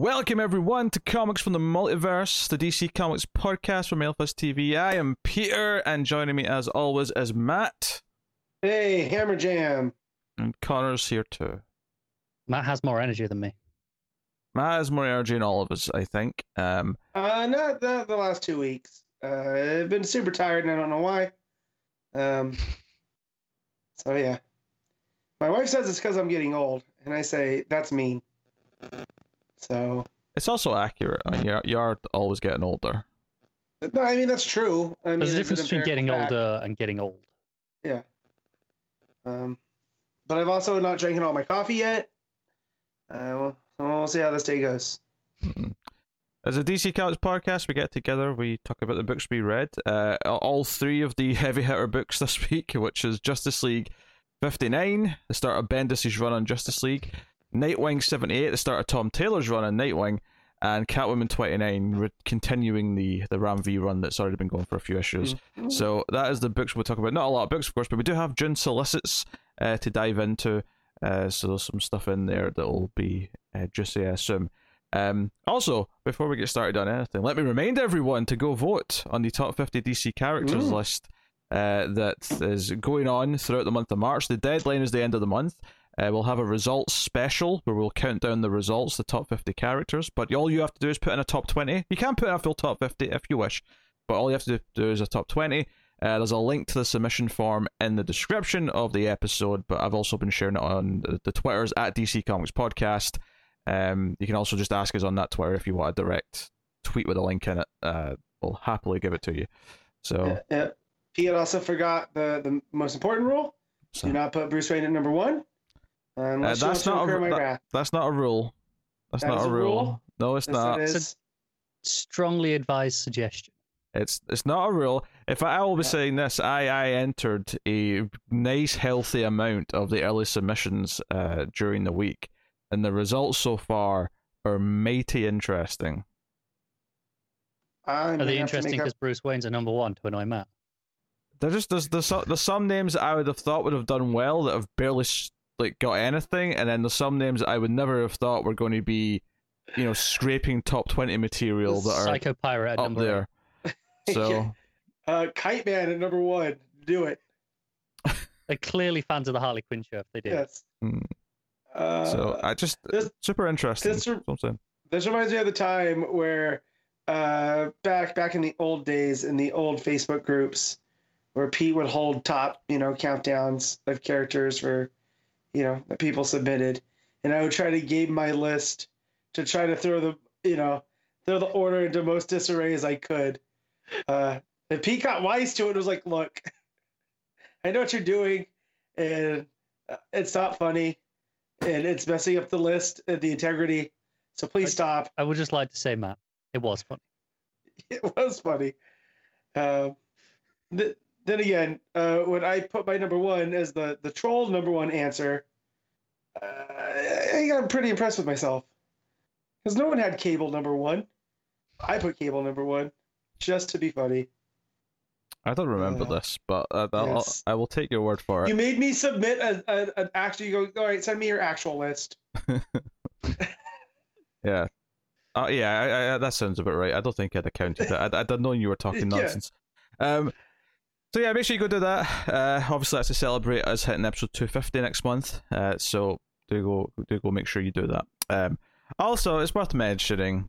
Welcome everyone to Comics from the Multiverse, the DC Comics podcast from Mailfuss TV. I am Peter, and joining me as always is Matt. Hey, Hammer Jam. And Connor's here too. Matt has more energy than me. Matt has more energy than all of us, I think. Um, uh, not the, the last two weeks. Uh, I've been super tired, and I don't know why. Um, so yeah, my wife says it's because I'm getting old, and I say that's mean. So it's also accurate. I mean, you're, you are always getting older. No, I mean that's true. I mean, There's a difference between getting fact. older and getting old. Yeah. Um, but I've also not drinking all my coffee yet. Uh, well, we'll see how this day goes. Mm-hmm. As a DC Comics podcast, we get together, we talk about the books we read. Uh, all three of the heavy hitter books this week, which is Justice League 59, the start of Bendis' run on Justice League, Nightwing 78, the start of Tom Taylor's run on Nightwing, and Catwoman 29, re- continuing the, the Ram V run that's already been going for a few issues. Mm-hmm. So that is the books we'll talk about. Not a lot of books, of course, but we do have June solicits uh, to dive into. Uh, so there's some stuff in there that will be uh, juicy, I assume. Um, also, before we get started on anything, let me remind everyone to go vote on the top 50 DC characters Ooh. list uh, that is going on throughout the month of March. The deadline is the end of the month. Uh, we'll have a results special where we'll count down the results, the top 50 characters. But all you have to do is put in a top 20. You can put in a full top 50 if you wish, but all you have to do is a top 20. Uh, there's a link to the submission form in the description of the episode, but I've also been sharing it on the, the Twitters at DC Comics Podcast. Um, you can also just ask us on that Twitter if you want a direct tweet with a link in it. Uh, we'll happily give it to you. So, Yeah, yeah. Pete also forgot the the most important rule: so do not put Bruce Wayne at number one. Uh, Unless you want that's not a, my that- that's not a rule. That's That not a a rule. rule? No, it's Yes, not. it It's a- Strongly advised suggestion. It's it's not a rule. If I, I will be Yeah. saying this, I I entered a nice healthy amount of the early submissions uh, during the week, and the results so far are mighty interesting. I'm Are they interesting make up- because Bruce Wayne's a number one to annoy Matt? They're just there's there's some, there's some names that I would have thought would have done well that have barely s- like got anything, and then there's some names that I would never have thought were going to be, you know, scraping top twenty material that are Psycho Pirate at up number there. So uh, Kite Man at number one. Do it. They're clearly fans of the Harley Quinn show if they do. Yes. mm, Uh, so I just this- super interesting. this- That's what I'm saying. This reminds me of the time where uh, back back in the old days in the old Facebook groups where Pete would hold top, you know, countdowns of characters for, you know, that people submitted. And I would try to game my list to try to throw the, you know, throw the order into most disarray as I could. Uh, and Pete got wise to it was like, look, I know what you're doing and uh, it's not funny and it's messing up the list and the integrity. So please stop. I would just like to say, Matt, it was funny. it was funny. Um, th- then again, uh, when I put my number one as the the troll number one answer, uh, I got pretty impressed with myself because no one had cable number one. I put cable number one just to be funny. I don't remember Uh, this, but uh, yes. I will take your word for it. You made me submit a, a, an actual. You go, all right, send me your actual list. Yeah. Uh, yeah, I, I, that sounds about right. I don't think I'd have counted it. I, I didn't know you were talking Yeah. nonsense. Um, so yeah, make sure you go do that. Uh, obviously, that's to celebrate us hitting episode 250 next month. Uh, so do go, do go, make sure you do that. Um, also, it's worth mentioning.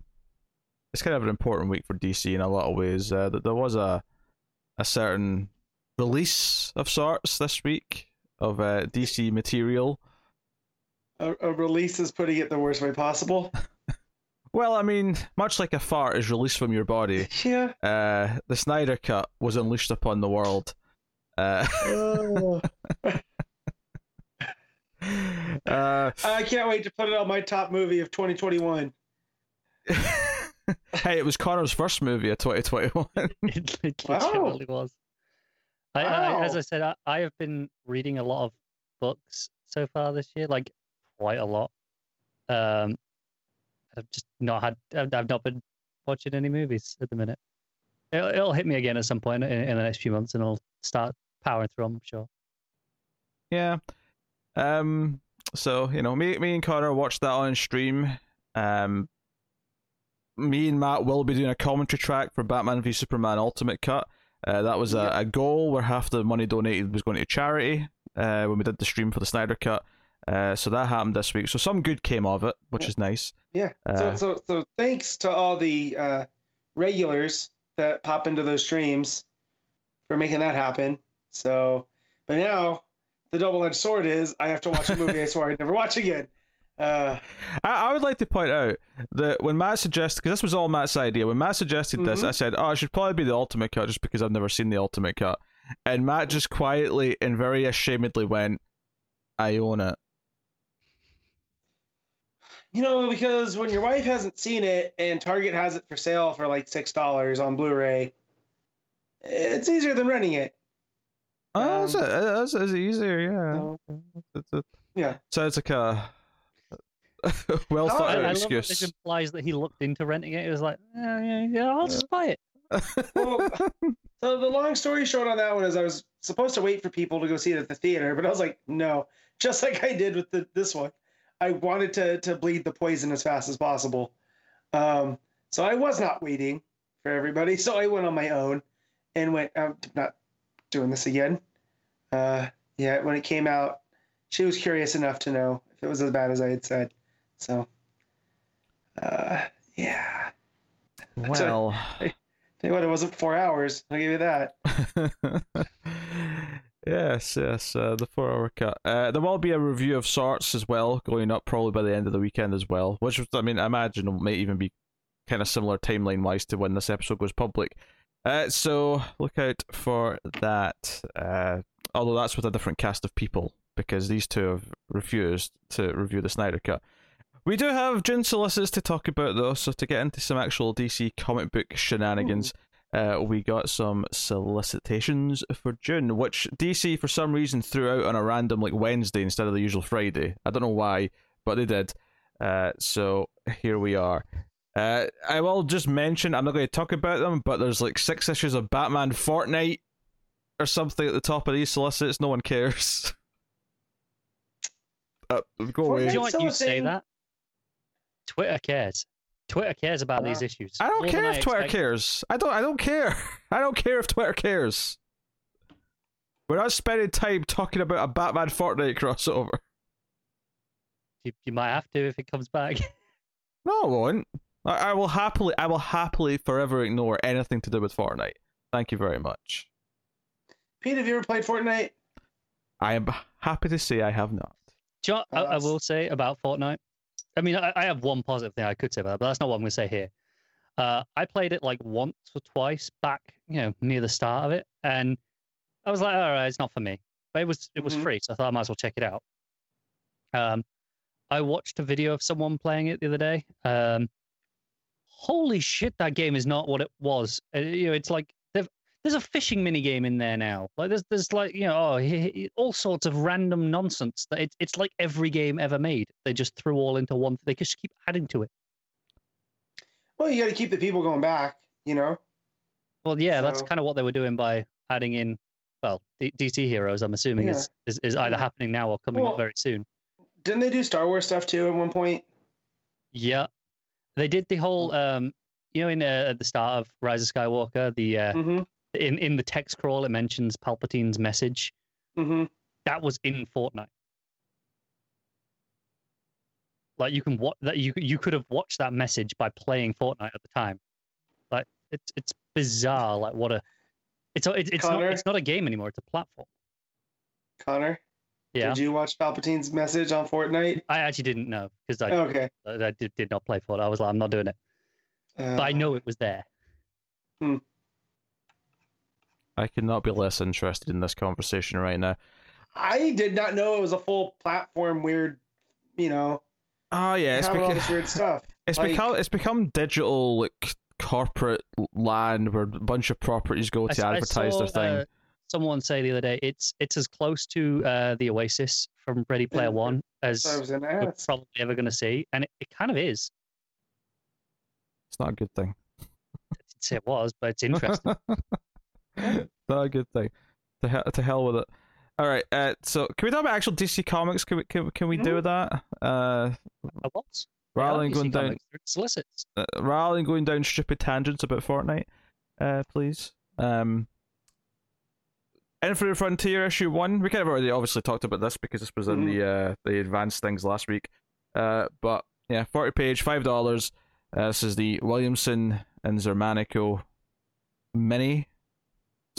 It's kind of an important week for DC in a lot of ways. Uh, that there was a a certain release of sorts this week of uh, DC material. A, a release is putting it the worst way possible. Well, I mean, much like a fart is released from your body, Yeah. uh, the Snyder Cut was unleashed upon the world. Uh, Oh. uh, I can't wait to put it on my top movie of 2021. hey, it was Connor's first movie of 2021. It, it Wow. literally was. I, I, as I said, I, I have been reading a lot of books so far this year, like quite a lot. Um, I've just not had. I've, I've not been watching any movies at the minute. It'll, it'll hit me again at some point in, in the next few months, and I'll start powering through. I'm sure. yeah. Um. So you know, me, me and Connor watched that on stream. Um. me and Matt will be doing a commentary track for Batman v Superman Ultimate Cut. Uh, that was a, a goal where half the money donated was going to charity uh, when we did the stream for the Snyder Cut. Uh, so that happened this week. So some good came of it, which is nice. Yeah. Uh, so, so, so thanks to all the uh, regulars that pop into those streams for making that happen. So, but now the double-edged sword is I have to watch a movie I swore I'd never watch again. Uh, I, I would like to point out that when Matt suggested, because this was all Matt's idea, when Matt suggested this, Mhm. I said, "Oh, it should probably be the Ultimate Cut, just because I've never seen the Ultimate Cut." And Matt just quietly and very ashamedly went, "I own it." You know, because when your wife hasn't seen it and Target has it for sale for like six dollars on Blu-ray, it's easier than renting it. Oh, is it? Um, Is, is it easier? Yeah. Yeah. So, It's a, yeah. sounds like a well Oh, thought I, I out love this implies that he looked into renting it. It was like, yeah, yeah, yeah I'll just buy it. Well, so the long story short on that one is I was supposed to wait for people to go see it at the theater, but I was like, no, just like I did with the, this one. I wanted to to bleed the poison as fast as possible. Um, so I was not waiting for everybody. So I went on my own and went, I'm not doing this again. Uh, yeah, when it came out, she was curious enough to know if it was as bad as I had said. So, uh, yeah. well, Tell you what, it wasn't four hours. I'll give you that. yes, yes, uh, the four-hour cut. Uh, there will be a review of sorts as well going up probably by the end of the weekend as well, which I mean, I imagine may even be kind of similar timeline-wise to when this episode goes public. Uh, so look out for that. Uh, although that's with a different cast of people because these two have refused to review the Snyder Cut. We do have June solicits to talk about though, so to get into some actual DC comic book shenanigans, uh, we got some solicitations for June, which DC for some reason threw out on a random like Wednesday instead of the usual Friday. I don't know why, but they did. Uh, so here we are. Uh, I will just mention I'm not going to talk about them, but there's like six issues of Batman Fortnite or something at the top of these solicits. No one cares. Uh, go away. Do you know what still you say that? Twitter cares. Twitter cares about these uh, issues. I don't more care if Twitter expected. cares. I don't. I don't care. I don't care if Twitter cares. We're not spending time talking about a Batman Fortnite crossover. You, you might have to if it comes back. No, I won't. I, I will happily. I will happily forever ignore anything to do with Fortnite. Thank you very much. Pete, have you ever played Fortnite? I am happy to say I have not. Do you know what I, I will say about Fortnite? I mean, I, I have one positive thing I could say about that, but that's not what I'm going to say here. Uh, I played it like once or twice back, you know, near the start of it, and I was like, all right, it's not for me. But it was it was Mhm. free, so I thought I might as well check it out. Um, I watched a video of someone playing it the other day. Um, holy shit, that game is not what it was. Uh, you know, it's like there's a fishing mini game in there now. Like there's there's like you know oh, he- he- all sorts of random nonsense. That it, it's like every game ever made. They just threw all into one. They just keep adding to it. Well, you got to keep the people going back, you know? Well, yeah, that's kind of what they were doing by adding in. Well, D- DC heroes. I'm assuming Yeah. is, is is either happening now or coming Well- up very soon. Didn't they do Star Wars stuff too at one point? Yeah, they did the whole. Um, you know, in uh, at the start of Rise of Skywalker, the uh, Mm-hmm. In in the text crawl it mentions Palpatine's message. Mm-hmm. that was in Fortnite. Like you can watch that you you could have watched that message by playing Fortnite at the time. Like it's it's bizarre. Like what a it's it's it's not it's not a game anymore. It's a platform. Connor, Yeah, did you watch Palpatine's message on Fortnite? I actually didn't know because I Okay. I did, did not play Fortnite. I was like I'm not doing it, Uh, but I know it was there. I could not be less interested in this conversation right now. I did not know it was a full platform. Weird, you know, Oh yeah, it's having all this weird stuff. It's Like- become it's become digital like corporate land where a bunch of properties go to s- I advertise saw, their thing. uh, someone say the other day it's it's as close to uh, the Oasis from Ready Player One as So I was in we're probably ever going to see, and it, it kind of is. it's not a good thing. I'd it was, but it's interesting. not a good thing. To hell, to hell with it. All right. Uh, so can we talk about actual DC comics? Can we can, can we Mm-hmm. do that? Uh, I was. rather than going down solicits. uh, rather than going down stupid tangents about Fortnite, uh, please. Um, Infinite Frontier issue one. We kind of already obviously talked about this because this was in Mhm. the uh, the advanced things last week. Uh, but yeah, forty page, five dollars. Uh, this is the Williamson and Xermanico mini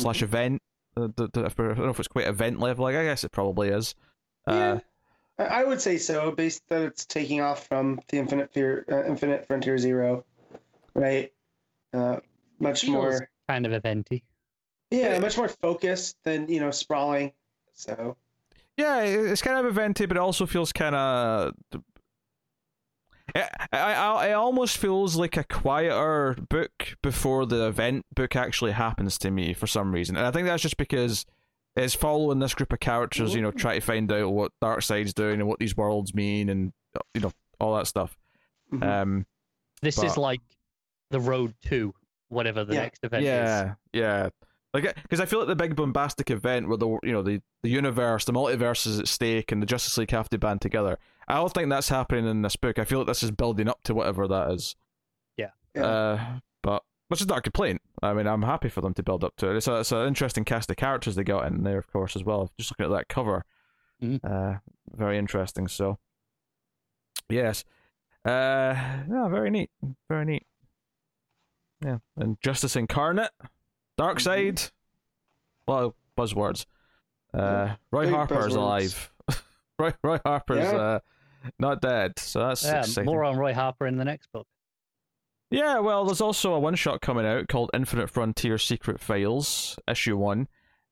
slash event. Uh, the, the, I don't know if it's quite event level. Like I guess it probably is. Uh, yeah, I I would say so, based that it's taking off from the Infinite Fear, uh, Infinite Frontier Zero, right? Uh, much more, kind of eventy. yeah, much more focused than you know sprawling. So Yeah, it's kind of eventy, but it also feels kind of. It, I, I, it almost feels like a quieter book before the event book actually happens to me for some reason, and I think that's just because it's following this group of characters, you know, try to find out what Darkseid's doing and what these worlds mean, and you know all that stuff. mhm. Um, This is like the road to whatever the Yeah. next event is. yeah, yeah. Like, because I feel like the big bombastic event where the you know the the universe, the multiverse is at stake, and the Justice League have to band together. I don't think that's happening in this book. I feel like this is building up to whatever that is. Yeah. Uh, but which is not a complaint. I mean, I'm happy for them to build up to it. It's, a, it's an interesting cast of characters they got in there, of course, as well. Just looking at that cover, Mhm. uh, very interesting. So, yes, uh, yeah, very neat, very neat. Yeah, and Justice Incarnate, Dark. Side. Well, buzzwords. Uh, Roy Harper is alive. Roy Roy Harper's Yeah. uh, not dead, so that's Yeah, exciting. more on Roy Harper in the next book. Yeah, well, there's also a one shot coming out called Infinite Frontier Secret Files, issue one.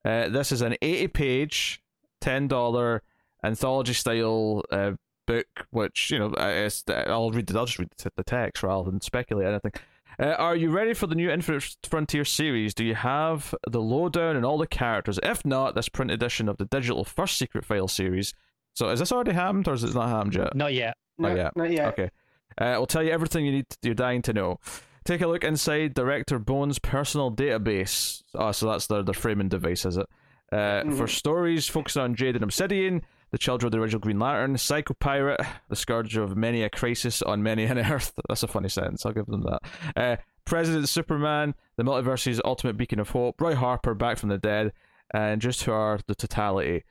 Uh, this is an 80 page, $10 anthology style uh, book, which, you know, uh, I'll read the, I'll just read the, the text rather than speculate anything. Uh, are you ready for the new Infinite Frontier series? Do you have the lowdown and all the characters? If not, this print edition of the digital first Secret File series. So, has this already happened or is it not happened yet? Not yet. not, yeah. not yet. Okay. Uh, we'll tell you everything you need. You're dying to know. Take a look inside Director Bones' personal database. Oh, so that's their their framing device, is it? Uh, For Mhm. stories focusing on Jade and Obsidian, the children of the original Green Lantern, Psycho Pirate, the scourge of many a crisis on many an Earth. That's a funny sentence. I'll give them that. Uh, President Superman, the multiverse's ultimate beacon of hope, Roy Harper back from the dead, and just who are the totality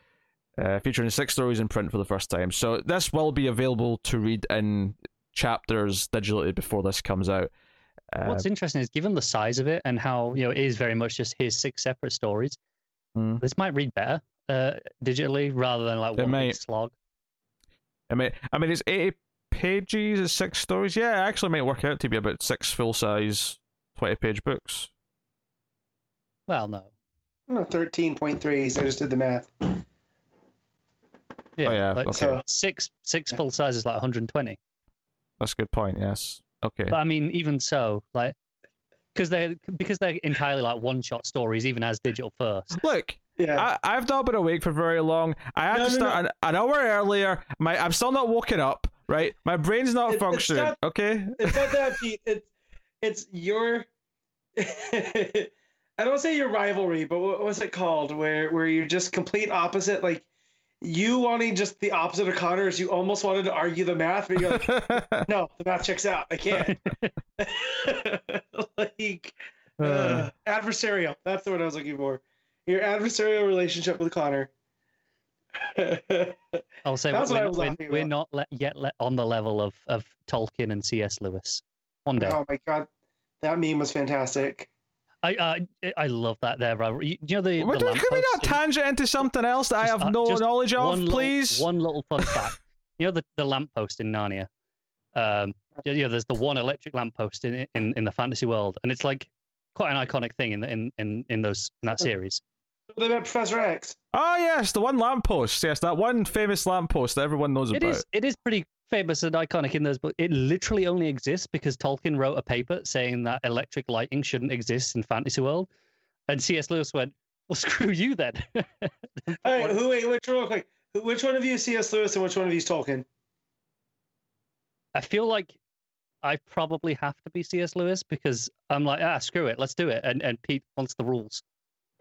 uh, featuring six stories in print for the first time. So this will be available to read in chapters digitally before this comes out. Uh, What's interesting is given the size of it and how you know it is very much just his six separate stories. Mm. This might read better uh, digitally rather than like It one might. big slog. I mean, I mean, it's eighty pages, it's six stories. Yeah, it actually might work out to be about six full size, twenty page books. Well, no. No, thirteen point three. So I just did the math. Yeah, Oh, yeah, like, okay. so six six full sizes like 120. That's a good point. Yes. Okay. But I mean, even so, like because they're because they're entirely like one shot stories, even as digital first. Look, Yeah. I, I've not been awake for very long. I had No, to no, start An, an hour earlier. My I'm still not woken up. Right, my brain's not It- it's functioning. not- okay. it's not that Pete. It's it's your. I don't say your rivalry, but what was it called? Where where you're just complete opposite. Like you wanting just the opposite of Connor is you almost wanted to argue the math, but you're like, no, the math checks out. I can't. like uh, adversarial. That's the word I was looking for. Your adversarial relationship with Connor. I'll say That's what I we're, was we're, we're not le- yet le- on the level of of Tolkien and C.S. Lewis. One day, oh my god, that meme was fantastic. I I I love that there. rivalry. You know the, We're the doing, can we not tangent into something else that I have uh, no just knowledge of, one please? Little, one little fun fact. You know the, the lamppost in Narnia? Um, you know, there's the one electric lamppost in, in in the fantasy world, and it's like quite an iconic thing in in, in in those in that series. They met Professor X. Oh yes, the one lamppost. Yes, that one famous lamppost that everyone knows It about. is it is pretty famous and iconic in those, but it literally only exists because Tolkien wrote a paper saying that electric lighting shouldn't exist in fantasy world, and C.S. Lewis went, "Well, screw you then." All right, who wait, which real quick, which one of you is C.S. Lewis and which one of you is Tolkien? I feel like I probably have to be C.S. Lewis because I'm like, ah, screw it, let's do it. And and Pete wants the rules.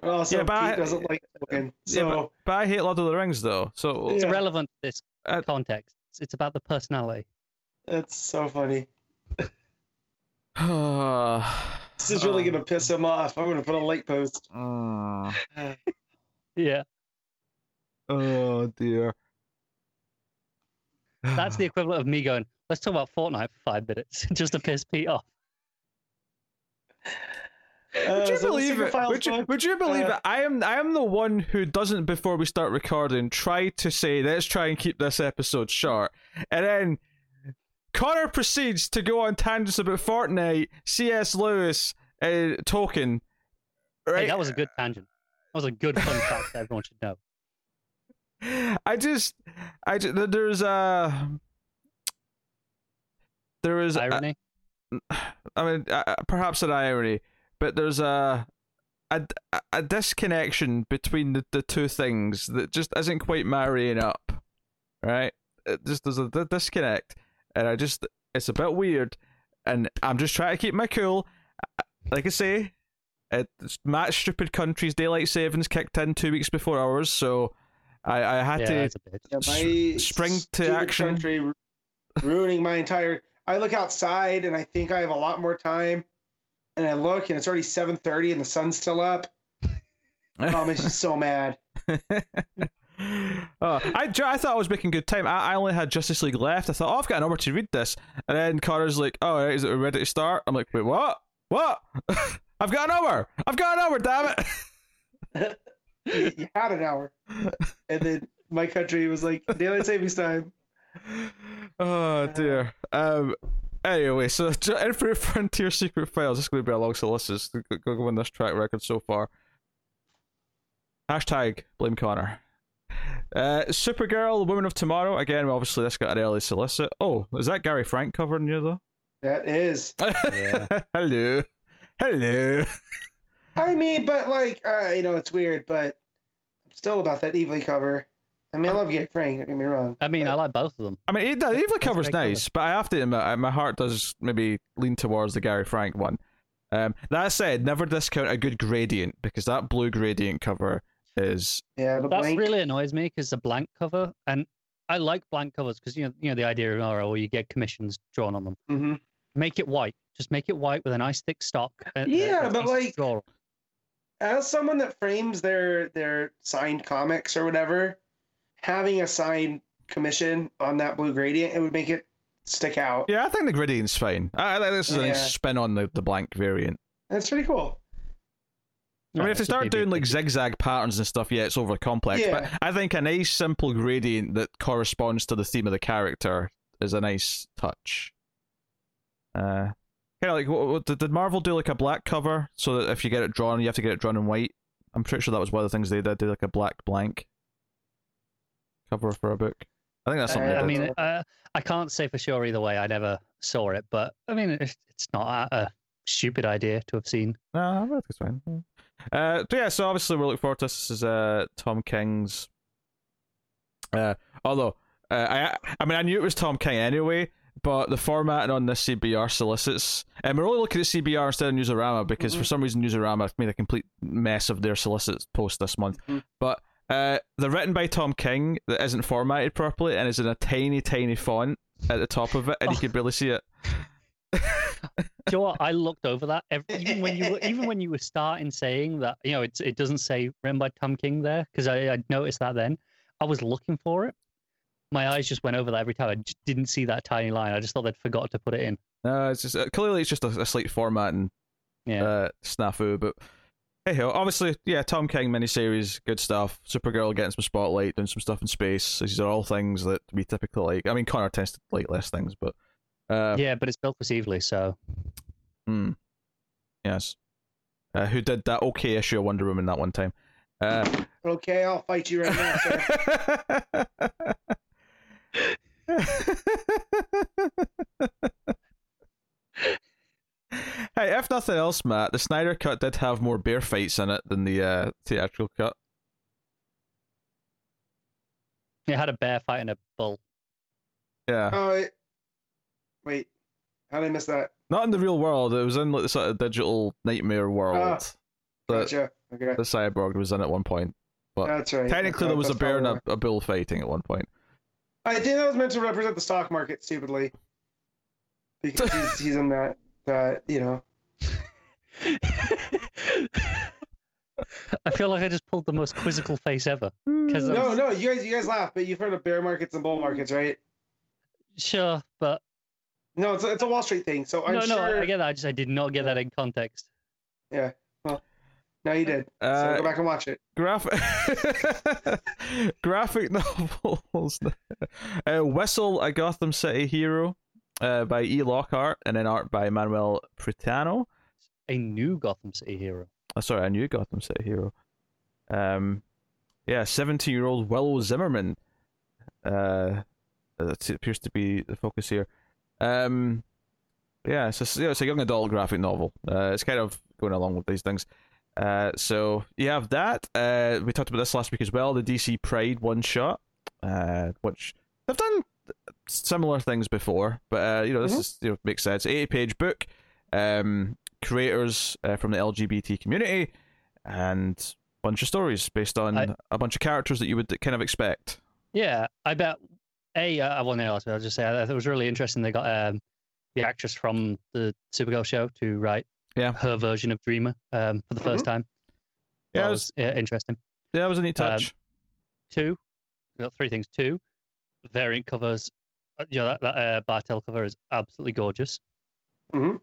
Also, Yeah, but Pete I- doesn't like Tolkien, Yeah, but, but I hate Lord of the Rings though. So It's Yeah. irrelevant to this Uh, context. It's, it's about the personality. That's so funny. This is really gonna piss him off. I'm gonna put a like post. uh, Yeah, oh dear. that's the equivalent of me going. Let's talk about Fortnite for five minutes just to piss Pete off. Would you believe it? Would you, would you believe uh, it? I am I am the one who doesn't before we start recording try to say let's try and keep this episode short, and then Connor proceeds to go on tangents about Fortnite, C.S. Lewis, uh, Tolkien. Right? Hey, that was a good tangent. That was a good fun fact that everyone should know. I just, I just, there's a, there is, a, Irony. I mean, uh, perhaps an irony, but there's a, a, a disconnection between the, the two things that just isn't quite marrying up, right? It just there's a, d- disconnect, and I just, it's a bit weird, and I'm just trying to keep my cool. Like I say, it's Matt's stupid country's daylight savings kicked in two weeks before ours, so I, I had Yeah, to that's. Yeah, my spring to action. Country ruining my entire. I look outside and I think I have a lot more time, and I look and it's already seven thirty and the sun's still up. Oh, I'm just so mad. oh, I, I thought I was making good time. I, I only had Justice League left. I thought, oh, I've got an hour to read this. And then Connor's like, oh, right, is it ready to start? I'm like, wait, what? What? I've got an hour. I've got an hour, damn it. You you had an hour, and then my country was like daylight savings time. oh, dear. Um, anyway, so Infinite Frontier Secret Files. This is going to be a long solicits. Go, go go on this track record so far. Hashtag blame Connor. Uh, Supergirl, Women of Tomorrow. Again, obviously, this got an early solicit. Oh, is that Gary Frank covering you, though? That is. Yeah. Hello. Hello. I mean, but like, uh, you know, it's weird, but I'm still about that Evely cover. I mean, I love Gary Frank. Don't get me wrong. I mean, I like both of them. I mean, it, the Evely cover's great cover. nice, but I have to admit, uh, my heart does maybe lean towards the Gary Frank one. Um, that said, never discount a good gradient because that blue gradient cover is Yeah, the That blank. really annoys me because the blank cover, and I like blank covers because you know, you know the idea of oh, you get commissions drawn on them. hmm Make it white. Just make it white with a nice thick stock. and- Yeah, and but, easy like- draw. As someone that frames their their signed comics or whatever, having a signed commission on that blue gradient, it would make it stick out. yeah. I think the gradient's fine. I, I think this is a Yeah. nice spin on the, the blank variant. That's pretty cool. I mean, if they start doing like zigzag patterns and stuff, yeah, it's over complex. But I think a nice simple gradient that corresponds to the theme of the character is a nice touch. Uh, kind of like what, what, did, did Marvel do like a black cover so that if you get it drawn, you have to get it drawn in white? I'm pretty sure that was one of the things they did. Do like a black blank cover for a book. I think that's something. Uh, I mean, uh, I can't say for sure either way. I never saw it, but I mean, it's, it's not a, a stupid idea to have seen. No, I think it's fine. Yeah. Uh, so yeah, so obviously we're looking forward to this. This is uh, Tom King's. Uh, although uh, I, I mean, I knew it was Tom King anyway, but the formatting on this CBR solicits, and we're only looking at CBR instead of Newsarama because for Mhm. some reason Newsarama made a complete mess of their solicits post this month. Mhm. But uh, they're written by Tom King that isn't formatted properly and is in a tiny, tiny font at the top of it, and you Oh. can barely see it. Do you know what? I looked over that every, even when you were even when you were starting saying that you know it's it doesn't say written by Tom King there because I I noticed that then I was looking for it. My eyes just went over that every time. I just didn't see that tiny line. I just thought they'd forgot to put it in. No, it's just uh, clearly it's just a, a slight formatting Yeah, uh, snafu. But hey ho, obviously, yeah, Tom King miniseries, good stuff. Supergirl getting some spotlight, doing some stuff in space. These are all things that we typically like. I mean, Connor tends to like less things, but uh, yeah, but it's built for Evely, so hmm, yes. Uh, who did that okay issue of Wonder Woman that one time? Uh, Okay, I'll fight you right now, sir. hey, if nothing else, Matt, the Snyder cut did have more bear fights in it than the uh, theatrical cut. it had a bear fighting a bull. Yeah. Oh, it... wait. How did I miss that? Not in the real world. It was in like the sort of digital nightmare world. Ah, Gotcha. Okay. the cyborg was in at one point. but That's right. Technically, That's- there was a bear and a, a bull fighting at one point. I think that was meant to represent the stock market. Stupidly. because he's, he's in that that you know. I feel like I just pulled the most quizzical face ever. Because No, no, you guys, you guys laugh, but you've heard of bear markets and bull markets, right? sure, but No, it's a, it's a Wall Street thing. So I'm no, no, sure. I get that. I just I did not get that in context. Yeah. Well, now you did. so Uh, go back and watch it. Graphic graphic novels. uh, Whistle, a Gotham City hero, uh, by E. Lockhart, and then art by Manuel Preitano. A new Gotham City hero. Oh, sorry, a new Gotham City hero. Um, yeah, seventeen-year-old Willow Zimmerman. Uh, that appears to be the focus here. Um, yeah, it's a, yeah, it's a young adult graphic novel. Uh, it's kind of going along with these things. Uh, so you have that. Uh, we talked about this last week as well. The DC Pride one shot, uh, which they've done similar things before, but uh, you know this Mhm. is you know makes sense. Eighty page book, um, creators uh, from the LGBT community, and a bunch of stories based on I- a bunch of characters that you would kind of expect. Yeah, I bet. A, I uh, I want to else. I'll just say I thought it was really interesting. They got um, the actress from the Supergirl show to write Yeah. her version of Dreamer um, for the 1st time. Yeah, That it was yeah, interesting. Yeah, it was a neat Um, touch. Two, got three things. Two, variant covers. uh, You know that that uh, Bartel cover is absolutely gorgeous. Mhm.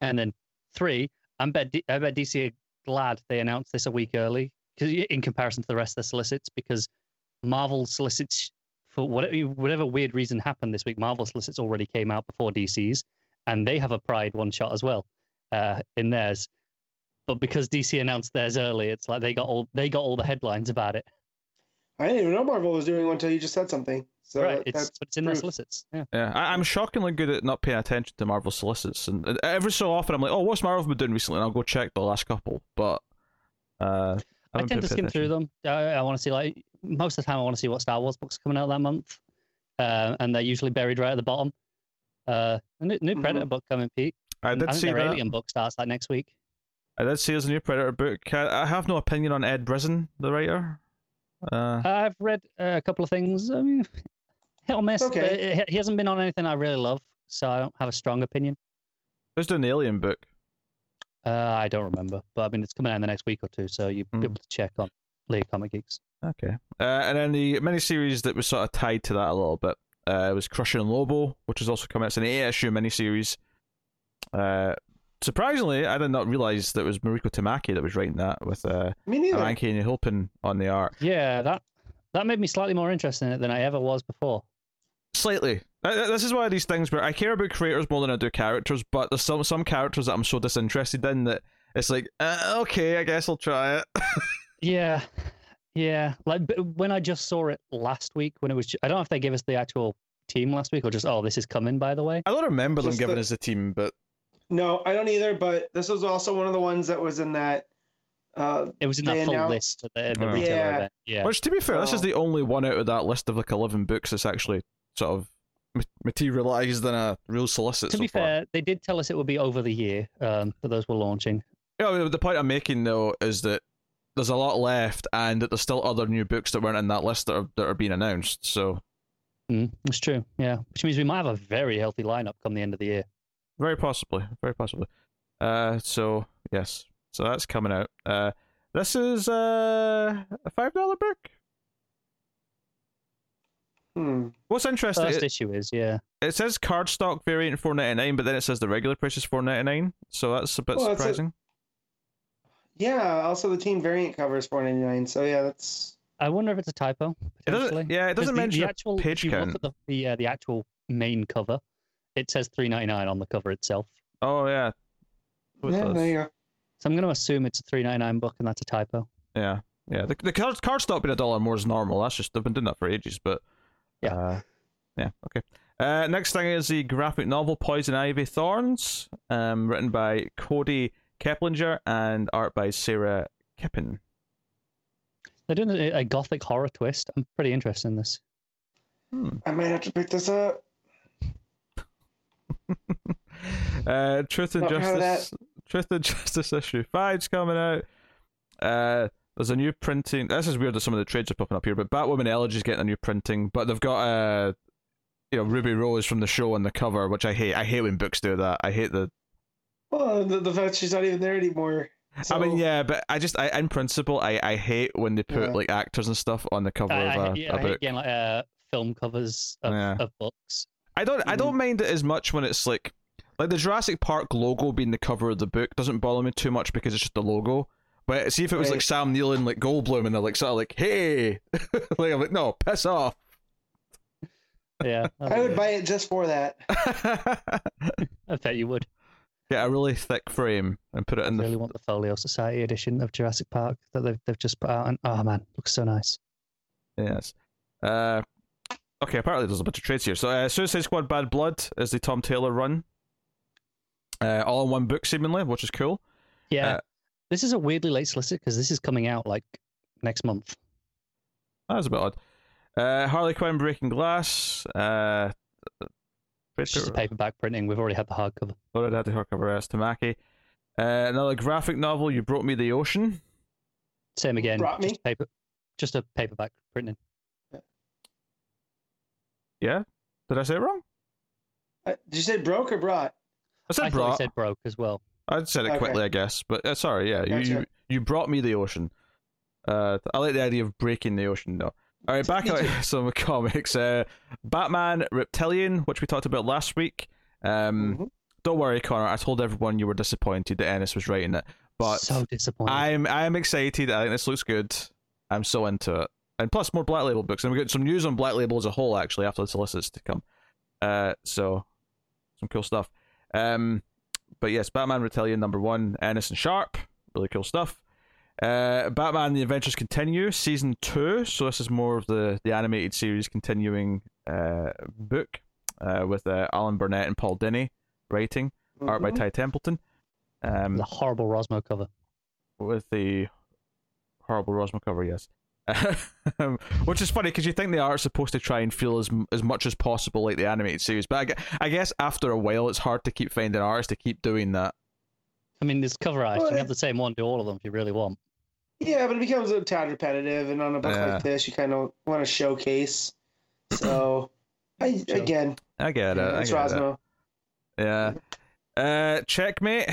And then three, I bet D- I bet DC are glad they announced this a week early because in comparison to the rest of the solicits, because Marvel solicits for whatever whatever weird reason happened this week. Marvel solicits already came out before DC's, and they have a Pride one shot as well uh, in theirs. But because DC announced theirs early, it's like they got all they got all the headlines about it. I didn't even know Marvel was doing one until you just said something. So right, that- it's but it's in their proof. solicits. Yeah. Yeah, I, I'm shockingly good at not paying attention to Marvel solicits, and every so often I'm like, "Oh, what's Marvel been doing recently?" And I'll go check the last couple. But uh, I haven't tend to paid skim through them. I, I want to see like most of the time I want to see what Star Wars books are coming out that month, uh, and they're usually buried right at the bottom. Uh, a new, new Mhm. Predator book coming, Pete. I and did I think see their that. Alien book starts like next week. I did see there's a new Predator book. I, I have no opinion on Ed Brisson, the writer. Uh, I've read uh, a couple of things. I mean, hit or miss. Okay. but he- he hasn't been on anything I really love, so I don't have a strong opinion. who's doing the Alien book? Uh, I don't remember, but I mean it's coming out in the next week or two, so you'll Hmm. be able to check on League Comic Geeks. Okay. Uh, and then the miniseries that was sort of tied to that a little bit uh, was Crushing Lobo, which is also coming. Out. It's an eight issue miniseries. Uh, surprisingly, I did not realize that it was Mariko Tamaki that was writing that with uh, Me. Anki and Hilpin on the art. Yeah, that that made me slightly more interested in it than I ever was before. Slightly. Uh, This is one of these things where I care about creators more than I do characters, but there's some some characters that I'm so disinterested in that it's like, uh, okay, I guess I'll try it. Yeah, yeah. Like b- when I just saw it last week, when it was, I don't know if they gave us the actual team last week or just, oh, this is coming. By the way, I don't remember them giving the- us a team, but No, I don't either. But this was also one of the ones that was in that. Uh, it was in They that full announced- list at the, the Oh. retailer Yeah. event. Yeah, which to be fair, this is the only one out of that list of like eleven books that's actually sort of ma- materialized in a real solicit. to so be far. fair, they did tell us it would be over the year um, that those were launching. Yeah, the point I'm making though is that there's a lot left, and that there's still other new books that weren't in that list that are that are being announced. So Mm, it's true. Yeah, which means we might have a very healthy lineup come the end of the year. very possibly, very possibly. Uh, so yes, so that's coming out. Uh, this is uh, a five dollar book. Hmm. What's interesting? First It, issue is yeah. it says cardstock variant four ninety nine, but then it says the regular price is four ninety nine. So that's a bit Well, that's a- surprising. Yeah. Also, the team variant cover is four ninety nine. So yeah, that's I wonder if it's a typo. It doesn't. potentially. Yeah, it doesn't the, mention the actual page if you count. Look at the the, uh, the actual main cover. It says three ninety nine on the cover itself. Oh yeah. It yeah. does. There you go. So I'm going to assume it's a three ninety nine book, and that's a typo. Yeah, yeah. The the card card stop being a dollar more is normal. That's just they've been doing that for ages. But Yeah. uh, yeah. Okay. Uh, next thing is the graphic novel Poison Ivy Thorns, um, written by Kody Keplinger and art by Sara Kipin. They're doing a, a gothic horror twist. I'm pretty interested in this. Hmm. I might have to pick this up. uh, Truth and Not Justice. Truth and Justice issue five's coming out. Uh, there's a new printing. This is weird that some of the trades are popping up here, but Batwoman Elegy is getting a new printing, but they've got uh, you know Ruby Rose from the show on the cover, which I hate. I hate when books do that. I hate the. Well, the, the fact she's not even there anymore. I mean, yeah, but I just, I in principle, I, I hate when they put Yeah. like actors and stuff on the cover I, I, of a, yeah, a I hate book. getting like uh, film covers of, Yeah. of books. I don't, I Mm-hmm. don't mind it as much when it's like, like the Jurassic Park logo being the cover of the book doesn't bother me too much because it's just the logo. But see if it was like Sam Neill and like Goldblum and they're like sort of like, hey, like I'm like, no, piss off. Yeah, I would buy it just for that. I bet you would. Get a really thick frame and put it I in the really want the Folio Society edition of Jurassic Park that they've they've just put out. And oh man, looks so nice. Yes. Uh, okay, apparently there's a bunch of trades here. So, uh, Suicide Squad Bad Blood is the Tom Taylor run. Uh, all in one book, seemingly, which is cool. Yeah, Uh, this is a weirdly late solicit because this is coming out like next month. That's a bit odd. Uh, Harley Quinn Breaking Glass. Uh, It's just a paperback printing. We've already had the hardcover. Already had the hardcover as Tamaki. Uh, another graphic novel, You Brought Me the Ocean. Same again. Brought me? Just paper, just a paperback printing. Yeah? yeah. Did I say it wrong? Uh, did you say broke or brought? I said I brought. you said broke as well. I said it Okay. quickly, I guess. But uh, sorry, yeah. You, you you brought me the ocean. Uh, I like the idea of breaking the ocean, though. All right, back on some comics. Uh, Batman Reptilian, which we talked about last week. Um, Mhm. Don't worry, Connor. I told everyone you were disappointed that Ennis was writing it, but so disappointed. I'm I'm excited. I think this looks good. I'm so into it. And plus, more Black Label books. And we got some news on Black Label as a whole, actually, after the solicits to come. Uh, so some cool stuff. Um, but yes, Batman Reptilian number one, Ennis and Sharp, really cool stuff. Uh, Batman: The Adventures Continue, season two. So this is more of the the animated series continuing uh book uh, with uh, Alan Burnett and Paul Dini writing, art by Mhm. Ty Templeton. Um, the horrible Rosmo cover. with the horrible Rosmo cover, yes. Which is funny because you think the art's supposed to try and feel as as much as possible like the animated series, but I, I guess after a while it's hard to keep finding artists to keep doing that. I mean, there's cover art. You Well, can have the same one do all of them if you really want. Yeah, but it becomes a tad repetitive, and on a book Yeah. like this, you kind of want to showcase. So, I, Sure. again, I get it. yeah, I it's get it. Rosmo. Yeah. Uh, checkmate.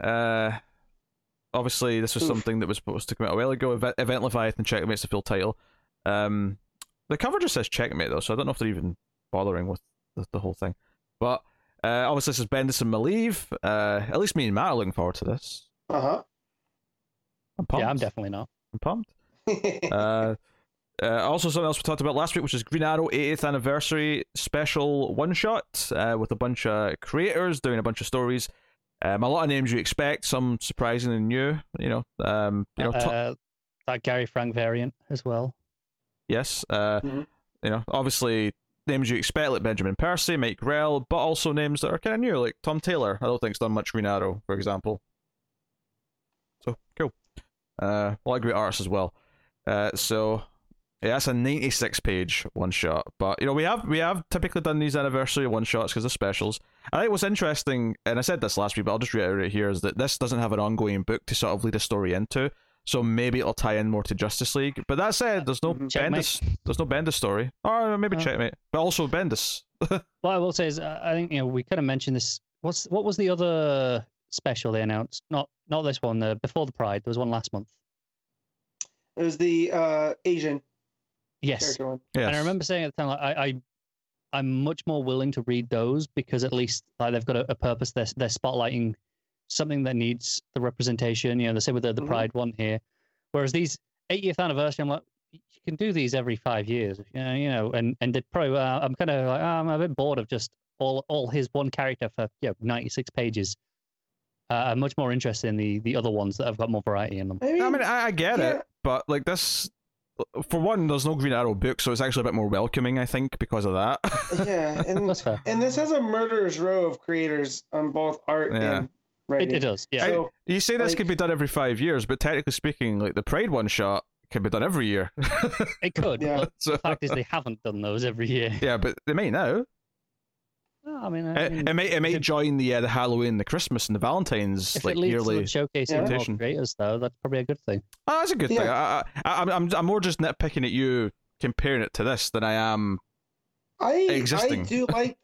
Uh, obviously, this was Oof. something that was supposed to come out a while ago. Event, Event Leviathan Checkmate's the full title. Um, the cover just says Checkmate though, so I don't know if they're even bothering with the, the whole thing. But uh, obviously, this is Bendis and Maleev. Uh, at least me and Matt are looking forward to this. Uh huh. I'm pumped. Yeah, I'm definitely not. I'm pumped. Uh, uh, also, something else we talked about last week, which is Green Arrow 80th anniversary special one shot uh, with a bunch of creators doing a bunch of stories. Um, a lot of names you expect, some surprising and new. You know, um, you know, to- uh, that Gary Frank variant as well. yes. Uh, Mhm. You know, obviously names you expect like Benjamin Percy, Mike Grell, but also names that are kind of new, like Tom Taylor. I don't think think's done much Green Arrow, for example. So cool. Uh, a lot of great artists as well. Uh, so yeah, that's a 96 page one shot. But you know, we have we have typically done these anniversary one shots because of specials. I think what's interesting, and I said this last week, but I'll just reiterate here, is that this doesn't have an ongoing book to sort of lead a story into. So maybe it'll tie in more to Justice League. But that said, there's no Mhm. Checkmate. Bendis. There's no Bendis story, or maybe Oh. Checkmate, but also Bendis. What I will say is, uh, I think you know we kind of mentioned this. What's what was the other special they announced? Not not this one. Uh, before the Pride, there was one last month. it was the uh, Asian Yes. Yes. and I remember saying at the time, like, I, I I'm much more willing to read those because at least like they've got a, a purpose. They're they're spotlighting something that needs the representation. You know, they say with the, the Mhm. Pride one here, whereas these 80th anniversary, I'm like, you can do these every five years. You know, you know, and and the pro, uh, I'm kind of like, oh, I'm a bit bored of just all all his one character for you know 96 pages. Uh, I'm much more interested in the the other ones that have got more variety in them. I mean, I mean, I, I get yeah. it, but like this, Uh, for one, there's no Green Arrow book, so it's actually a bit more welcoming, I think, because of that. yeah, and That's fair. and this has a murderer's row of creators on both art Yeah. and It, it does, yeah. So, you say this Like- could be done every five years, but technically speaking, like the Pride one shot can be done every year. it could. Yeah. But so the fact is, they haven't done those every year. yeah, but they may now. No, I mean, I It, mean it may it may if- join the uh, the Halloween, the Christmas, and the Valentine's if like it leads yearly. to showcasing more creators, though, that's probably a good thing. Oh, that's a good thing. Yeah. I, I, I'm I'm I'm more just nitpicking at you comparing it to this than I am I existing. I do like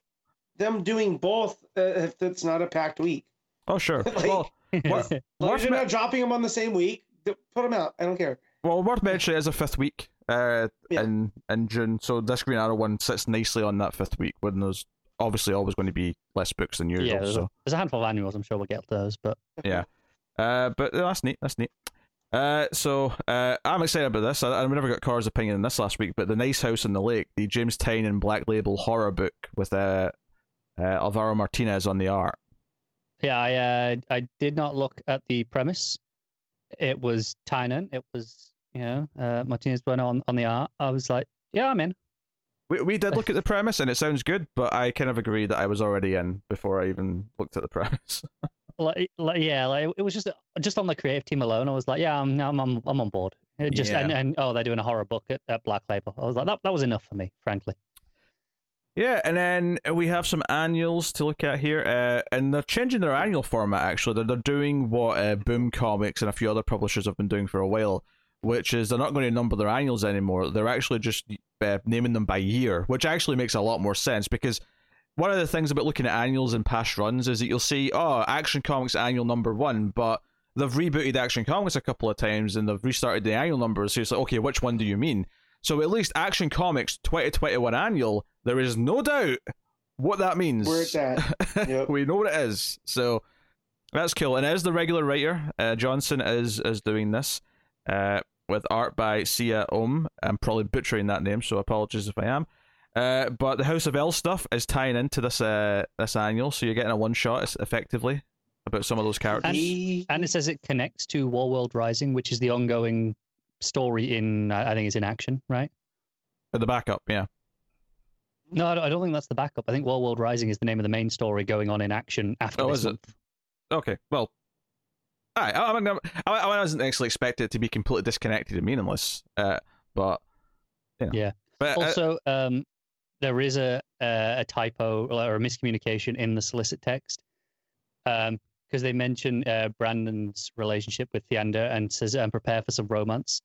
them doing both uh, if it's not a packed week. Oh sure. Like- well, What- As worth you're me- not dropping them on the same week, put them out. I don't care. well, worth mentioning it is a fifth week uh, Yeah. in in June, so this Green Arrow one sits nicely on that fifth week when there's obviously always going to be less books than usual. yeah, there's, so. a, there's a handful of annuals. I'm sure we'll get those, but Yeah. Uh, but that's neat. That's neat. Uh, so uh, I'm excited about this. I, I never got Cora's opinion on this last week, but the Nice House on the Lake, the James Tynion Black Label horror book with uh, uh, Alvaro Martinez on the art. yeah, I uh, I did not look at the premise. It was Tynion. It was you know uh, Martinez Bueno on on the art. I was like, yeah, I'm in. We we did look at the premise and it sounds good, but I kind of agree that I was already in before I even looked at the premise. Like, like yeah, like it was just just on the creative team alone. I was like, yeah, I'm I'm I'm, I'm on board. It just Yeah. and, and oh, they're doing a horror book at, at Black Label. I was like, that that was enough for me, frankly. Yeah, and then we have some annuals to look at here, uh, and they're changing their annual format. Actually, they're, they're doing what uh, Boom Comics and a few other publishers have been doing for a while, which is they're not going to number their annuals anymore. They're actually just uh, naming them by year, which actually makes a lot more sense because one of the things about looking at annuals and past runs is that you'll see, oh, Action Comics annual number one, but they've rebooted Action Comics a couple of times and they've restarted the annual numbers. So it's like, okay, which one do you mean? So at least Action Comics 2021 annual, there is no doubt what that means. Where it's at. Yep. we know what it is. So that's cool. And as the regular writer, uh, Johnson is is doing this uh, with art by Siya Oum. I'm probably butchering that name, so apologies if I am. Uh, but the House of El stuff is tying into this uh, this annual, so you're getting a one shot effectively about some of those characters. And- And it says it connects to War World Rising, which is the ongoing story in I I think it's in action, right? At the backup, yeah. No, I don't- think that's the backup. I think War World Rising is the name of the main story going on in action after Oh, this is it? Okay, well, I I, I, I, I wasn't actually expected to be completely disconnected and meaningless, uh, but you know. Yeah. But uh, Also, um, there is a, a a typo or a miscommunication in the solicit text, because they mention uh, Brandon's relationship with Theander and says, "And prepare for some romance."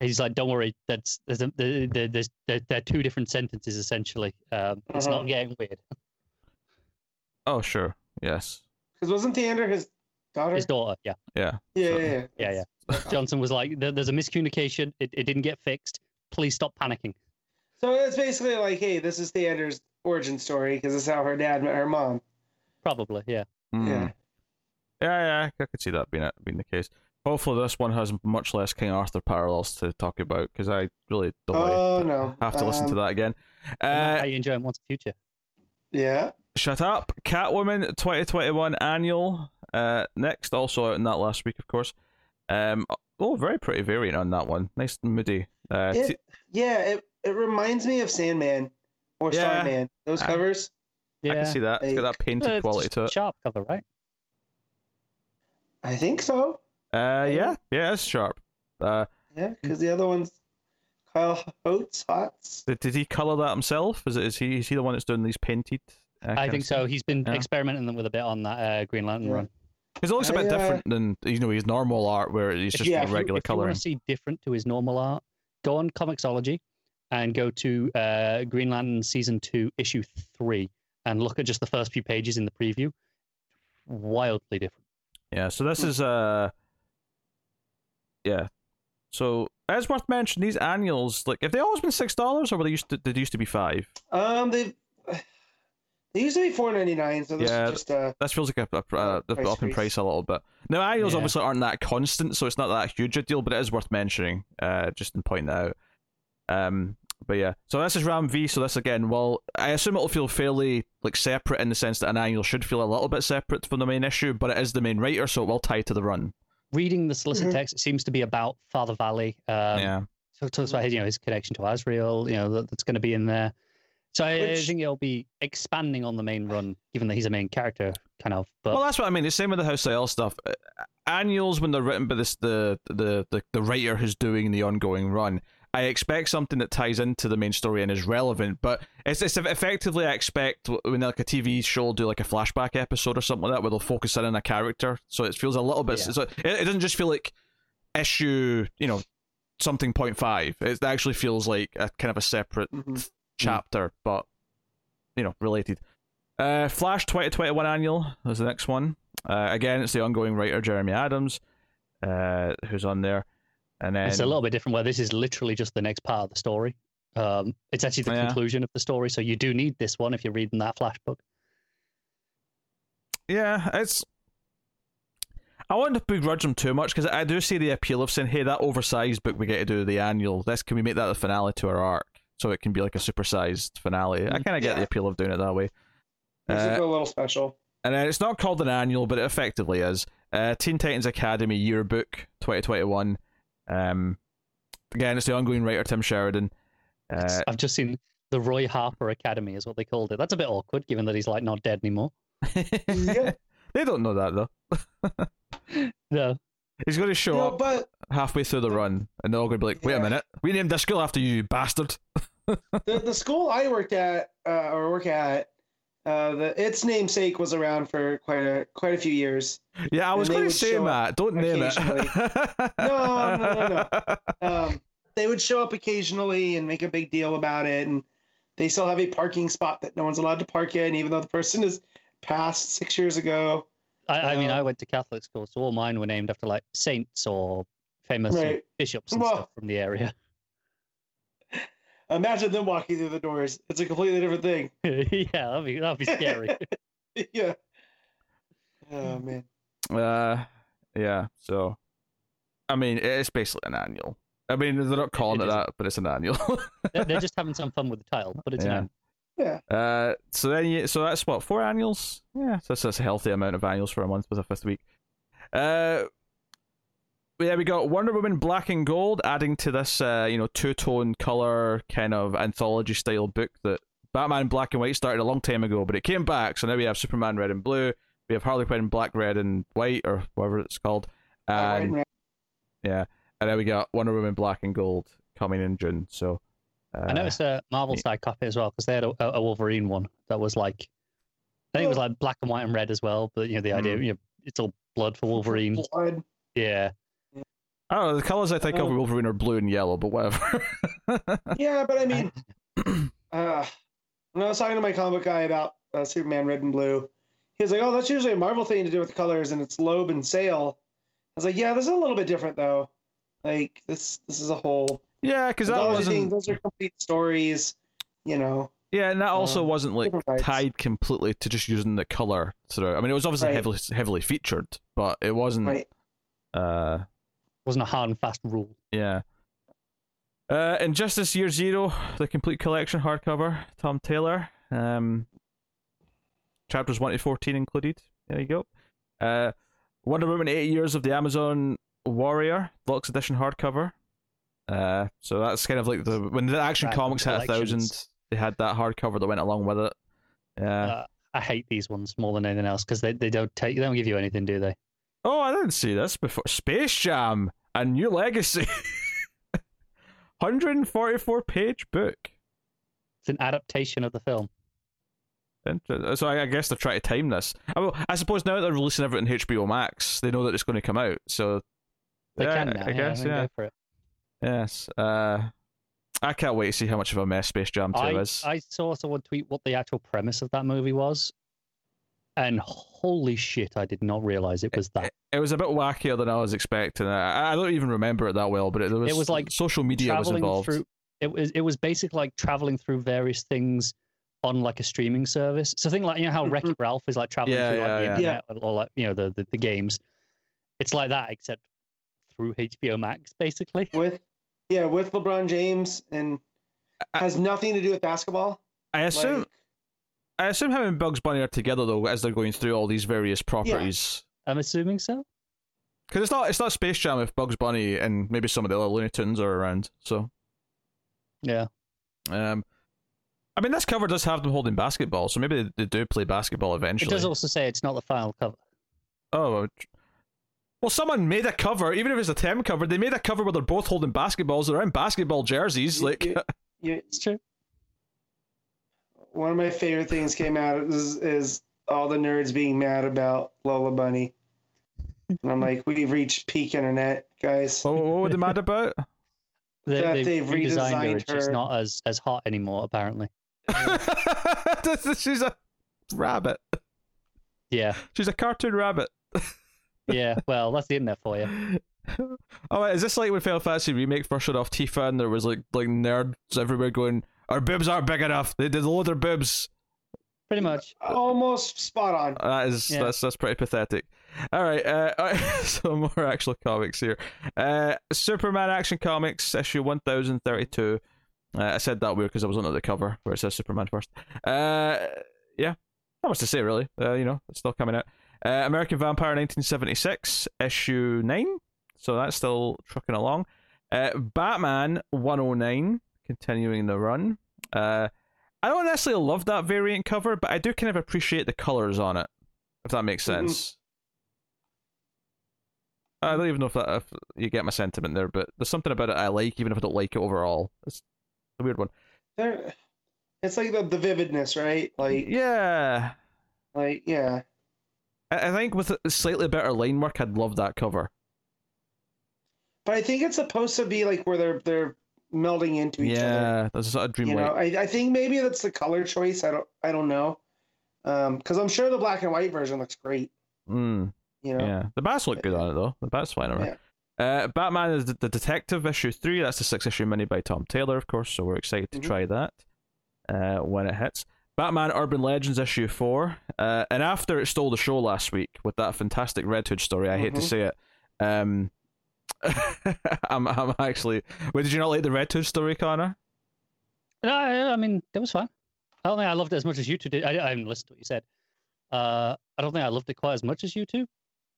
He's like, "Don't worry, that's there's a, there, there- there's there, there are two different sentences essentially. Um, it's Uh-huh. not getting weird." oh sure, yes, Because wasn't Theander his daughter? His daughter, yeah, yeah. yeah, so- yeah, yeah, yeah. Johnson was like, there, "There's a miscommunication. It, it didn't get fixed. Please stop panicking." So it's basically like, hey, this is Theander's origin story because this is how her dad met her mom. Probably, yeah. Hmm. Yeah. Yeah, yeah, I could see that being being the case. Hopefully, this one has much less King Arthur parallels to talk about because I really don't want Oh to no. have to listen to Um, that again. how Uh, you enjoy Once and Future? Yeah. shut up, Catwoman 2021 annual. Uh, next, also out in that last week, of course. Um, oh, very pretty variant on that one. Nice and moody. Uh, t- It, yeah, it, it reminds me of Sandman or Yeah. Starman. Those I- covers. I Yeah, can see that. It's got that painted Uh, quality to it. Sharp cover, right? I think so. Uh, yeah, yeah, it's sharp. Uh, Yeah, because the other one's Kyle Hotz, Hots. did, did he color that himself? Is it is he is he the one that's doing these painted? Uh, I think so. He's been Yeah. experimenting with a bit on that uh, Green Lantern Yeah. run. Because it looks a bit I, uh, different than you know his normal art, where it's just Yeah, the if you- regular if you want to see different to his normal art, go on Comixology and go to uh, Green Lantern season two, issue three, and look at just the first few pages in the preview. Wildly different. Yeah, so this is uh, yeah. So as worth mentioning, these annuals, like, have they always been six dollars, or were they used to? Did they used to be five? Um, they they used to be four ninety nine, so this Yeah. is just uh This feels like a, a, uh, they've Price up in price a little bit. Now annuals Yeah. obviously aren't that constant, so it's not that huge a deal, but it is worth mentioning. Uh, just in pointing that out. Um, but yeah, so this is Ram V. So this again, well, I assume it'll feel fairly like separate in the sense that an annual should feel a little bit separate from the main issue, but it is the main writer, so it will tie to the run. Reading the solicit Mhm. text, it seems to be about Father Valley. Um, yeah. So it talks about his, you know, his connection to Azrael, you know, that, that's going to be in there. So I, I Which- think it'll be expanding on the main run, given that he's a main character, kind of. But Well, that's what I mean. The same with the House of El stuff. Uh, Annuals, when they're written by this the, the the the writer who's doing the ongoing run, I expect something that ties into the main story and is relevant. But it's, it's effectively I expect when like a TV show will do like a flashback episode or something like that, where they'll focus in on a character, so it feels a little bit. Yeah. So it, it doesn't just feel like issue, you know, something point five. It actually feels like a kind of a separate mhm. Chapter, but you know, related. Uh, Flash 2021 annual is the next one. Uh, again, it's the ongoing writer Jeremy Adams, uh, who's on there, and then It's a little bit different where this is literally just the next part of the story. Um, it's actually the Yeah. conclusion of the story, so you do need this one if you're reading that Flash book. yeah, it's. I wouldn't begrudge them too much because I do see the appeal of saying, "Hey, that oversized book we get to do the annual. This can we make that the finale to our arc, so it can be like a supersized finale." I Mm, kind of get the appeal of doing it that way. Makes it Uh, go a little special. And then it's not called an annual, but it effectively is. Uh, Teen Titans Academy Yearbook 2021. Um, again, it's the ongoing writer Tim Sheridan. Uh, I've just seen the Roy Harper Academy, is what they called it. That's a bit awkward, given that he's like not dead anymore. Yeah. they don't know that though. No, He's going to show No, up but halfway through the run, and they're all going to be like, "Wait a minute, we named this school after you, you bastard." the, the school I worked at uh, or work at, uh, the its namesake was around for quite a quite a few years. Yeah, I was going to say, that. don't name it. No, no, no, Um, they would show up occasionally and make a big deal about it, and they still have a parking spot that no one's allowed to park in, even though the person is passed six years ago. I, I mean, I Um, went to Catholic school, so all mine were named after like saints or famous Right. bishops and Well- stuff from the area. Imagine them walking through the doors. It's a completely different thing. yeah, that'd be that'd be scary. yeah. Oh man. Uh, yeah. So, I mean, it's basically an annual. I mean, they're not calling it, It is. that, but it's an annual. they're, they're just having some fun with the title, but it's Yeah. an Yeah. uh, so then, you, so that's what four annuals. Yeah, so that's, that's a healthy amount of annuals for a month with a fifth week. Uh, yeah, we got Wonder Woman Black and Gold adding to this, uh, you know, two tone color kind of anthology style book that Batman Black and White started a long time ago, but it came back. So now we have Superman Red and Blue. We have Harley Quinn Black, Red, and White, or whatever it's called. Uh, And and yeah, and then we got Wonder Woman Black and Gold coming in June. So uh, I noticed a Marvel yeah. side copy as well because they had a, a Wolverine one that was like, I think it was like black and white and red as well. But you know the idea, Mm. you know, it's all blood for Wolverine. Blood. Yeah, I don't know. The colors I think of Oh. Wolverine are blue and yellow, but whatever. Yeah, but I mean, uh, when I was talking to my comic guy about uh, Superman Red and Blue, he was like, "Oh, that's usually a Marvel thing to do with the colors, and it's Loeb and Sale." I was like, "Yeah, this is a little bit different though. Like this, this is a whole. yeah, because that those, are wasn't. things- those are complete stories, you know. Yeah, and that also um, wasn't like tied completely to just using the color through. I mean, it was obviously Right. heavily heavily featured, but it wasn't. Right. Uh, wasn't a hard and fast rule. yeah. Uh, Injustice Year Zero, the complete collection hardcover, Tom Taylor. Um, chapters one to fourteen included. There you go. Uh, Wonder Woman: Eight Years of the Amazon Warrior, deluxe edition hardcover. Uh, so that's kind of like the when the Action Comics had a thousand, they had that hardcover that went along with it. Yeah. Uh, I hate these ones more than anything else because they, they don't take they don't give you anything, do they? Oh, I didn't see this before. Space Jam: A New Legacy. 144 page book. It's an adaptation of the film. So I guess they're trying to time this. I, will, I suppose now that they're releasing everything HBO Max, they know that it's going to come out. So They yeah, can now. I yeah, guess yeah. Go for it. Yes. Uh, I can't wait to see how much of a mess Space Jam 2 I, is. I saw someone tweet what the actual premise of that movie was, and holy shit, I did not realize it was that. It was a bit wackier than I was expecting. I, I don't even remember it that well, but it, there was, It was like social media was traveling involved. through it was it was basically like traveling through various things on like a streaming service. So think like you know how Wreck mm-hmm. Ralph is like traveling Yeah, through like yeah, the yeah. internet or like you know the, the the games. It's like that except through HBO Max basically. With yeah, with LeBron James, and has nothing to do with basketball. I assume Like, I assume him and Bugs Bunny are together though as they're going through all these various properties. Yeah. I'm assuming so. Because it's not it's not Space Jam if Bugs Bunny and maybe some of the other Looney Tunes are around. So Yeah. um, I mean this cover does have them holding basketball, so maybe they, they do play basketball eventually. It does also say it's not the final cover. Oh. well, someone made a cover, even if it's a Tem cover. They made a cover where they're both holding basketballs. They're in basketball jerseys. You- Like, you- you, It's true. One of my favorite things came out is, is all the nerds being mad about Lola Bunny. And I'm like, we've reached peak internet, guys. what, what were they mad about? They, That they've they've redesigned her. redesigned It's just her. not as as hot anymore apparently. She's a rabbit. Yeah, She's a cartoon rabbit. yeah. Well, that's the internet for you. Oh, wait, is this like when Final Fantasy Remake first showed off Tifa and there was like like nerds everywhere going, our boobs aren't big enough. They did load their boobs. Pretty much. Almost spot on. That is Yeah. that's that's pretty pathetic. All right, uh, all right, so more actual comics here. Uh, Superman Action Comics issue one thousand thirty two. Uh, I said that weird because I was under the cover where it says Superman first. Uh, yeah, not much to say really. Uh, you know, it's still coming out. Uh, American Vampire nineteen seventy six issue nine. So that's still trucking along. Uh, Batman one oh nine continuing the run. Uh, I don't necessarily love that variant cover, but I do kind of appreciate the colors on it, if that makes Mhm. sense. I don't even know if that if you get my sentiment there, but there's something about it I like, even if I don't like it overall. It's a weird one. There, it's like the, the vividness, right? Like, Yeah, like yeah. I, I think with a slightly better line work, I'd love that cover. But I think it's supposed to be like where they're they're melding into each other. yeah, that's a sort of You know, I, I think maybe that's the color choice. I don't I don't know. Um, because I'm sure the black and white version looks great. Mm, You know. yeah, the bats look good on it though. The bats flying around. Uh, Batman is the, the Detective issue three. That's the six issue mini by Tom Taylor, of course. So we're excited to Mhm. try that uh, when it hits. Batman Urban Legends issue four, uh, and after it stole the show last week with that fantastic Red Hood story, I hate to Mhm. say it. Um, I'm I'm actually. Wait, did you not like the Red Hood story, Connor? No, I, I mean, that was fun. I don't think I loved it as much as you two did. I, I haven't listened to what you said. Uh, I don't think I loved it quite as much as you two.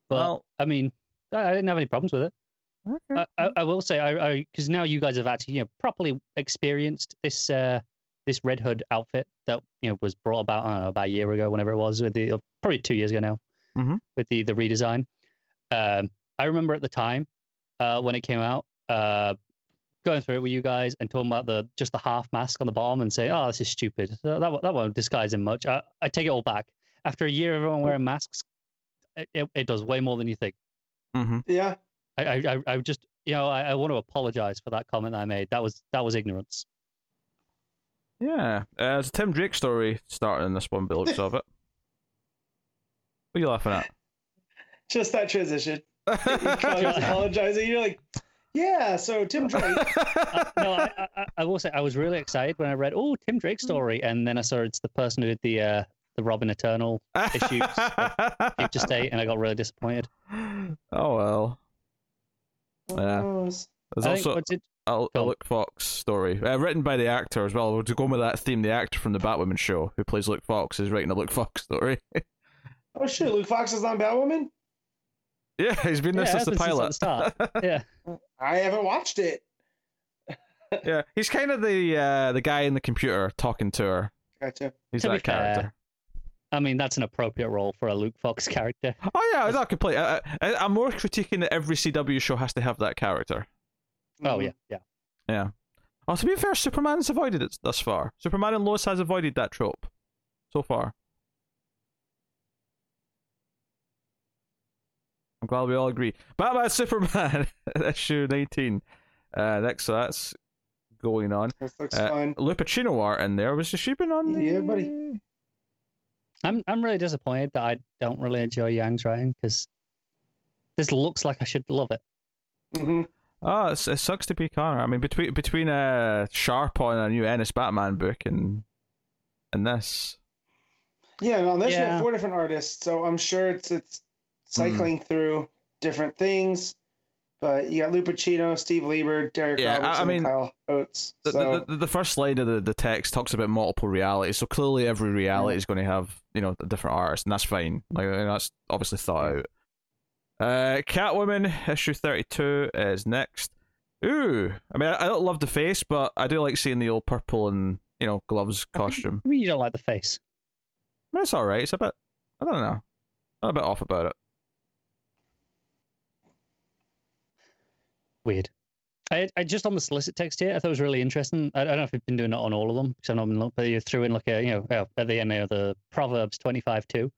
But Well- I mean, I, I didn't have any problems with it. I, I, I will say, I because now you guys have actually, you know, properly experienced this uh this Red Hood outfit that you know was brought about I don't know, about a year ago, whenever it was, with the probably two years ago now, Mhm. with the the redesign. Um, I remember at the time uh, when it came out, uh, going through it with you guys and talking about the just the half mask on the bottom and saying, "Oh, this is stupid. That that, that won't disguise him much." I, I take it all back. After a year of everyone wearing masks, it, it, it does way more than you think. Mm-hmm. Yeah. I, I, I- I just, you know, I, I want to apologize for that comment I made. That was that was ignorance. Yeah, uh, there's a Tim Drake story starting in this one, by looks of it. What are you laughing at? Just that transition. You Connor's apologizing. You're like, yeah. So Tim Drake. Uh, no, I, I- I, I will say I was really excited when I read, oh, Tim Drake story, and then I saw it's the person who did the uh, the Robin Eternal issues Future State, and I got really disappointed. Oh well. Yeah. There's I think also what's it? a, a Luke Fox story, uh, written by the actor as well. To go with that theme, the actor from the Batwoman show who plays Luke Fox is writing a Luke Fox story. oh shit! Luke Fox is on Batwoman. Yeah, he's been there Yeah, since the happens since pilot. the start. Yeah, I haven't watched it. yeah, he's kind of the uh, the guy in the computer talking to her. Gotcha. He's To that character. I mean that's an appropriate role for a Luke Fox character. Oh yeah, it's not complete. I, I, I'm more critiquing that every CW show has to have that character. Oh Mhm. yeah, yeah. Yeah. Oh, to be fair, Superman's avoided it thus far. Superman and Lois has avoided that trope so far. I'm glad we all agree. Batman Superman issue 19. Uh, next, so that's going on. This looks Uh, fun. Lupacchino art in there. Was she been on? The... Yeah, buddy. I'm I'm really disappointed that I don't really enjoy Yang's writing because this looks like I should love it. hmm Oh, it's, it sucks to be Connor. I mean, between between uh, Sharp on a new Ennis Batman book and and this. Yeah, and there's Yeah. four different artists, so I'm sure it's it's Cycling through different things. But you got Lupacchino, Steve Lieber, Derek Yeah, I- I mean, and Kyle Hotz. The, So the, the, the first line of the, the text talks about multiple realities, so clearly every reality is going to have you know a different artist, and that's fine. Like you know, that's obviously thought out. Uh, Catwoman issue thirty two is next. Ooh, I mean, I, I don't love the face, but I do like seeing the old purple and you know gloves costume. I mean, you don't like the face. I mean, it's all right. It's a bit, I don't know, I'm a bit off about it. Weird. I, I just on the solicit text here, I thought it was really interesting. I, I don't know if you've been doing it on all of them because I've not been looking, but you threw in like a, you know, uh, at the end there, the Proverbs 25 2,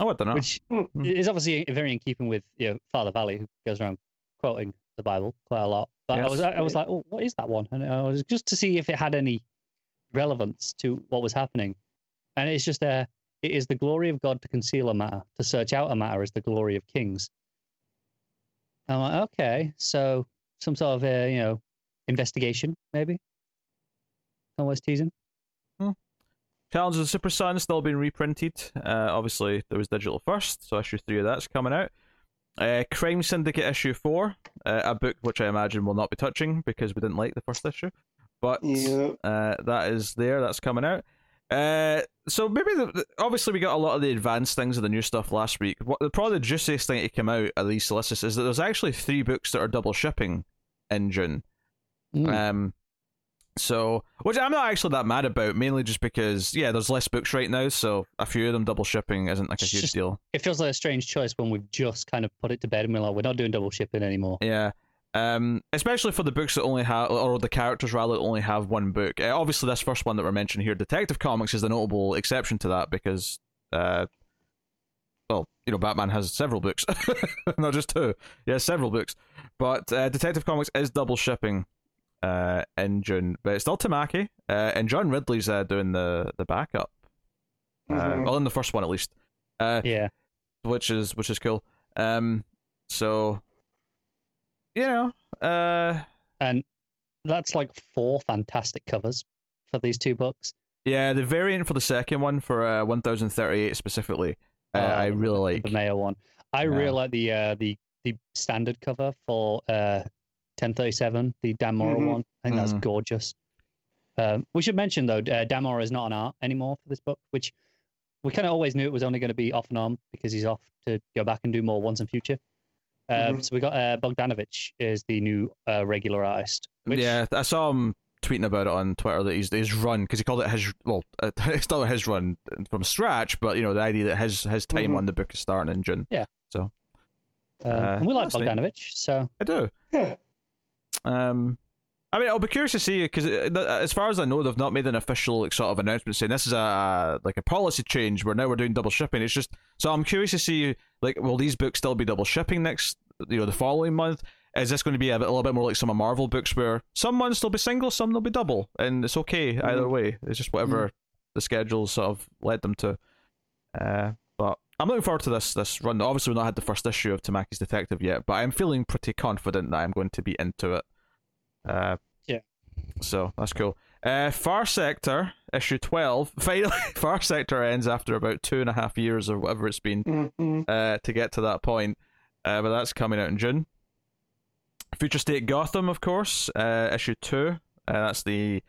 Oh, I don't know. which Hmm. is obviously very in keeping with, you know, Father Valley, who goes around quoting the Bible quite a lot. But I was I, was like, oh, what is that one? And I was just to see if it had any relevance to what was happening, and it's just a. It is the glory of God to conceal a matter, to search out a matter is the glory of kings. I'm like, okay, so some sort of uh, you know investigation, maybe. Always teasing. Challenges of Super Sons still being reprinted. Uh, obviously, there was digital first, so issue three of that's coming out. Uh, Crime Syndicate issue four, uh, a book which I imagine will not be touching because we didn't like the first issue, but Yeah. uh, that is there. That's coming out. Uh, so maybe the, obviously we got a lot of the advanced things of the new stuff last week. What the probably the juiciest thing to come out of these solicits is that there's actually three books that are double shipping in June. Mm. Um, so which I'm not actually that mad about, mainly just because yeah, there's less books right now, so a few of them double shipping isn't like a It's huge just- deal. it feels like a strange choice when we've just kind of put it to bed and we're like, we're not doing double shipping anymore. Yeah. Um, especially for the books that only have, or the characters rather, that only have one book. Uh, obviously, this first one that we're mentioning here, Detective Comics, is the notable exception to that because, uh, well, you know, Batman has several books, not just two. Yeah, several books, but uh, Detective Comics is double shipping uh, in June, but it's still Tamaki, uh, and John Ridley's uh, doing the the backup. Uh, Mhm. well, in the first one at least. Uh, Yeah. which is which is cool. Um, so you know, uh, And that's like four fantastic covers for these two books. yeah, the variant for the second one for uh, one thousand thirty eight specifically, uh, Uh, I really like. the Mayo one. I Yeah. really like the uh, the the standard cover for uh, 1037, the Dan Mora Mhm. one. I think that's Mhm. gorgeous. Um, we should mention though, uh, Dan Mora is not an art anymore for this book, which we kind of always knew it was only going to be off and on because he's off to go back and do more Once and Future. Um, Mhm. So we got uh, Bogdanovic is the new uh, regular artist. Which, Yeah, I saw him tweeting about it on Twitter that he's his run because he called it his well, uh, it's not his run from scratch, but you know the idea that his his time Mhm. on the book is starting in June. So. uh, and we like that's neat. Bogdanovic, so I do. Yeah. Um, I mean, I'll be curious to see because as far as I know, they've not made an official like sort of announcement saying this is a like a policy change where now we're doing double shipping. It's just so I'm curious to see like will these books still be double shipping next you know the following month? Is this going to be a, bit, a little bit more like some of Marvel books where some months they'll be single, some they'll be double, and it's okay either Mhm. way. It's just whatever the schedules sort of led them to. Uh, but I'm looking forward to this this run. Obviously, we've not had the first issue of Tamaki's Detective yet, but I'm feeling pretty confident that I'm going to be into it. Uh, Yeah. So that's cool. Uh, Far Sector issue twelve. Finally, Far Sector ends after about two and a half years or whatever it's been Mhm. uh, to get to that point. Uh, but that's coming out in June. Future State Gotham, of course, uh, issue two. Uh, that's the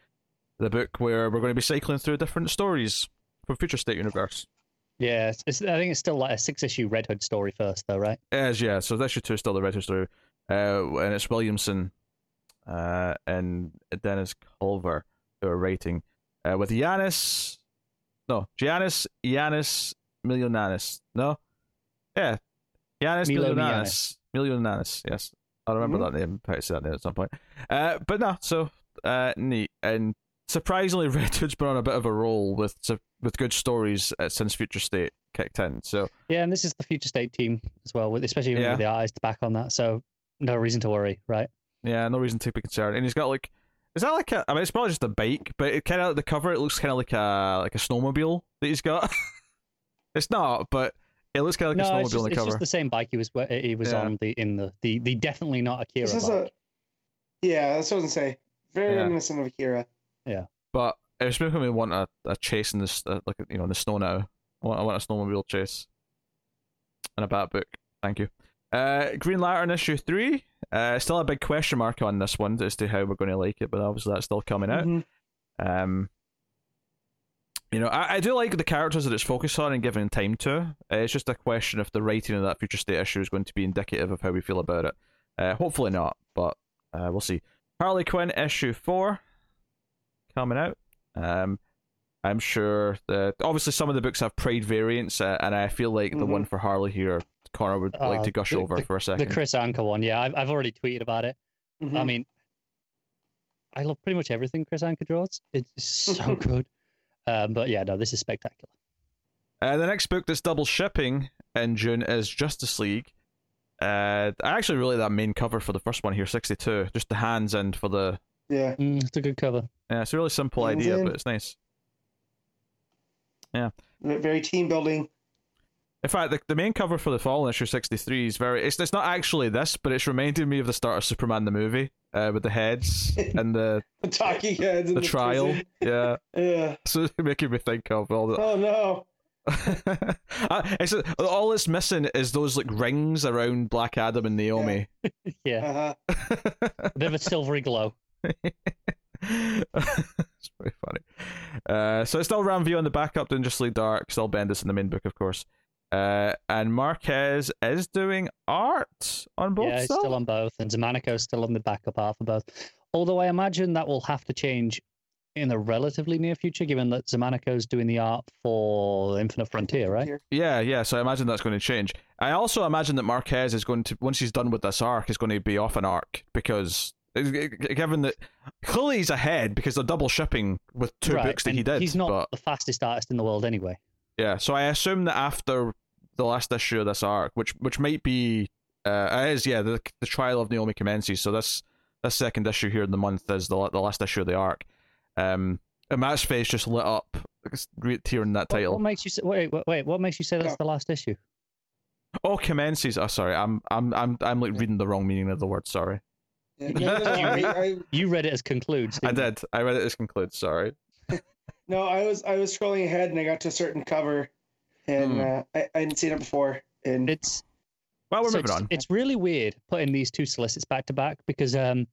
the book where we're going to be cycling through different stories from Future State universe. yeah, it's, it's, I think it's still like a six issue Red Hood story first, though, right? As yeah, so issue two is still the Red Hood story, uh, and it's Williamson, uh, and Dennis Culver who are writing, uh, with Yanis, no, Giannis, Yanis, Millionanis, no, yeah, Yanis Milo Millionanis, Millionanis, yes, I remember Mhm. that name. Probably say that name at some point, uh, but no, so uh, neat and surprisingly, Red Hood's been on a bit of a roll with with good stories uh, since Future State kicked in, so. Yeah, and this is the Future State team as well, with, especially Yeah. with the artist back on that. So no reason to worry, right? Yeah, no reason to be concerned. And he's got like, is that like a? I mean, it's probably just a bike, but it kind of the cover. It looks kind of like a like a snowmobile that he's got. it's not, but it looks kind of like no, a it's, snowmobile just, on the it's cover. just the same bike he was he was Yeah. on the in the the, the definitely not Akira This is bike. a yeah. That's what I was gonna say. Very Yeah. reminiscent of Akira. Yeah, but it's making me want a, a chase in this, uh, like you know, in the snow now. I want, I want a snowmobile chase and a bat book. Thank you. Uh, Green Lantern issue three. Uh, still a big question mark on this one as to how we're going to like it, but obviously that's still coming out. Mhm. Um, you know, I, I do like the characters that it's focused on and given time to. Uh, it's just a question if the writing of that future state issue is going to be indicative of how we feel about it. Uh, hopefully not, but uh, we'll see. Harley Quinn issue four coming out. Um, I'm sure that obviously some of the books have Pride variants, uh, and I feel like the Mhm. one for Harley here, Connor would like Uh, to gush the- over for a second. The second. Kris Anka one, yeah, I've I've already tweeted about it. I Mhm. mean, I love pretty much everything Kris Anka draws. It's so good. Um, but yeah, no, this is spectacular. Uh, the next book that's double shipping in June is Justice League. Uh, I actually really like that main cover for the first one here, 62. Just the hands and for the Yeah. Mm, it's a good cover. Yeah, it's a really simple Hands idea, in. but it's nice. Yeah, very team building. In fact, the, the main cover for the Fallen issue 63 is very. It's, it's not actually this, but it's reminding me of the start of Superman the movie uh, with the heads and the, The talking heads. in the trial. prison. Yeah. Yeah. So it's making me think of all the. Oh no. Uh, it's, all it's missing is those like rings around Black Adam and Naomi. Yeah, Uh-huh. a bit of a silvery glow. it's very funny. Uh, so it's still Ram V on the backup, Dangerously Dark, still Bendis in the main book, of course. Uh, and Marquez is doing art on both. yeah, still? still on both, and Xermanico's still on the backup half of both. Although I imagine that will have to change in the relatively near future, given that Xermanico's doing the art for Infinite Frontier, right? Yeah, yeah. So I imagine that's going to change. I also imagine that Marquez is going to, once he's done with this arc, is going to be off an arc because, given that clearly he's ahead because they're double shipping with two right, books that he did. He's not but the fastest artist in the world anyway. yeah, so I assume that after the last issue of this arc, which which might be, uh, it is yeah, the the trial of Naomi commences. So this this second issue here in the month is the the last issue of the arc. Um, and Matt's face just lit up, re- hearing that What, title. what makes you say, wait, wait, wait? What makes you say that's the last issue? Oh, commences. Oh, sorry, I'm I'm I'm I'm like reading the wrong meaning of the word. Sorry. Yeah, Yeah, no, you read- I, I, You read it as concludes. I didn't did. I read it as concludes. Sorry. no, I was I was scrolling ahead and I got to a certain cover, and Hmm. uh, I, I hadn't seen it before. And? It's Well, we're so moving it's, on. it's really weird putting these two solicits back to back because um,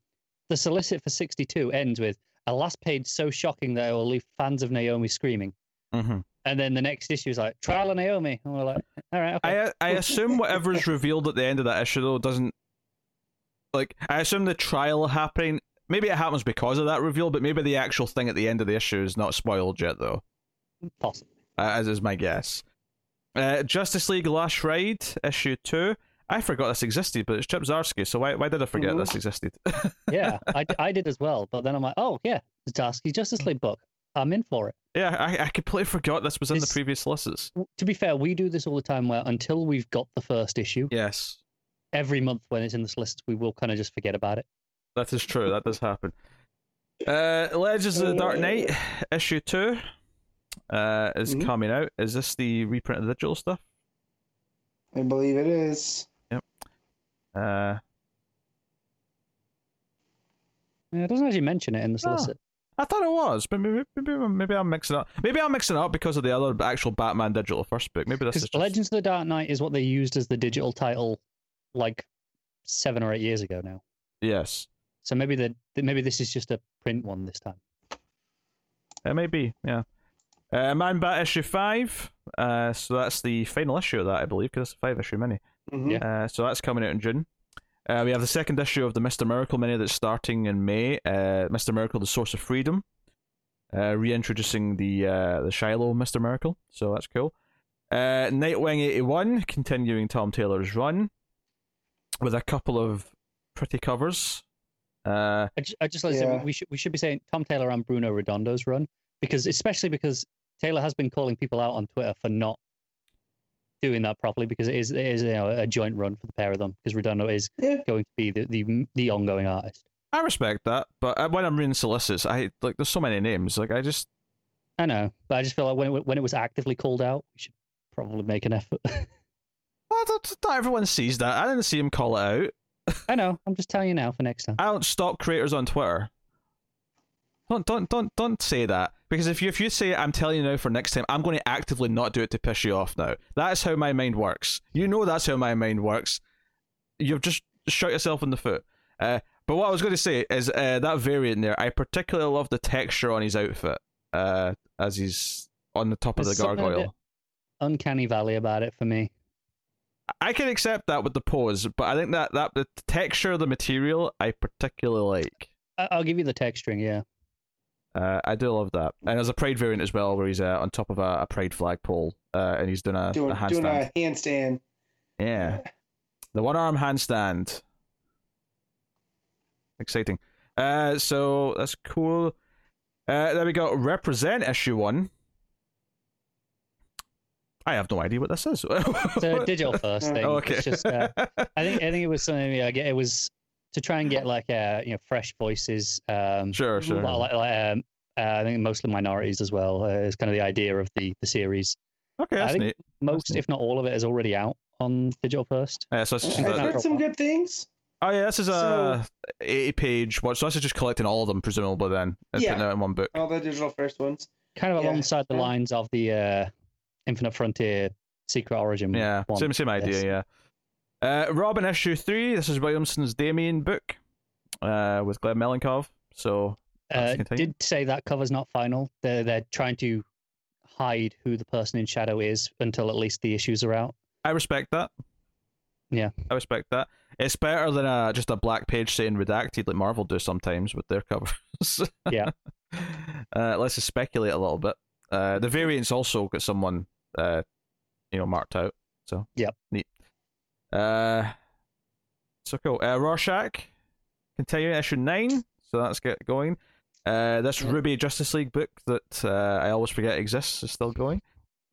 the solicit for 62 ends with a last page so shocking that it will leave fans of Naomi screaming. hmm And then the next issue is like, Trial of Naomi. And we're like, all right, okay. I I assume whatever is revealed at the end of that issue though doesn't like I assume the trial happening. Maybe it happens because of that reveal, but maybe the actual thing at the end of the issue is not spoiled yet though. Possibly. uh, as is my guess. Uh, Justice League Last Ride issue two. I forgot this existed, but it's Chip Zdarsky, so why why did I forget Mhm. this existed? Yeah, I, I did as well. But then I'm like, oh, yeah, it's Zdarsky Justice League book. I'm in for it. yeah, I, I completely forgot this was in the previous lists. To be fair, we do this all the time where until we've got the first issue, Yes, every month when it's in the solicits, we will kind of just forget about it. that is true. That does happen. Uh, Legends of the Dark Knight issue two uh, is Mhm. coming out. Is this the reprint of the digital stuff? I believe it is. Uh, Yeah, it doesn't actually mention it in the Oh. solicit. I thought it was, but maybe, maybe maybe I'm mixing up. Maybe I'm mixing it up because of the other actual Batman digital first book. Maybe this is Because just... Legends of the Dark Knight is what they used as the digital title like seven or eight years ago now. yes. So maybe the maybe this is just a print one this time. It may be, yeah. Uh, Man Bat issue five. Uh, so that's the final issue of that, I believe, because it's a five issue mini. Mhm. Yeah. Uh, so that's coming out in June. Uh, we have the second issue of the Mister Miracle mini that's starting in May. Uh, Mister Miracle: The Source of Freedom. Uh, reintroducing the uh, the Shiloh Mister Miracle, so that's cool. Uh, Nightwing eighty one, continuing Tom Taylor's run, with a couple of pretty covers. Uh, I just, I just like to say Yeah. we should we should be saying Tom Taylor and Bruno Redondo's run because especially because Taylor has been calling people out on Twitter for not doing that properly because it is it is you know, a joint run for the pair of them because Redondo is Yeah. going to be the, the the ongoing artist. I respect that, but uh, when I'm reading solicits, I like there's so many names. Like I just I know, but I just feel like when it, when it was actively called out, we should probably make an effort. well, not, not everyone sees that. I didn't see him call it out. I know. I'm just telling you now for next time. I don't stop creators on Twitter. Don't don't don't don't say that because if you if you say I'm telling you now for next time, I'm going to actively not do it to piss you off. Now that's how my mind works. You know that's how my mind works. You've just shot yourself in the foot. Uh, but what I was going to say is uh, that variant there. I particularly love the texture on his outfit uh, as he's on the top There's of the something a bit- gargoyle. Uncanny Valley about it for me. I can accept that with the pose, but I think that that the texture of the material I particularly like. I'll give you the texturing. Yeah. Uh, I do love that, and there's a pride variant as well, where he's uh, on top of a, a pride flagpole, uh, and he's doing a, Doing a doing handstand. a handstand. Yeah, the one arm handstand. Exciting. Uh, so that's cool. Uh, then we got represent issue one. I have no idea what this is. It's a digital first thing. Oh, okay. It's just, uh, I think I think it was something. Like, it was to try and get like uh you know fresh voices. Um, Sure, sure. like, like, like, um, uh, I think mostly minorities as well uh, is kind of the idea of the the series. Okay, I think neat. Most, neat. if not all of it, is already out on digital first. Yeah, so this is I've heard some good things. oh yeah, this is a eighty page. What? So this is just collecting all of them, presumably then, and Yeah. putting it in one book. All the digital first ones. Kind of Yeah. alongside the lines of the uh, Infinite Frontier Secret Origin. Yeah, one. same same idea. Yeah. Uh, Robin issue three. This is Williamson's Damian book, uh, with Gleb Melnikov. So Uh, did say that cover's not final. They're they're trying to hide who the person in shadow is until at least the issues are out. I respect that. Yeah. I respect that. It's better than a, just a black page saying redacted like Marvel do sometimes with their covers. Yeah. Uh, let's just speculate a little bit. Uh, the variants also got someone, uh, you know, marked out. So Yep. neat. Uh, so cool. Uh, Rorschach, continuing issue nine. So that's get going. Uh, this Yep. Ruby Justice League book that uh, I always forget exists is still going.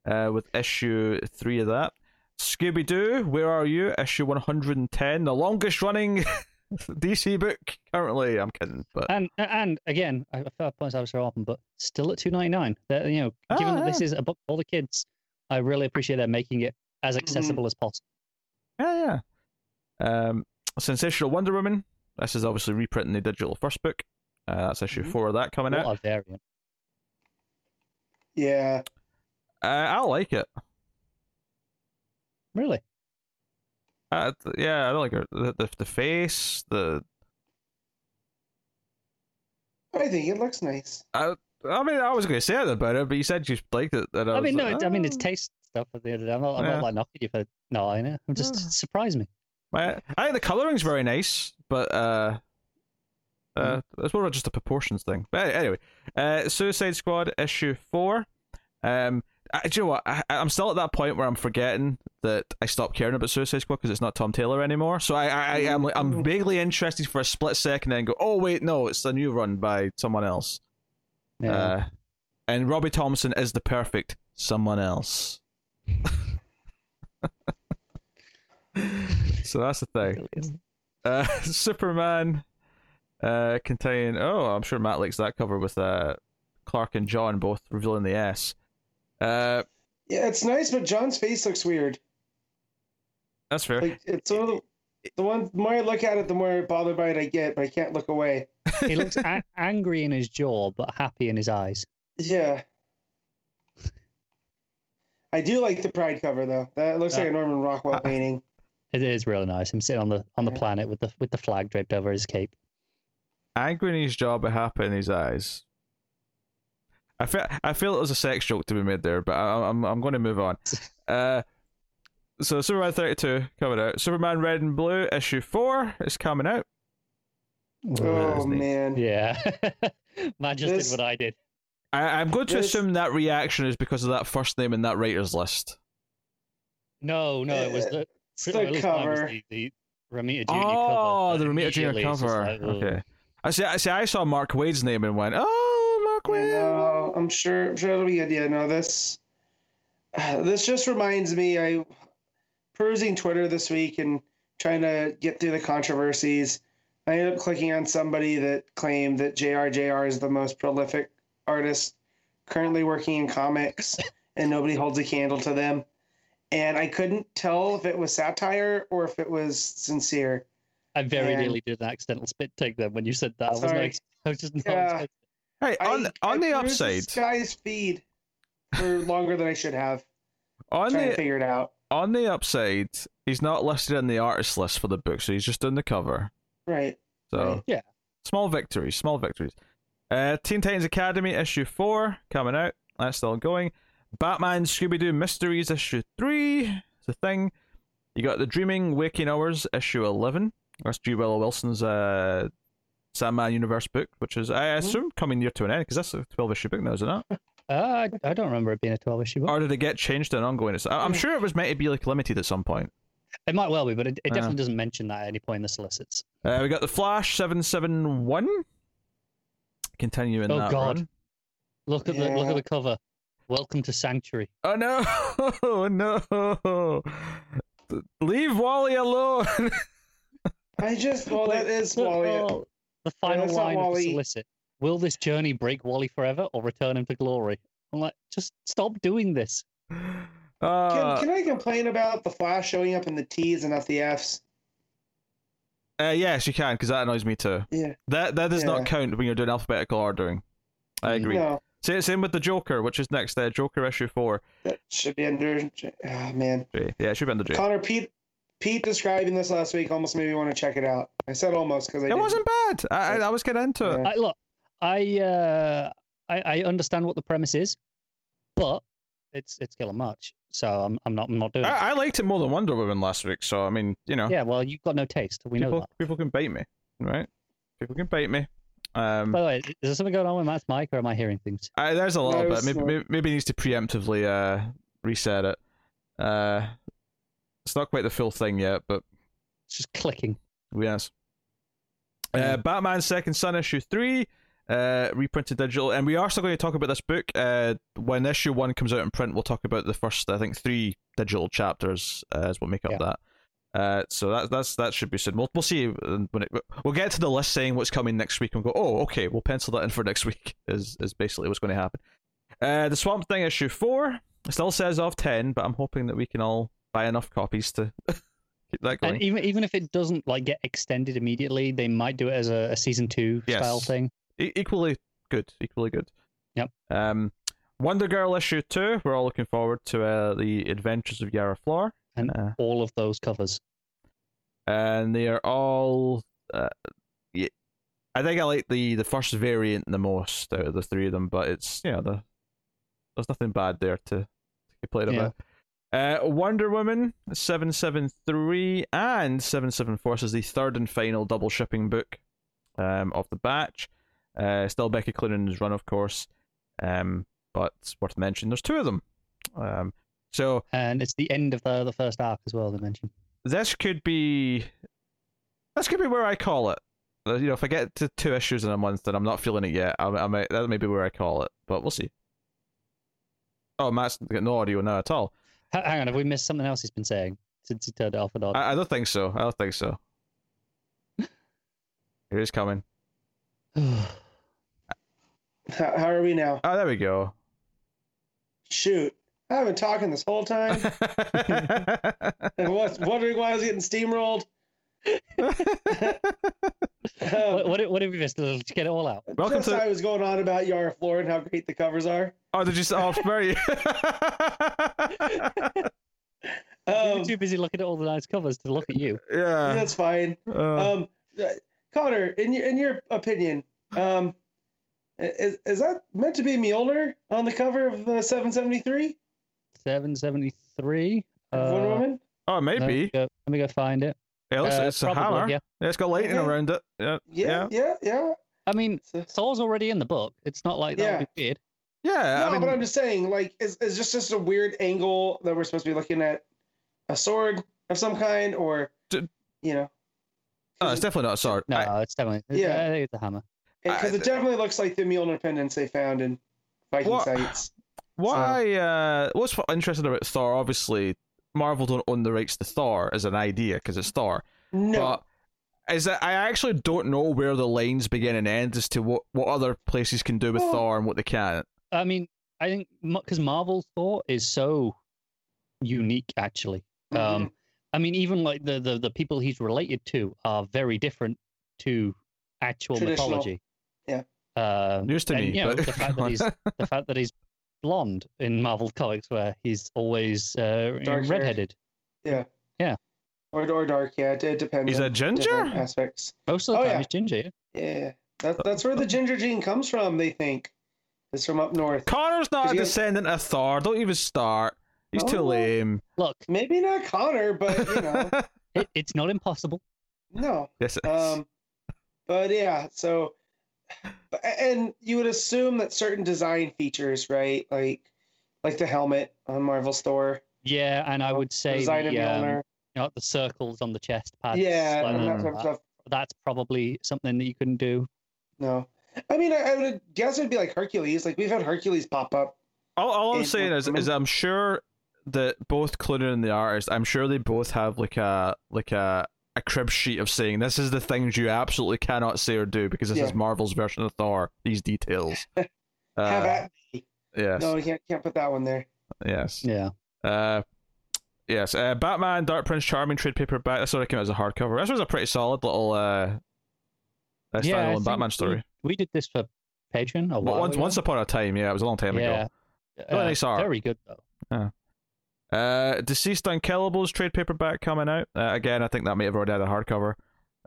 Uh, with issue three of that. Scooby Doo, Where Are You? Issue 110, the longest running DC book currently. I'm kidding, but And and again, I feel points I was so often, but still at two ninety nine. That you know, given Ah, that this is a book for all the kids, I really appreciate them making it as Mm-hmm. accessible as possible. Yeah, yeah. Um, Sensational Wonder Woman. This is obviously reprinting the digital first book. Uh, that's issue Mhm. four of that coming What out. a variant! Yeah. Uh, I like it. Really? Uh, th- yeah, I like her. The, the the face, the I think it looks nice. I, I mean, I was going to say that about it, but you said you liked it. I, I was mean, no, like, it's, I mean, it's "Oh." taste stuff at the end of the day. I'm not, I'm Yeah. not like knocking you for not liking it. I'm just Yeah. surprised me. I, I think the coloring's very nice, but uh, uh, it's more just a proportions thing. But anyway, uh, Suicide Squad issue four. Um, I, do you know what? I, I'm still at that point where I'm forgetting that I stopped caring about Suicide Squad because it's not Tom Taylor anymore. So I, I, I am, like, I'm vaguely interested for a split second, and then go, oh wait, no, it's a new run by someone else. Yeah. Uh, and Robbie Thompson is the perfect someone else. so that's the thing. Uh, Superman uh, contain. Oh, I'm sure Matt likes that cover with uh, Clark and John both revealing the S. Uh, Yeah, it's nice, but John's face looks weird. that's fair. Like it's one of the the one the more I look at it, the more bothered by it I get, but I can't look away. he looks a- angry in his jaw, but happy in his eyes. Yeah. I do like the Pride cover though. That looks like a Norman Rockwell painting. It is really nice. Him sitting on the on the Yeah. planet with the with the flag draped over his cape. Angry in his jaw, but happy in his eyes. I feel I feel it was a sex joke to be made there, but I, I'm I'm going to move on. Uh, so Superman 32 coming out. Superman Red and Blue issue four is coming out. Oh neat. man. Yeah, man just This- did what I did. I, I'm going to This- assume that reaction is because of that first name in that writer's list. No, no, it was the, It's the least cover. The, oh, the Romita Junior Oh, cover. the Romita Junior immediately it's just cover. like, ugh. okay. I see. I see. I saw Mark Waid's name and went, "Oh, Mark Wade." No, I'm sure. I'm sure it'll be good. Yeah, no, this this just reminds me. I perusing Twitter this week and trying to get through the controversies. I ended up clicking on somebody that claimed that JRJR is the most prolific artist currently working in comics, and nobody holds a candle to them. And I couldn't tell if it was satire or if it was sincere. I very And- nearly did an accidental spit take then when you said that. I was, Sorry. not, I was just not Yeah. expecting- Hey, on I, on I the upside, this guy's feed for longer than I should have, on trying to figure it out. on the upside, he's not listed in the artist list for the book, so he's just doing the cover. Right. So Right. Yeah. small victories, small victories. Uh, Teen Titans Academy issue four coming out. That's still going. Batman Scooby Doo Mysteries issue three. It's a thing. You got the Dreaming Waking Hours issue eleven. That's G. Willow Wilson's uh, Sandman Universe book, which is I assume coming near to an end because that's a twelve issue book now, isn't it? Uh, I, I don't remember it being a 12 issue book. Or did it get changed to an ongoing? I- I'm sure it was meant to be like limited at some point. It might well be, but it, it definitely doesn't mention that at any point in the solicits. Uh, we got the Flash seven seven one. Continuing Oh, that God. run. Look at the look at the cover. Welcome to Sanctuary. Oh no! Oh no! Leave Wally alone. I just well that is The- Wally. oh, the final that's not line of the solicit. Will this journey break Wally forever or return him to glory? I'm like, just stop doing this. Uh, Can, can I complain about the Flash showing up in the T's and not the F's? Uh, yes, you can, because that annoys me too. Yeah. That that does Yeah. not count when you're doing alphabetical ordering. I agree. No, Same, same with the Joker, which is next. Uh, Joker issue four. that should be under. Oh man, J. Yeah, it should be under J. Connor Pete. Pete describing this last week almost made me want to check it out. I said almost because I It didn't. wasn't bad. I, I, I was getting into it. I, look, I, uh, I I understand what the premise is, but it's it's killing much. So I'm I'm not I'm not doing it. I, I liked it more than Wonder Woman last week. So I mean, you know, Yeah, well, you've got no taste. We know people that. people can bait me, right? People can bait me. Um, By the way, is there something going on with Matt's mic, or am I hearing things? I, there's a No, little bit. Maybe, maybe maybe he needs to preemptively uh reset it. Uh, it's not quite the full thing yet, but It's just clicking. Yes. Uh, Batman Second Son issue three, uh, reprinted digital, and we are still going to talk about this book. Uh, when issue one comes out in print, we'll talk about the first, I think, three digital chapters uh, as what make up Yeah. that. Uh, so that that's that should be soon. We'll we'll see when it we'll get to the list saying what's coming next week and go. Oh, okay, we'll pencil that in for next week. Is is basically what's going to happen. Uh, the Swamp Thing issue four still says of ten, but I'm hoping that we can all buy enough copies to keep that going. And even even if it doesn't like get extended immediately, they might do it as a, a season two Yes. style thing. E- equally good, equally good. Yep. Um, Wonder Girl issue two. We're all looking forward to uh, the Adventures of Yara Flor, And Uh. all of those covers. and they are all. Uh, yeah, I think I like the the first variant the most out of the three of them, but it's you know the there's nothing bad there to, to complain Yeah. about. Uh, Wonder Woman seven seven three and seven seven four is the third and final double shipping book um, of the batch. Uh, still Becky Cloonan's run, of course, um, but worth mentioning there's two of them. Um, so And it's the end of the the first arc as well. They mentioned. this could be this could be where I call it. Uh, You know, if I get to two issues in a month and I'm not feeling it yet, I, I might that may be where I call it, but we'll see. Oh, Matt's got no audio now at all. Hang on, have we missed something else he's been saying since he turned it off and on? I, I don't think so. I don't think so. Here he's coming. How, how are we now? Oh, there we go. Shoot, I've been talking this whole time. and was wondering why I was getting steamrolled. Um, what, what, what have we missed? Let's get it all out. Welcome just to- I was going on about Yara Flor and how great the covers are. oh, did you? s- Oh, very. Um, You're too busy looking at all the nice covers to look at you. yeah. that's fine. Uh, Um, uh, Connor, in your in your opinion, um, is is that meant to be Mjolnir on the cover of uh, 773 Seven seventy three. Wonder Woman? oh, maybe. Let me go find it. Yeah, it's, Uh, it's a hammer. yeah. Yeah, it's got lightning Okay. around it. Yeah. Yeah, yeah, yeah. I mean, So- Thor's already in the book. It's not like that Yeah. would be weird. Yeah. no, I mean, but I'm just saying, like, is is just just a weird angle that we're supposed to be looking at a sword of some kind, or D- you know, no, it's definitely not a sword. No, I- it's definitely. Yeah. I think it's a hammer. Because it definitely looks like the Mjolnir pendants they found in Viking What- sites. What So- I uh, what's interesting about Thor? Obviously, Marvel don't own the rights to Thor as an idea because it's Thor. No, But is that I actually don't know where the lines begin and end as to what, what other places can do with Well- Thor and what they can't. I mean, I think because Marvel's Thor is so unique, actually. Mhm. Um, I mean, even like the, the the people he's related to are very different to actual mythology. Yeah. Uh, News to and, me. You know, but- the fact that he's the fact that he's blonde in Marvel comics, where he's always uh, Dark-haired. redheaded. Yeah. Yeah. Or or dark. Yeah, it, it depends. He's a on ginger? aspects. Most of the Oh, time, yeah. he's ginger. yeah. Yeah, that, that's where the ginger gene comes from. They think it's from up north. Connor's not a Because you- descendant of Thor. Don't even start. He's too Oh. lame. Look, Maybe not Connor, but you know, it, it's not impossible. no. yes, it is. Um, but yeah, so but- and you would assume that certain design features, right, like like the helmet on Marvel's Thor, Yeah, and I would say design of the, um, Mjolnir, you know, the circles on the chest pads. yeah, like and that that. type of stuff. that's probably something that you couldn't do. No, I mean, I, I would guess it'd be like Hercules. Like we've had Hercules pop up. all, all I'm saying is, is I'm sure that both Cloonan and the artist, I'm sure they both have like a like a a crib sheet of saying this is the things you absolutely cannot say or do because this Yeah. is Marvel's version of Thor. These details. Have Uh, at me. yes. No, we can't can't put that one there. Yes. Yeah. Uh, yes. Uh, Batman Dark Prince Charming trade paperback. This sort of came out as a hardcover. This was a pretty solid little uh, uh Yeah, standalone Batman we- story. We did this for Patreon a Well, while once, ago. once upon a time, yeah, it was a long time ago. yeah. Really Uh, nice art. Very good though. Uh, DCeased Unkillables trade paperback coming out. Uh, again, I think that may have already had a hardcover.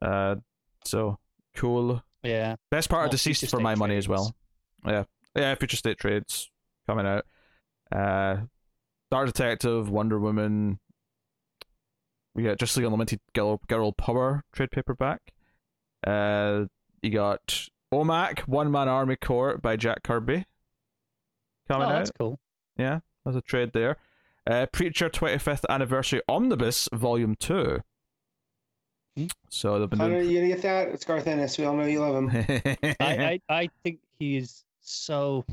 Uh, so cool. Yeah. Best part of DCeased for my money as well. Yeah, yeah. Future State trades coming out. Uh, Star Detective, Wonder Woman. We got Justice League Unlimited Girl, Girl Power trade paperback. Uh, you got OMAC One Man Army Corps by Jack Kirby coming oh, out. that's cool. Yeah, there's a trade there. Uh, Preacher 25th Anniversary Omnibus Volume 2. Hmm. So they've been Connor, doing. you gonna get that? It's Garth Ennis. We all know you love him. I, I, I think he is so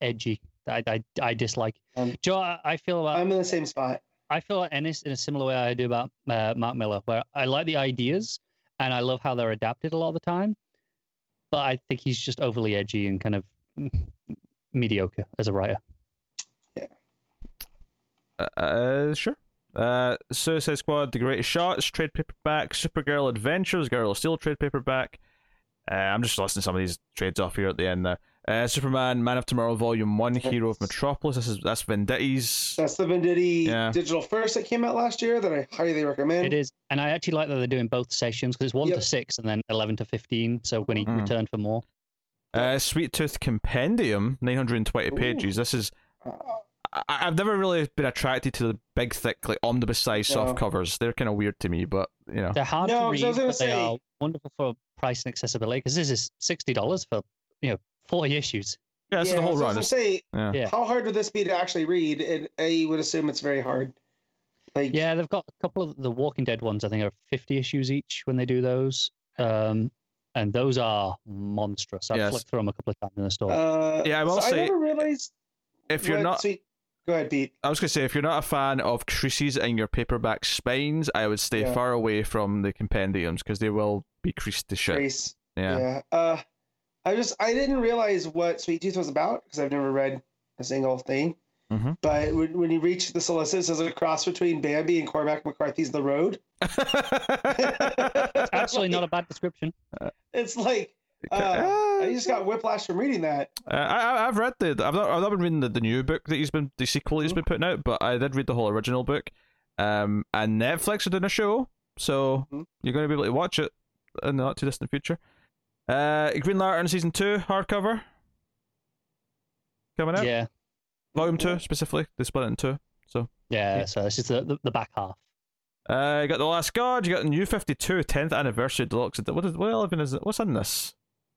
edgy. I, I, I dislike. Um, Joe, I, I feel about I'm in the same spot. I feel like Ennis in a similar way I do about uh, Mark Millar, where I like the ideas and I love how they're adapted a lot of the time, but I think he's just overly edgy and kind of mediocre as a writer. Uh, uh, sure. Uh, Suicide Squad, The Greatest Shots, trade paperback. Supergirl Adventures, Girl of Steel, trade paperback. Uh, I'm just listing some of these trades off here at the end there. Uh, Superman, Man of Tomorrow, Volume One, Hero of Metropolis. This is that's Venditti's. That's the Venditti Yeah. digital first that came out last year that I highly recommend. It is, and I actually like that they're doing both sessions because it's one Yep. to six and then eleven to fifteen. So when he Mm. returned for more, Uh, Sweet Tooth Compendium, 920 Ooh. pages. This is Uh, I, I've never really been attracted to the big, thick, like omnibus size No. soft covers. They're kind of weird to me, but you know, they're hard No, to 'cause read, I was gonna they say- are wonderful for price and accessibility. Because this is sixty dollars for you know forty issues. yeah, this is the whole so I run. was gonna say, yeah. Yeah. how hard would this be to actually read? And I would assume it's very hard. Like, Yeah, they've got a couple of the Walking Dead ones. I think are fifty issues each when they do those, um, and those are monstrous. I've Yes. flipped through them a couple of times in the store. uh, Yeah, I will so say- I never realized. If you're what not, Sweet... Go ahead, Pete. I was gonna say, if you're not a fan of creases in your paperback spines, I would stay Yeah. far away from the compendiums because they will be creased to shit. Grace. Yeah. Yeah. Uh, I just I didn't realize what Sweet Tooth was about because I've never read a single thing. Mhm. But when, when you reach the solicits, there's a cross between Bambi and Cormac McCarthy's The Road. It's actually, not a bad description. It's like uh, I just got whiplash from reading that. Uh, I, I- I've read the. I've not. I've not been reading the, the new book that he's been the sequel he's been putting out, but I did read the whole original book. Um, and Netflix are doing a show, so Mhm. you're going to be able to watch it in the not too distant future. Uh, Green Lantern season two hardcover coming out. Yeah, Volume two specifically. They split it in two. yeah. Yeah. So this is the, the, the back half. Uh, you got the Last God. You got the New Fifty Two 10th anniversary deluxe. What is what even is it? What's in this?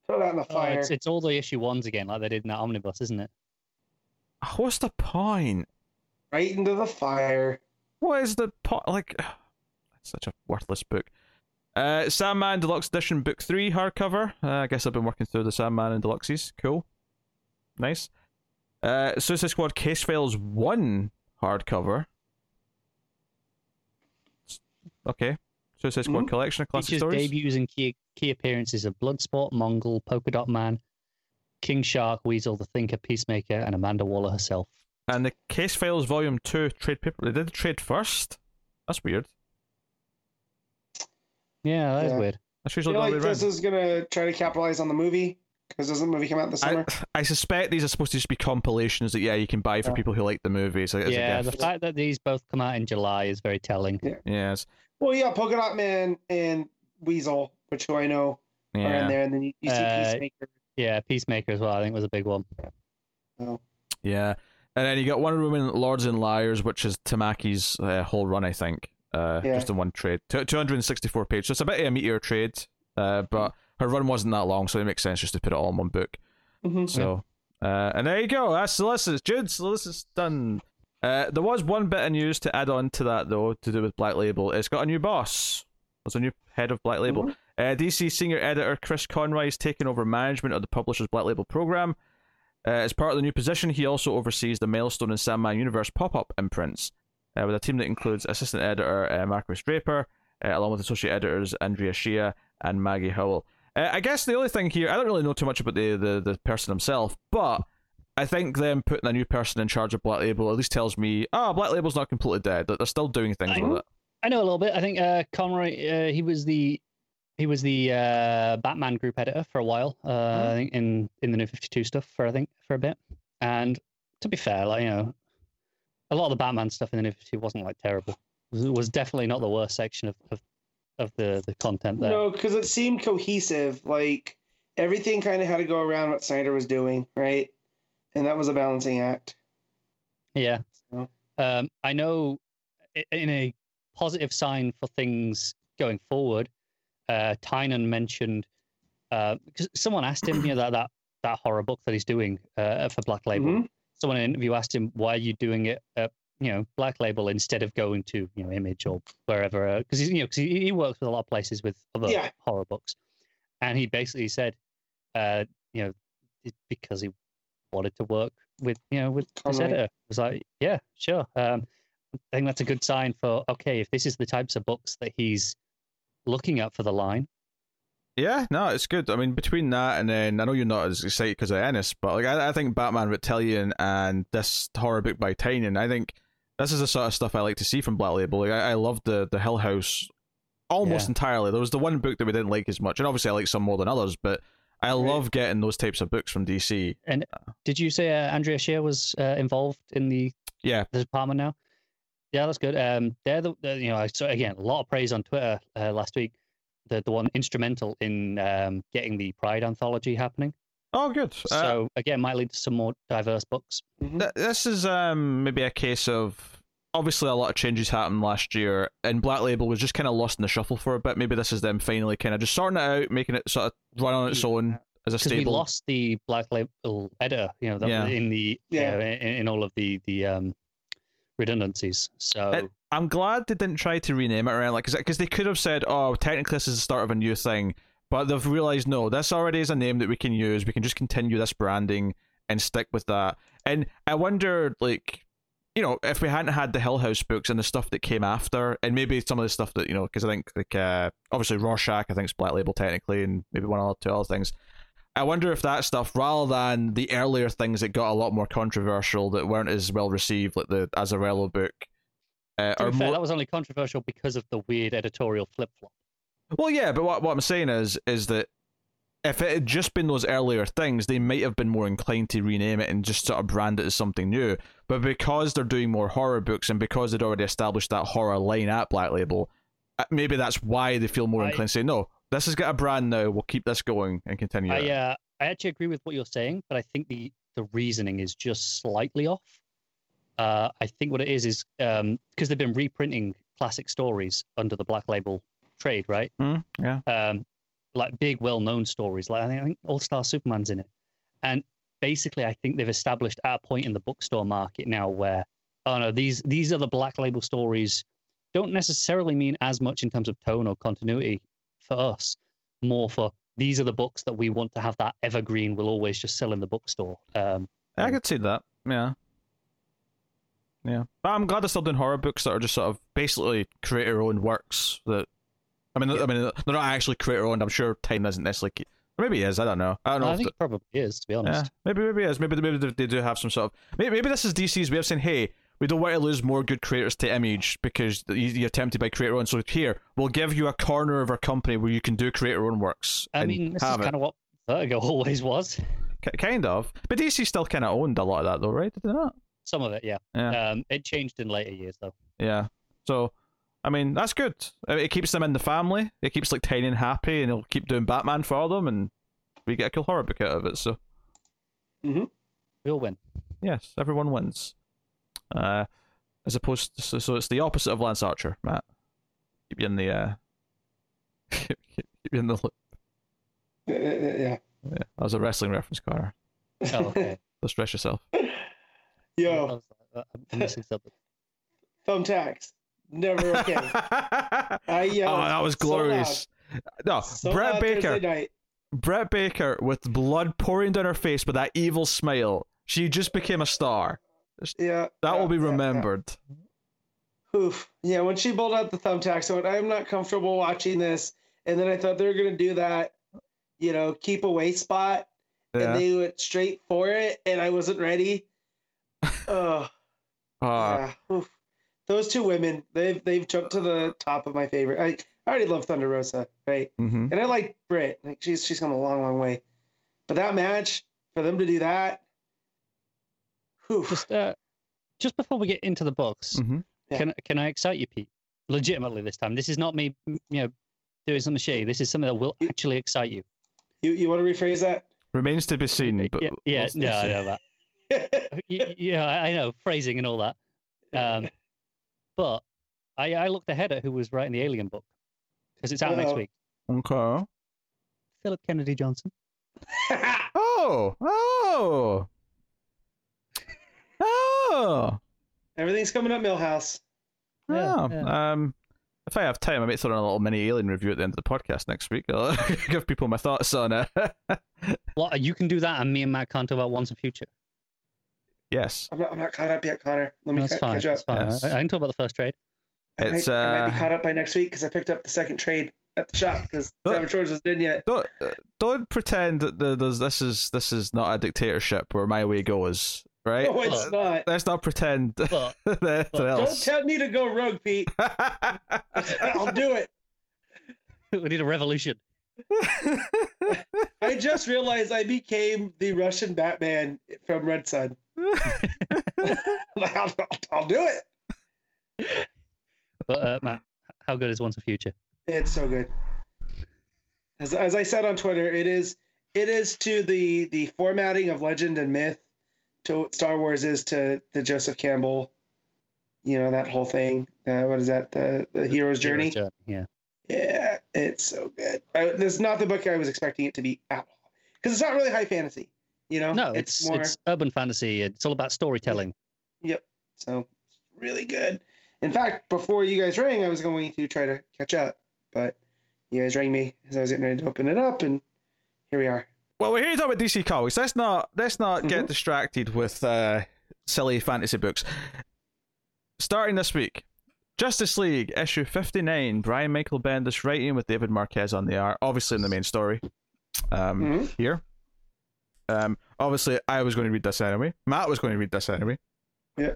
Throw that in the Oh, fire. it's it's all the issue ones again, like they did in that omnibus, isn't it? What's the point? right into the fire. What is the pot? Like, it's such a worthless book. Uh, Sandman Deluxe Edition Book 3 hardcover. Uh, I guess I've been working through the Sandman and Deluxes. Cool. Nice. Uh, Suicide Squad Case Files 1 hardcover. Okay. Suicide Squad Mhm. Collection of Classic Features Stories. debuts and key key appearances of Bloodsport, Mongal, Polka Dot Man, King Shark, Weasel, the Thinker, Peacemaker, and Amanda Waller herself. And the Case Files Volume 2 trade paper. They did the trade first? That's weird. Yeah, that is Yeah. weird. That's I usually feel the like other this around. is gonna try to capitalize on the movie because doesn't the movie come out this summer? I, I suspect these are supposed to just be compilations that, yeah, you can buy for Yeah. people who like the movie. So yeah, the fact that these both come out in July is very telling. Yes. Well, yeah, Polka Dot Man and Weasel, which who I know are in there, and then you, you see Uh, Peacemaker. Yeah, Peacemaker as well. I think was a big one. Oh, Yeah. And then you got Wonder Woman Lords and Liars, which is Tamaki's uh, whole run, I think. Uh, Yeah. Just in one trade. Two- 264 pages. So it's a bit of a meteor trade, uh, but her run wasn't that long, so it makes sense just to put it all in one book. Mhm. So, uh, and there you go. That's Solicitus. Jude, Solicitus done. Uh, there was one bit of news to add on to that, though, to do with Black Label. It's got a new boss. There's a new head of Black Label. Mhm. Uh, DC senior editor Chris Conroy is taking over management of the publisher's Black Label program. Uh, as part of the new position, he also oversees the Milestone and Sandman Universe pop up imprints, uh, with a team that includes assistant editor uh, Marquis Draper, uh, along with associate editors Andrea Shea and Maggie Howell. Uh, I guess the only thing here, I don't really know too much about the, the, the person himself, but I think them putting a new person in charge of Black Label at least tells me, ah, oh, Black Label's not completely dead. That they're still doing things I with it. I know a little bit. I think uh, Conroy, uh, he was the he was the uh, Batman group editor for a while. Uh, Mm-hmm. I think in in the New Fifty Two stuff for I think for a bit. And to be fair, like you know, a lot of the Batman stuff in the New Fifty Two wasn't like terrible. It was, it was definitely not the worst section of of, of the the content there. No, because it seemed cohesive. Like everything kind of had to go around what Snyder was doing, right? And that was a balancing act. Yeah. So- Um, I know in a positive sign for things going forward, uh, Tynion mentioned because someone asked him, you know, that, that that horror book that he's doing uh, for Black Label. Mhm. Someone in an interview asked him, "Why are you doing it at you know Black Label instead of going to you know Image or wherever?" Because he's you know 'cause he, he works with a lot of places with other Yeah. horror books, and he basically said, uh, you know, because he wanted to work with you know with this Conroy. editor. It was like, yeah, sure. Um, I think that's a good sign for okay, if this is the types of books that he's looking at for the line. Yeah, no, it's good. I mean, between that and then I know you're not as excited because of Ennis, but like I, I think Batman Reptilian and this horror book by Tynion, I think this is the sort of stuff I like to see from Black Label. Like I, I loved the the Hill House almost Yeah. entirely. There was the one book that we didn't like as much, and obviously I like some more than others, but I Right. love getting those types of books from DC. And did you say uh, Andrea Shea was uh, involved in the Yeah, the department now? Yeah, that's good. Um, they're the, the you know, I saw again a lot of praise on Twitter uh, last week. The the one instrumental in um, getting the Pride anthology happening. Oh, good. Uh, So again, might lead to some more diverse books. Mhm. Th- this is um maybe a case of obviously a lot of changes happened last year, and Black Label was just kind of lost in the shuffle for a bit. Maybe this is them finally kind of just sorting it out, making it sort of run on its own as a Because we lost the Black Label editor, you know, that, Yeah. in the Yeah. yeah. in, in all of the the um, redundancies. So It- I'm glad they didn't try to rename it around like because they could have said, "Oh, technically this is the start of a new thing," but they've realized no, this already is a name that we can use. We can just continue this branding and stick with that. And I wonder, like, you know, if we hadn't had the Hill House books and the stuff that came after, and maybe some of the stuff that you know, because I think like uh, obviously Rorschach, I think is Black Label technically, and maybe one or two other things. I wonder if that stuff, rather than the earlier things that got a lot more controversial, that weren't as well received, like the Azzarello book, uh, fair, more. that was only controversial because of the weird editorial flip flop. Well, yeah, but what what I'm saying is is that if it had just been those earlier things, they might have been more inclined to rename it and just sort of brand it as something new. But because they're doing more horror books and because they'd already established that horror line at Black Label, uh, maybe that's why they feel more I- inclined to say, "No, this has got a brand now. We'll keep this going and continue." I uh, I actually agree with what you're saying, but I think the the reasoning is just slightly off. Uh, I think what it is is because they've been reprinting classic stories under the Black Label trade, right? Mm, yeah. Um, like big, well-known stories. Like I think, All Star Superman's in it, and basically, I think they've established at a point in the bookstore market now where, oh no, these these are the Black Label stories. Don't necessarily mean as much in terms of tone or continuity for us. More for these are the books that we want to have that evergreen We'll always just sell in the bookstore. Um, I could see that. Yeah. Yeah. But I'm glad they're still doing horror books that are just sort of basically create creator own works that I mean I mean they're not actually creator owned. I'm sure Time isn't necessarily maybe he is, I don't know. I don't know I think the- it probably is, to be honest, yeah, maybe maybe it is. Maybe maybe they- they do have some sort of maybe, maybe this is DC's way of saying, hey, we don't want to lose more good creators to Image because you- you're tempted by creator owned. So here we'll give you a corner of our company where you can do creator owned works. I mean, this is it. kind of what Vertigo always was. Ki- kind of, but DC still kind of owned a lot of that though, right? Did they not? Some of it, yeah. Yeah. Um, it changed in later years, though. Yeah. So, I mean, that's good. I mean, It keeps them in the family. It keeps like Tynion happy, and he'll keep doing Batman for them, and we get a cool horror book out of it. So, We all win. yes, everyone wins. Uh, as opposed to, so, so it's the opposite of Lance Archer, Matt. Keep you in the uh, keep you in the loop. Uh, uh, yeah. Yeah, that was a wrestling reference, Carter. Oh, okay. Don't stress yourself. I Yo, uh, I'm missing something. thumbtacks. Never okay. I yelled. oh, that was so glorious. no, So Britt Baker. Britt Baker with blood pouring down her face with that evil smile. She just became a star. Yeah. That yeah, will be yeah, yeah. remembered. oof. Yeah, when she pulled out the thumbtacks, I went, I'm not comfortable watching this. And then I thought they were gonna do that, you know, keep away spot, Yeah. and they went straight for it, and I wasn't ready. Oh, Ah, yeah. Oof. Those two women, they've they've jumped to the top of my favorite. I, I already love Thunder Rosa, right? mhm. And I like Britt. Like she's she's come a long, long way. But that match, for them to do that, whew, Just uh, just before we get into the books, Mhm. Yeah. can can I excite you, Pete? Legitimately this time. This is not me, you know, doing some shady. This is something that will You- actually excite you. you you want to rephrase that? Remains to be seen. But yeah, yeah, we'll- no, I know that. Yeah, I I know phrasing and all that. Um, but I, I looked ahead at who was writing the Alien book because it's out next week. Okay. Philip Kennedy Johnson. Oh, oh, oh. Everything's coming up, Milhouse. Yeah, oh. yeah. Um, if I have time, I might throw in a little mini alien review at the end of the podcast next week. I'll give people my thoughts on it. Well, you can do that, and me and Matt can't talk about Once and Future. Yes, I'm not, I'm not caught up yet, Connor. Let me That's ca- fine. catch up. Fine. Yes. I, I can talk about the first trade. I might, it's I might be uh. caught up by next week because I picked up the second trade at the shop because. Seven Shores wasn't in yet. Don't uh, don't pretend that the, there's this is this is not a dictatorship where my way goes, right? No, it's not. Let's not pretend But anything Don't Don't else. tell me to go rogue, Pete. I'll do it. we need a revolution. I just realized I became the Russian Batman from Red Sun. I'll, I'll do it. But uh, Matt, how good is Once and Future? It's so good. As, as I said on Twitter, it is it is to the the formatting of legend and myth to what Star Wars is to the Joseph Campbell, you know that whole thing. Uh, what is that? The the hero's journey. Hero's Yeah. Yeah, it's so good. I, this is not the book I was expecting it to be at all because it's not really high fantasy. You know, No, it's more it's urban fantasy. It's all about storytelling. Yep. So really good. In fact, before you guys rang, I was going to try to catch up, but you guys rang me as I was getting ready to open it up, and here we are. Well, we're here to talk about DC Comics. Let's not let's not get Mhm. distracted with uh, silly fantasy books. Starting this week, Justice League issue fifty nine. Brian Michael Bendis writing with David Marquez on the art, obviously in the main story. Um, Mhm. here. Um, obviously, I was going to read this anyway. Matt was going to read this anyway. Yeah.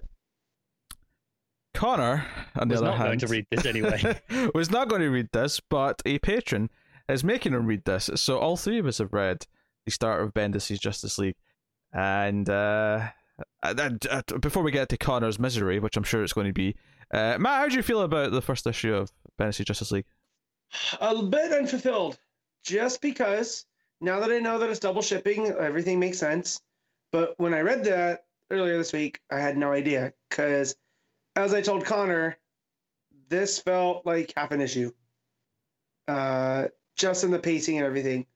Connor, on the was other not hand, going to read this anyway. was not going to read this, but a patron is making him read this. So all three of us have read the start of Bendis' Justice League, and uh, and, uh, before we get to Connor's misery, which I'm sure it's going to be, uh, Matt, how do you feel about the first issue of Bendis' Justice League? A bit unfulfilled, just because now that I know that it's double shipping, everything makes sense. But when I read that earlier this week, I had no idea because, as I told Connor, this felt like half an issue. Uh, just in the pacing and everything,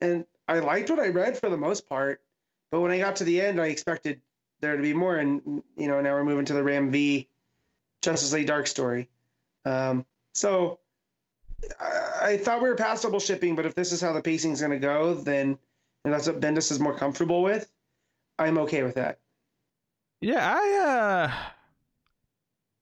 and I liked what I read for the most part. But when I got to the end, I expected there to be more, and you know now we're moving to the Ram V Justice League Dark story. Um, so I, thought we were past double shipping, but if this is how the pacing's going to go, then and that's what Bendis is more comfortable with. I'm okay with that. Yeah, I uh,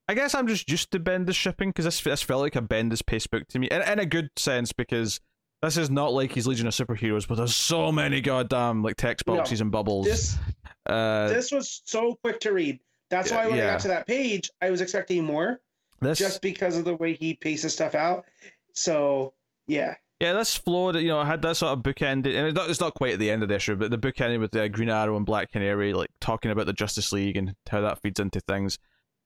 I guess I'm just used to Bendis shipping because this this felt like a Bendis pace book to me, in, in a good sense because. This is not like his Legion of Superheroes, but there's so many goddamn like text No, boxes and bubbles. This uh, this was so quick to read. That's why when I got to that page, I was expecting more, this just because of the way he paces stuff out. So yeah, Yeah, this flowed. You know, it had that sort of bookend, and it's not, it's not quite at the end of the issue, but the bookended with the Green Arrow and Black Canary, like talking about the Justice League and how that feeds into things,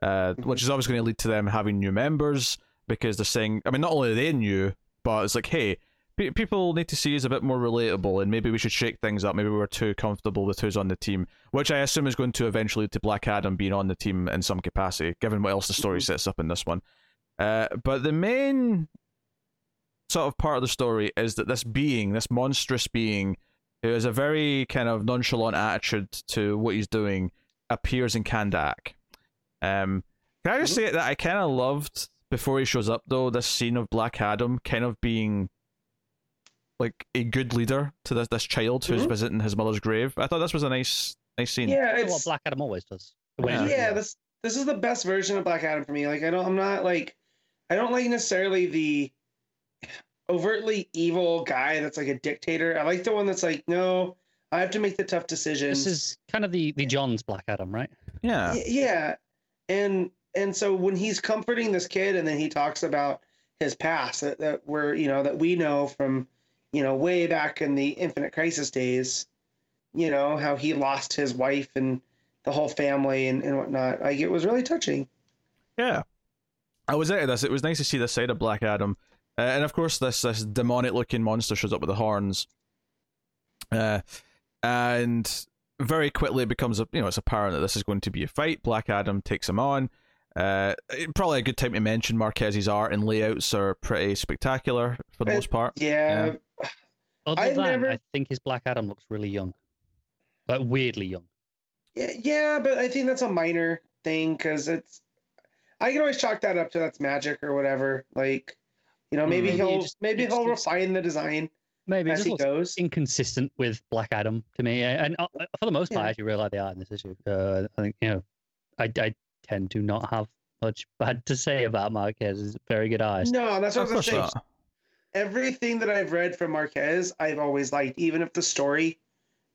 uh, Mhm. which is obviously going to lead to them having new members because they're saying, I mean, not only are they new, but it's like, hey, pe- people need to see us a bit more relatable, and maybe we should shake things up. Maybe we're too comfortable with who's on the team, which I assume is going to eventually lead to Black Adam being on the team in some capacity, given what else the story Mhm. sets up in this one. Uh, but the main sort of part of the story is that this being, this monstrous being, who has a very kind of nonchalant attitude to what he's doing, appears in Kahndaq. Um, can I just say that I kind of loved before he shows up though this scene of Black Adam kind of being like a good leader to this this child who's Mhm. visiting his mother's grave. I thought this was a nice nice scene. yeah, That's what Black Adam always does. Yeah. yeah. This this is the best version of Black Adam for me. Like I don't I'm not like I don't like necessarily the overtly evil guy that's like a dictator. I like the one that's like, no, I have to make the tough decisions. This is kind of the the Johns' Black Adam, right? Yeah. Y- yeah and and so when he's comforting this kid and then he talks about his past that, that we're you know that we know from you know way back in the infinite crisis days you know how he lost his wife and the whole family and, and whatnot like it was really touching Yeah. I was into this. It was nice to see the side of Black Adam. Uh, and of course, this this demonic looking monster shows up with the horns. Uh, and very quickly it becomes a, you know it's apparent that this is going to be a fight. Black Adam takes him on. Uh, probably a good time to mention Marquez's art and layouts are pretty spectacular for the Uh, most part. yeah, Other I've than never- I think his Black Adam looks really young, like weirdly young. yeah yeah but i think that's a minor thing because it's i can always chalk that up to that's magic or whatever like you know maybe Maybe he'll just- maybe he'll just- refine the design Maybe as he goes inconsistent with Black Adam to me, and uh, for the most part, Yeah. I actually really like the art in this issue. Uh, I think you know, I, I tend to not have much bad to say about Marquez. He's very good eyes. no that's what Of i was course not. everything that I've read from Marquez, I've always liked, even if the story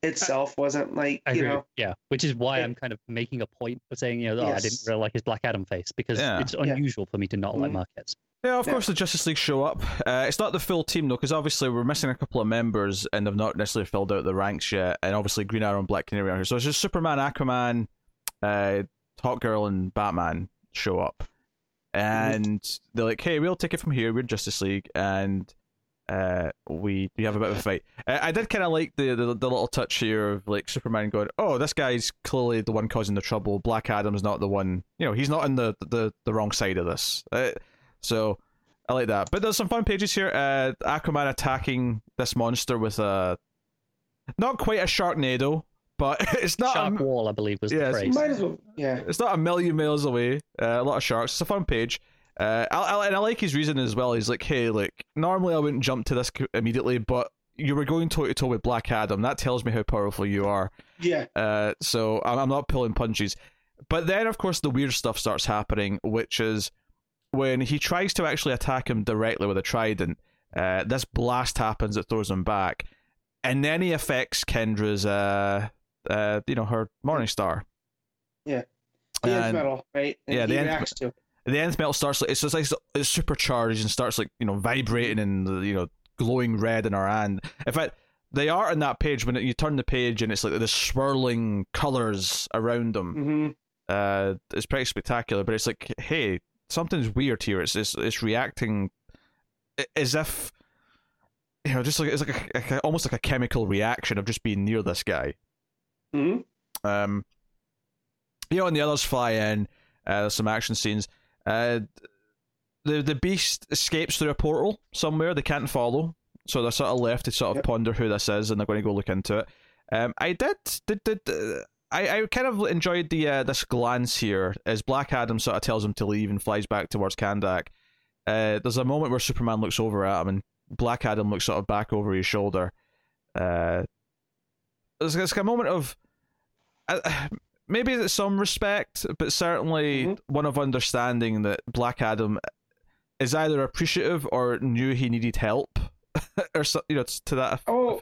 itself wasn't like I you agree. know. Yeah, which is why Yeah. I'm kind of making a point of saying, you know, oh, I didn't really like his Black Adam face because Yeah. it's Yeah. unusual for me to not like Mhm. Marquez. Yeah, of Yeah. course the Justice League show up. Uh, it's not the full team though, because obviously we're missing a couple of members and they've not necessarily filled out the ranks yet. And obviously Green Arrow and Black Canary are here, so it's just Superman, Aquaman, uh, Hawk Girl, and Batman show up, and they're like, "Hey, we'll take it from here. We're Justice League, and uh, we we have a bit of a fight." Uh, I did kind of like the, the the little touch here of like Superman going, "Oh, this guy's clearly the one causing the trouble. Black Adam's not the one. You know, he's not on the the the wrong side of this." Uh, so I like that. But there's some fun pages here. Uh, Aquaman attacking this monster with a not quite a Sharknado, but it's not. Shark a, Wall, I believe, was Yes. the phrase. Might as well, yeah. it's not a million miles away. Uh, a lot of sharks. It's a fun page. Uh, I, I, and I like his reason as well. He's like, hey, like normally I wouldn't jump to this immediately, but you were going toe to toe with Black Adam. That tells me how powerful you are. Yeah. Uh, so I'm, I'm not pulling punches. But then, of course, the weird stuff starts happening, which is when he tries to actually attack him directly with a trident. Uh, this blast happens that throws him back, and then he affects Kendra's, uh, uh, you know, her Morning Star. Yeah, The nth And- metal, right? And yeah, the end, to. it. the nth metal starts like it's just like it's supercharged and starts like you know vibrating and you know glowing red in her hand. In fact, they are in that page when you turn the page and it's like the swirling colors around them. hmm Uh, it's pretty spectacular, but it's like, hey, something's weird here. It's it's, it's reacting as if you know, just like it's like a, like a- almost like a chemical reaction of just being near this guy. hmm Um, you know, and the others fly in. Uh, there's some action scenes. Uh, the the beast escapes through a portal somewhere. They can't follow, so they're sort of left to sort of Yep. ponder who this is, and they're going to go look into it. Um, I did did did. Uh, I, I kind of enjoyed the uh, this glance here as Black Adam sort of tells him to leave and flies back towards Kahndaq. Uh, there's a moment where Superman looks over at him and Black Adam looks sort of back over his shoulder. Uh, there's, there's a moment of uh, maybe it's some respect, but certainly Mhm. one of understanding that Black Adam is either appreciative or knew he needed help, or so, you know to that Oh.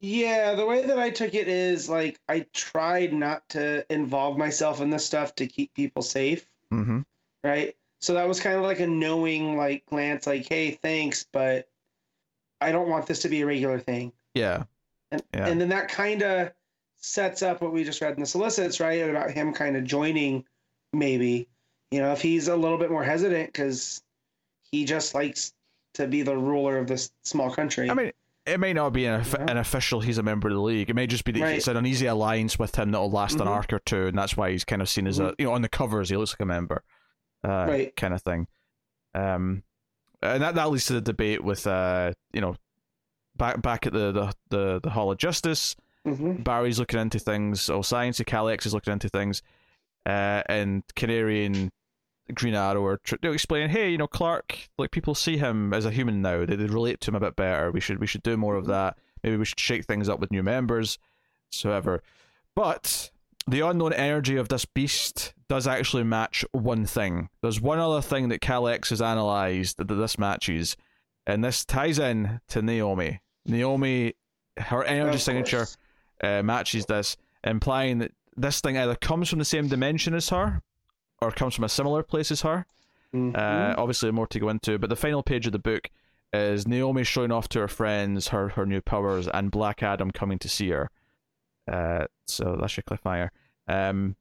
Yeah, the way that I took it is like I tried not to involve myself in this stuff to keep people safe, Mm-hmm. right? So that was kind of like a knowing like glance, like, hey, thanks, but I don't want this to be a regular thing. Yeah, And Yeah. and then that kind of sets up what we just read in the solicits, right? About him kind of joining, maybe. You know, if he's a little bit more hesitant because he just likes to be the ruler of this small country. I mean. It may not be an, Yeah. an official he's a member of the league. It may just be that Right. it's an uneasy alliance with him that'll last an Mhm. arc or two, and that's why he's kind of seen as a you know on the covers he looks like a member, uh, Right. kind of thing. Um, and that that leads to the debate with uh you know back back at the the the, the Hall of Justice. Mhm. Barry's looking into things. Oh, Science Calix is looking into things, uh, and Canary and Green Arrow are tr- explaining, hey, you know, Clark, like people see him as a human now. They, they relate to him a bit better. We should we should do more of that. Maybe we should shake things up with new members, so ever. But the unknown energy of this beast does actually match one thing. There's one other thing that Kalex has analyzed that this matches, and this ties in to Naomi. Naomi, her energy signature uh, matches this, implying that this thing either comes from the same dimension as her, or comes from a similar place as her. Mhm. Uh, obviously, more to go into, but the final page of the book is Naomi showing off to her friends her, her new powers and Black Adam coming to see her. Uh, so that's your cliffhanger. Um,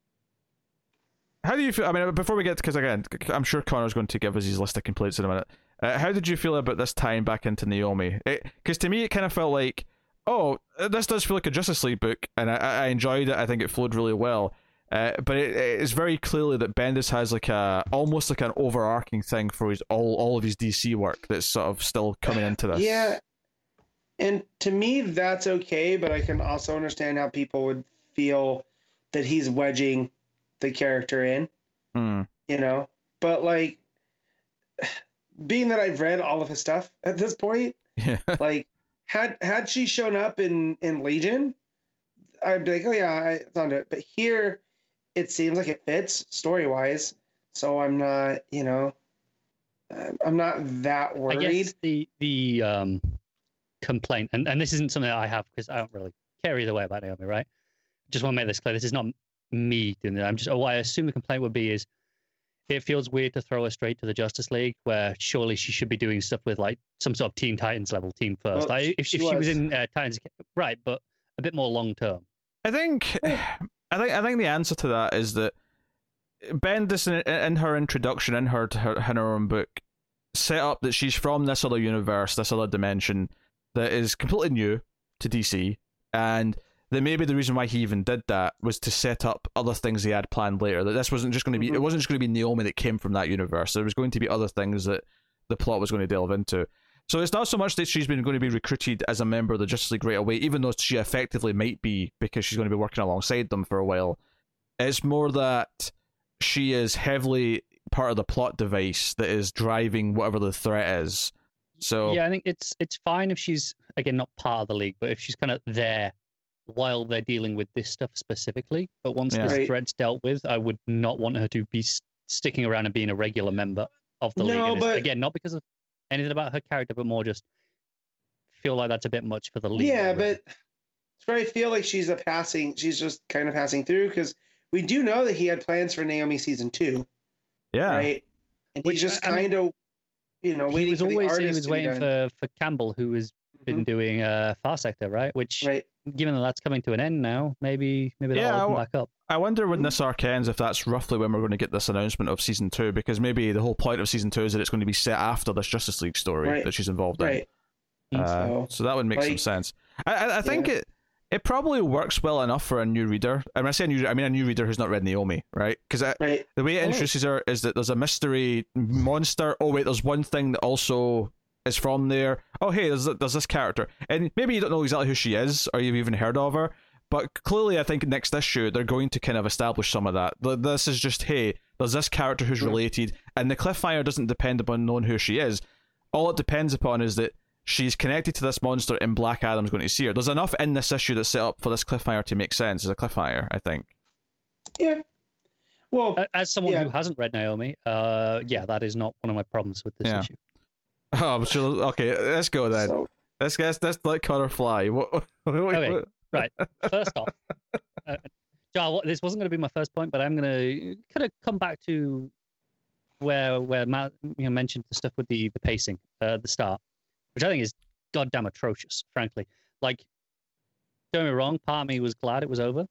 how do you feel? I mean, before we get, to because again, I'm sure Connor's going to give us his list of complaints in a minute. Uh, how did you feel about this tying back into Naomi? Because to me, it kind of felt like, oh, this does feel like a Justice League book, and I, I enjoyed it. I think it flowed really well. Uh, but it, it's very clearly that Bendis has like a almost like an overarching thing for his all all of his DC work that's sort of still coming into this. Yeah. And to me, that's okay, but I can also understand how people would feel that he's wedging the character in, Hmm. you know? But like, being that I've read all of his stuff at this point, Yeah. like, had had she shown up in in Legion, I'd be like, oh yeah, I, on it. But here, it seems like it fits story wise, so I'm not, you know, I'm- I'm not that worried. I worried. guess the the um, complaint, and, and this isn't something that I have because I don't really care either way about Naomi, right? Just want to make this clear. This is not me doing that. I'm just. What I assume the complaint would be is, it feels weird to throw her straight to the Justice League, where surely she should be doing stuff with like some sort of Teen Titans level team first. Well, like if, she if she was was. in uh, Titans, right, but a bit more long term. I think, I think, I think the answer to that is that Bendis, in, in her introduction, in her, her in her own book, set up that she's from this other universe, this other dimension that is completely new to DC, and that maybe the reason why he even did that was to set up other things he had planned later. That this wasn't just going to be, it Mhm. wasn't just going to be Naomi that came from that universe. There was going to be other things that the plot was going to delve into. So it's not so much that she's been going to be recruited as a member of the Justice League right away, even though she effectively might be because she's going to be working alongside them for a while. It's more that she is heavily part of the plot device that is driving whatever the threat is. So Yeah, I think it's it's fine if she's again not part of the league, but if she's kind of there while they're dealing with this stuff specifically. But once Yeah. this Right. threat's dealt with, I would not want her to be sticking around and being a regular member of the league. No, And but- again, not because of anything about her character, but more just feel like that's a bit much for the league. Yeah, already. but but I feel like she's a passing. She's just kind of passing through because we do know that he had plans for Naomi season two, yeah, right? And Which, he's just I mean, kind of, you know, he waiting was for the always he was to waiting for for Campbell, who has been Mhm. doing uh, Far Sector, right? Which, right. Given that that's coming to an end now, maybe maybe Yeah, that'll I open w- back up. I wonder when this arc ends if that's roughly when we're going to get this announcement of season two, because maybe the whole point of season two is that it's going to be set after this Justice League story Right. that she's involved in. Right. Mm. Uh, So, so that would make some sense. I, I, I think Yeah. it it probably works well enough for a new reader. And when I say a new, I mean a new reader who's not read Naomi, right? Because Right. the way it introduces her is that there's a mystery monster. Oh wait, there's one thing that also is from there. Oh hey, there's there's this character, and maybe you don't know exactly who she is or you've even heard of her. But clearly, I think next issue they're going to kind of establish some of that. This is just hey, there's this character who's related, and the cliffhanger doesn't depend upon knowing who she is. All it depends upon is that she's connected to this monster, and Black Adam's going to see her. There's enough in this issue that's set up for this cliffhanger to make sense as a cliffhanger. I think. Yeah. Well, As someone Yeah. who hasn't read Naomi, uh, yeah, that is not one of my problems with this Yeah. issue. Oh, I'm sure. Okay, let's go then. so, Let's guess. Let's let Connor fly. What? what- Okay. what- First off, uh, Jar, this wasn't going to be my first point, but I'm going to kind of come back to where where Matt you know, mentioned the stuff with the the pacing uh, at the start, which I think is goddamn atrocious. Frankly, like, don't get me wrong, part of me was glad it was over,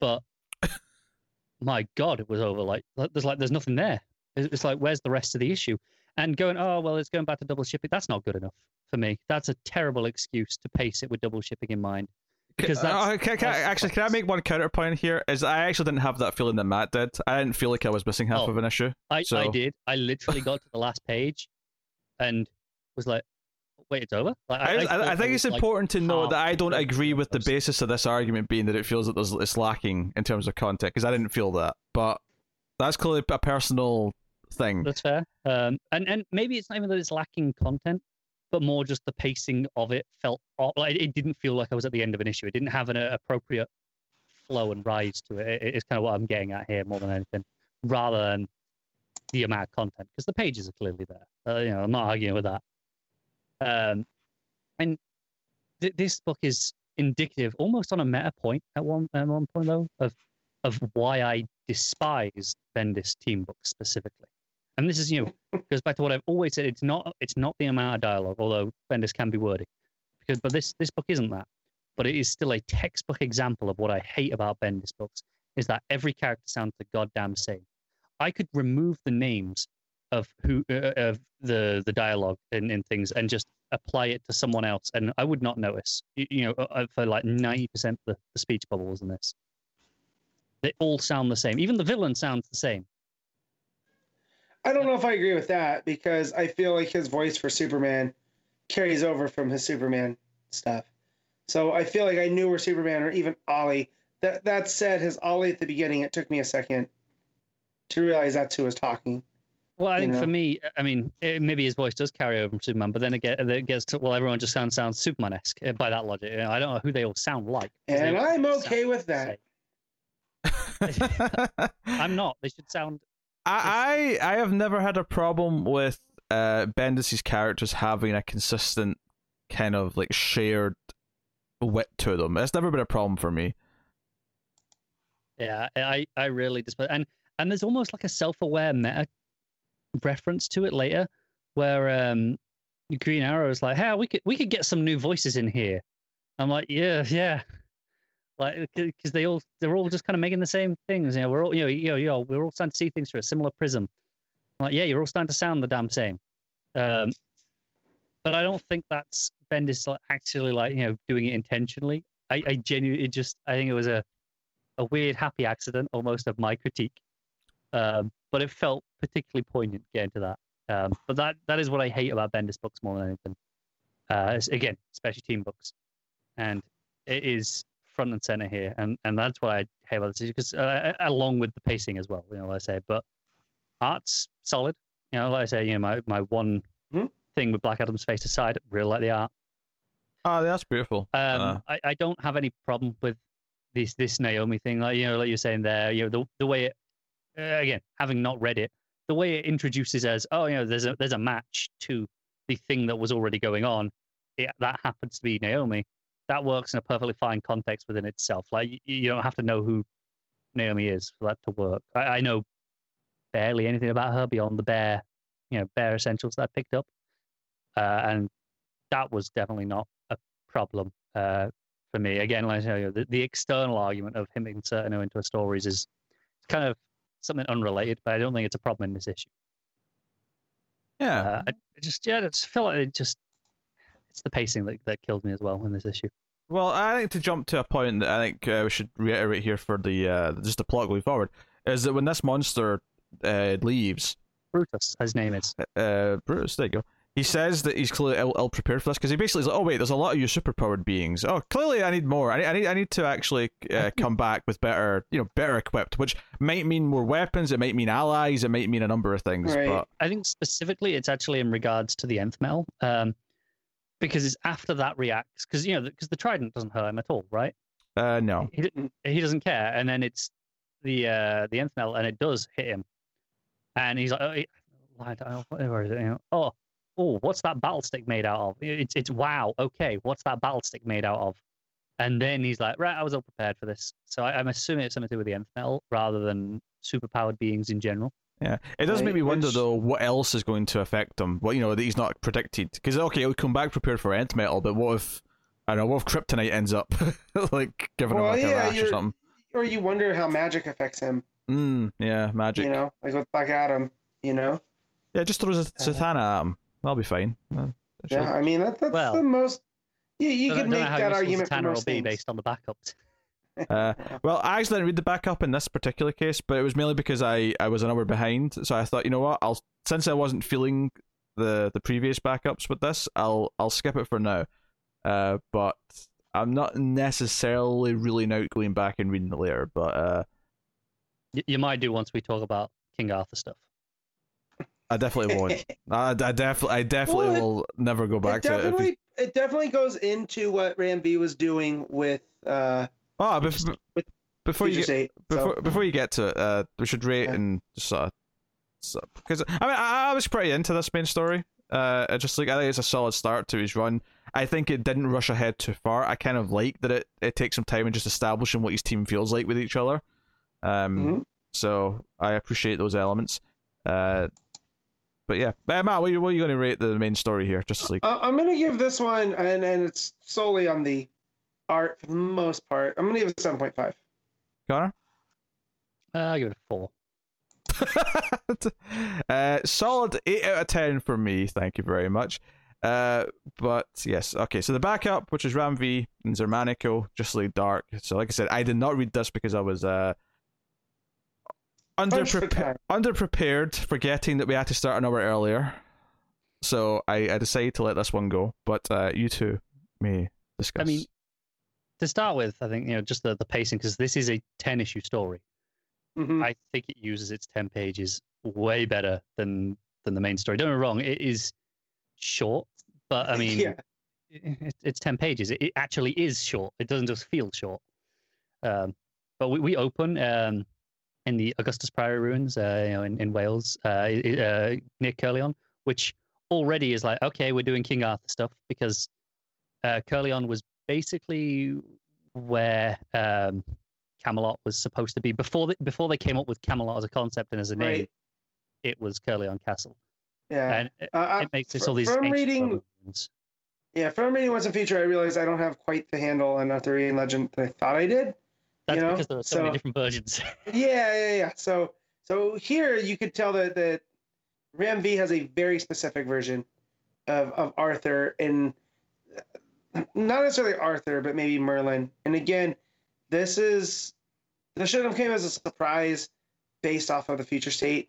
but my god, it was over. Like, like, there's like there's nothing there. It's it's like, where's the rest of the issue? And going, oh well, it's going back to double shipping. That's not good enough for me. That's a terrible excuse to pace it with double shipping in mind. Because that's, Uh, can, can, that's actually, can I make one counterpoint here? Is I actually didn't have that feeling that Matt did. I didn't feel like I was missing half Oh. of an issue. I, I did. I literally got to the last page and was like, wait, it's over? Like, I, I, I think it's like, important to note that I don't agree with the the basis of this argument being that it feels that there's it's lacking in terms of content because I didn't feel that. But that's clearly a personal thing. That's fair. Um, and, and maybe it's not even that it's lacking content, but more just the pacing of it felt. Like, it didn't feel like I was at the end of an issue. It didn't have an uh, appropriate flow and rise to it. it. It's kind of what I'm getting at here more than anything, rather than the amount of content because the pages are clearly there. Uh, you know, I'm not arguing with that. Um, and th- this book is indicative, almost on a meta point at one at one point though, of of why I despise Bendis team books specifically. And this is you know goes back to what I've always said. It's not it's not the amount of dialogue, although Bendis can be wordy. Because but this this book isn't that. But it is still a textbook example of what I hate about Bendis books is that every character sounds the goddamn same. I could remove the names of who uh, of the the dialogue and, and things and just apply it to someone else and I would not notice. You, you know, uh, uh, for like ninety percent of the, the speech bubbles in this, they all sound the same. Even the villain sounds the same. I don't know if I agree with that because I feel like his voice for Superman carries over from his Superman stuff. So I feel like I knew where Superman or even Ollie. That that said, his Ollie at the beginning, it took me a second to realize that's who was talking. Well, I think for me, I mean, eh, maybe his voice does carry over from Superman, but then it gets, it gets to, well, everyone just sounds sounds Superman-esque eh, by that logic. You know, I don't know who they all sound like. And I'm okay with that. I'm not. They should sound. I, I I have never had a problem with uh Bendis's characters having a consistent kind of like shared wit to them. It's never been a problem for me. Yeah, I I really despise and and there's almost like a self-aware meta reference to it later, where um Green Arrow is like, "Hey, we could we could get some new voices in here." I'm like, "Yeah, yeah." Like, because they all they're all just kind of making the same things. You know, we're all you know, you know, you know, we're all starting to see things through a similar prism. Like, yeah, you're all starting to sound the damn same. Um, but I don't think that's Bendis like actually like you know doing it intentionally. I, I genuinely just I think it was a a weird happy accident almost of my critique. Um, but it felt particularly poignant getting to that. Um, but that that is what I hate about Bendis books more than anything. Uh, again, especially team books, and it is front and center here, and and that's what I hate about this because uh, along with the pacing as well, you know, like I say, but art's solid. You know, like I say, you know, my my one Hmm? thing with Black Adam's face aside, really like the art. Oh, that's beautiful. Um, Uh, I, I don't have any problem with this this Naomi thing. Like you know, like you're saying there, you know, the the way it uh, again, having not read it, the way it introduces as oh, you know, there's a there's a match to the thing that was already going on. It, that happens to be Naomi. That works in a perfectly fine context within itself. Like you, you don't have to know who Naomi is for that to work. I, I know barely anything about her beyond the bare, you know, bare essentials that I picked up, uh, and that was definitely not a problem uh, for me. Again, like I you, the, the external argument of him inserting her into her stories is kind of something unrelated, but I don't think it's a problem in this issue. yeah. Uh, I I just yeah, I just feel like it just it's the pacing that, that killed me as well in this issue. Well, I think to jump to a point that I think uh, we should reiterate here for the uh, just the plot going forward is that when this monster uh, leaves, Brutus, his name is. uh, Brutus, there you go. He says that he's clearly ill, ill prepared for this because he basically is like, "Oh wait, there's a lot of you superpowered beings. Oh, clearly I need more. I need, I need, I need to actually uh, come back with better, you know, better equipped, which might mean more weapons. It might mean allies. It might mean a number of things. Right. But I think specifically it's actually in regards to the nth metal, um, because it's after that reacts because you know because the trident doesn't hurt him at all, right? uh, no, He he doesn't care, and then it's the uh, the nth metal, and it does hit him, and he's like, oh, it- I don't know, whatever is it? You know, oh, oh, what's that battle stick made out of? It's it's wow, okay, what's that battle stick made out of? And then he's like, right, I was all prepared for this. So I, I'm assuming it's something to do with the nth metal rather than superpowered beings in general. Yeah, it does Right, make me wonder which- though what else is going to affect him. What you know that he's not predicted because okay, he'll come back prepared for nth metal, but what if I don't know? What if kryptonite ends up like giving Well, him like yeah, a rash or something? Or you wonder how magic affects him. Mm, yeah, magic. You know, like with Black Adam. You know. Yeah, just throw a Zatanna at him. That'll be fine. Uh, sure. Yeah, I mean that, that's Well, the most. You, you Don't- could make that useful argument for Zatanna will be things. based on the backups. Uh, well, I actually didn't read the backup in this particular case, but it was mainly because I, I was an hour behind. So I thought, you know what, I'll since I wasn't feeling the the previous backups with this, I'll I'll skip it for now. Uh, but I'm not necessarily really out going back and reading it later. But uh, Y- You might do once we talk about King Arthur stuff. I definitely won't. I, I definitely I definitely Well, it- will never go back it to it. If definitely it definitely goes into what Ram V was doing with uh oh, before you get, before so, before you get to it, uh, we should rate Yeah. and sort of because I mean I, I was pretty into this main story. Uh, I just like I think it's a solid start to his run. I think it didn't rush ahead too far. I kind of like that it, it takes some time in just establishing what his team feels like with each other. Um, Mhm. so I appreciate those elements. Uh, but yeah, uh, Matt, what are you, what are you going to rate the main story here? Just like Uh, I'm gonna give this one, and and it's solely on the art for the most part. I'm gonna give it seven point five. Connor. Uh, I'll give it a four. uh, solid 8 out of 10 for me. Thank you very much. Uh, but yes, okay. So the backup, which is Ram V and Xermanico, just like dark. So like I said, I did not read this because I was uh Punched for underprepared, underprepared, forgetting that we had to start an hour earlier. So I, I decided to let this one go. But uh, you two may discuss. I mean, to start with, I think you know just the, the pacing because this is a ten issue story. Mhm. I think it uses its ten pages way better than than the main story. Don't get me wrong; it is short, but I mean, yeah, it, it's 10 pages. It, it actually is short. It doesn't just feel short. Um, but we, we open um, in the Augustus Priory ruins, uh, you know, in, in Wales, uh, uh, near Caerleon, which already is like, okay, we're doing King Arthur stuff because uh, Caerleon was basically where um, Camelot was supposed to be before they, before they came up with Camelot as a concept and as a name. Right. It was Caerleon Castle, yeah. and it, Uh, I- it makes this all these from reading-. Yeah, from reading Once and Future, I realized I don't have quite the handle on Arthurian legend that I thought I did. That's know, because there are so, so- many different versions. Yeah, yeah, yeah. So, so here you could tell that that Ram V has a very specific version of of Arthur, and not necessarily Arthur, but maybe Merlin. And again, this is this should have came as a surprise based off of the Future State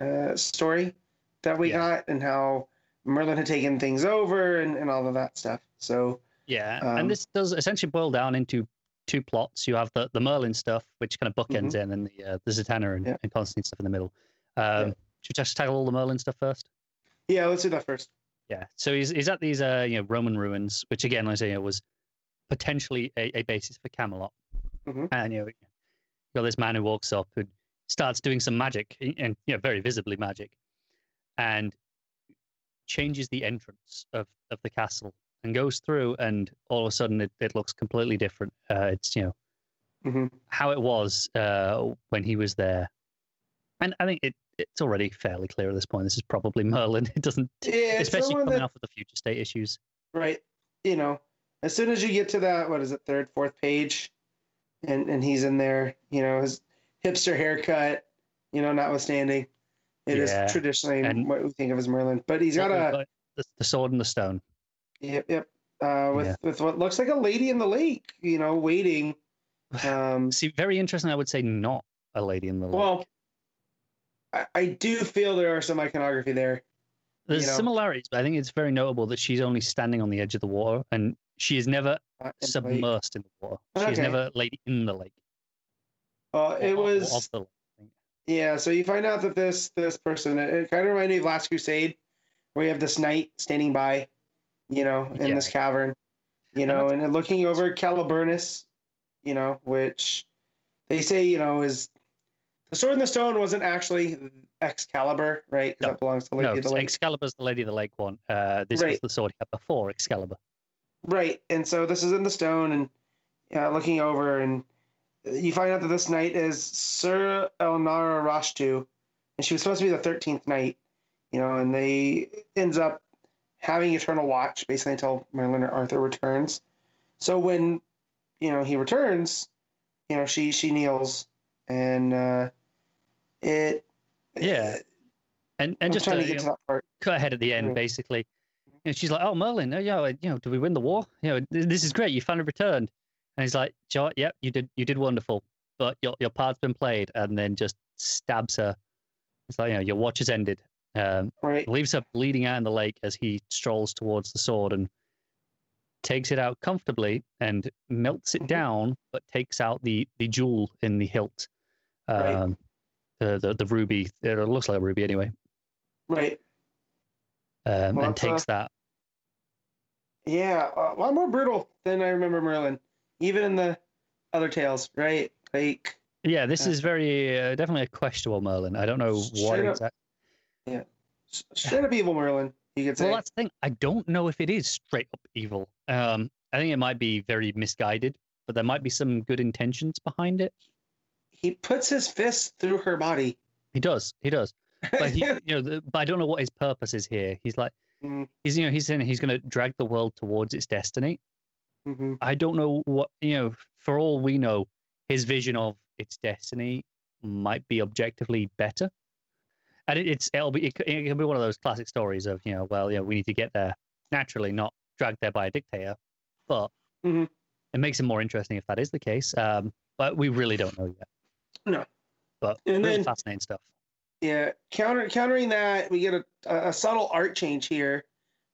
uh, story that we Yeah. got, and how Merlin had taken things over, and, and all of that stuff. So, Yeah, Um, and this does essentially boil down into two plots. You have the, the Merlin stuff, which kind of bookends it, and then the uh, the Zatanna and, Mm-hmm. Yeah. and Constantine stuff in the middle. Um, Should we just tackle all the Merlin stuff first? yeah, let's do that first. Yeah. So he's he's at these uh you know Roman ruins, which again, like I say, you know, was potentially a, a basis for Camelot. Mhm. And you know, you got this man who walks up who starts doing some magic, and you know, very visibly magic, and changes the entrance of of the castle and goes through, and all of a sudden it, it looks completely different. Uh, it's you know hmm how it was uh, when he was there, and I think it. It's already fairly clear at this point. This is probably Merlin. It doesn't, Yeah, especially coming that- off of the future state issues. right you know as soon as you get to that what is it third fourth page and and he's in there you know his hipster haircut you know notwithstanding it is Yeah, traditionally and- what we think of as merlin but he's got a the, the sword and the stone. yep yep uh with Yeah. with what looks like a lady in the lake you know waiting um See, very interesting. I would say not a lady in the lake. well I, I do feel there are some iconography there There's you know- similarities, but I think it's very notable that she's only standing on the edge of the water and she is never uh, in the lake. in the water. She's Okay. never laid in the lake. or- it or- or was the lake. Yeah, so you find out that this this person it, it kind of reminded me of Last Crusade, where you have this knight standing by, you know, in Yeah. this cavern, you know, and, then looking over Caliburnus, you know, which they say you know is the sword in the stone wasn't actually Excalibur, right? No. that belongs to No, Lady of the Lake, Excalibur's the Lady of the Lake one. Uh, this was the sword he had before Excalibur. right? And so this is in the stone, and uh, looking over, and you find out that this knight is Sir Elnara Rashtu, and she was supposed to be the thirteenth knight, you know, and they ends up having eternal watch basically until Merlin or Arthur returns. So when you know he returns, you know she she kneels, and uh, it Yeah. And and I'm just to, to get to know, part. cut ahead at the end, Yeah. basically. And she's like, "Oh, Merlin, oh, yeah, you know, did we win the war? You know, this is great. You finally returned." And he's like, "Joe, yep, you did, you did wonderful, but your your part's been played." And then just stabs her. It's like, you know, your watch has ended. Um, Right. leaves her bleeding out in the lake as he strolls towards the sword and takes it out comfortably and melts it Mhm. down, but takes out the the jewel in the hilt. Right. The, the ruby. It looks like a ruby anyway. Right. Um, Well, and that's, uh, takes that. Yeah, a lot more brutal than I remember Merlin, even in the other tales, right? Like Yeah, this Uh, is very uh, definitely a questionable Merlin. I don't know what up- exactly. s- straight up evil Merlin, you could say. Well, that's the thing. I don't know if it is straight up evil. Um, I think it might be very misguided, but there might be some good intentions behind it. He puts his fist through her body. He does. He does. But he, you know, the, but I don't know what his purpose is here. He's like, Mm. he's, you know, he's saying he's going to drag the world towards its destiny. Mhm. I don't know what, you know, for all we know, his vision of its destiny might be objectively better. And it, it's, it'll be, it, it can be one of those classic stories of, you know, well, you know, we need to get there naturally, not dragged there by a dictator. But Mhm. it makes it more interesting if that is the case. Um, but we really don't know yet. No. But And really then- fascinating stuff. Yeah, counter countering that, we get a, a subtle art change here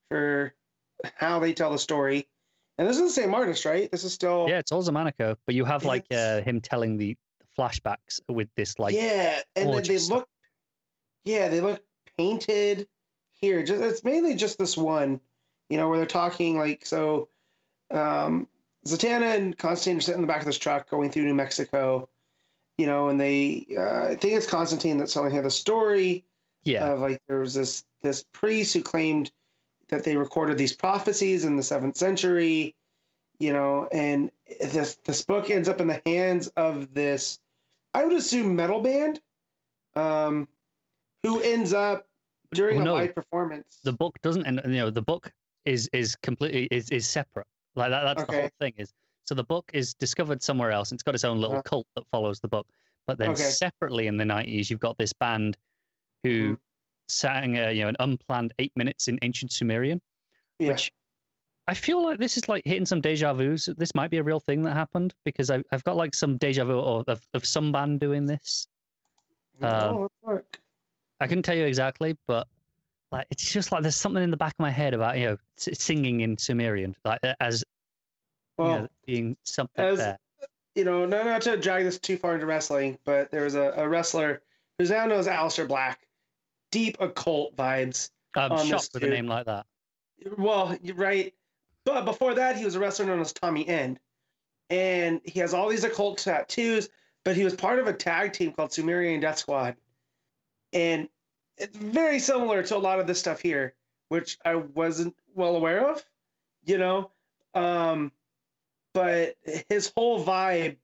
for how they tell the story. And this is the same artist, right? This is still Yeah, it's all Xermanico, but you have like uh, him telling the flashbacks with this like yeah, and then they gorgeous. look, yeah, they look painted here. Just it's mainly just this one, you know, where they're talking like so. Um, Zatanna and Constantine are sitting in the back of this truck going through New Mexico, you know, and they, uh, I think it's Constantine that's telling her the story yeah, of like there was this this priest who claimed that they recorded these prophecies in the seventh century, you know, and this this book ends up in the hands of this, I would assume metal band, um, who ends up during Well, a no. live performance. the book doesn't end. you know the book is is completely is is separate like that that's the whole thing is so the book is discovered somewhere else and it's got its own little Uh-huh. cult that follows the book but then Okay. separately in the 90s you've got this band who Mhm. sang uh, you know an unplanned eight minutes in ancient sumerian yeah. which i feel like this is like hitting some deja vus this might be a real thing that happened because i've, I've got like some deja vu of, of, some band doing this um, oh. I couldn't tell you exactly, but like it's just like there's something in the back of my head about you know singing in Sumerian, like uh, as you know, being something as- you know, not, not to drag this too far into wrestling, but there was a, a wrestler who's now known as Aleister Black. Deep occult vibes. I'm on shocked with a name like that. Well, you're right. But before that, he was a wrestler known as Tommy End. And he has all these occult tattoos, but he was part of a tag team called Sumerian Death Squad. And it's very similar to a lot of this stuff here, which I wasn't well aware of, you know? Um, but his whole vibe,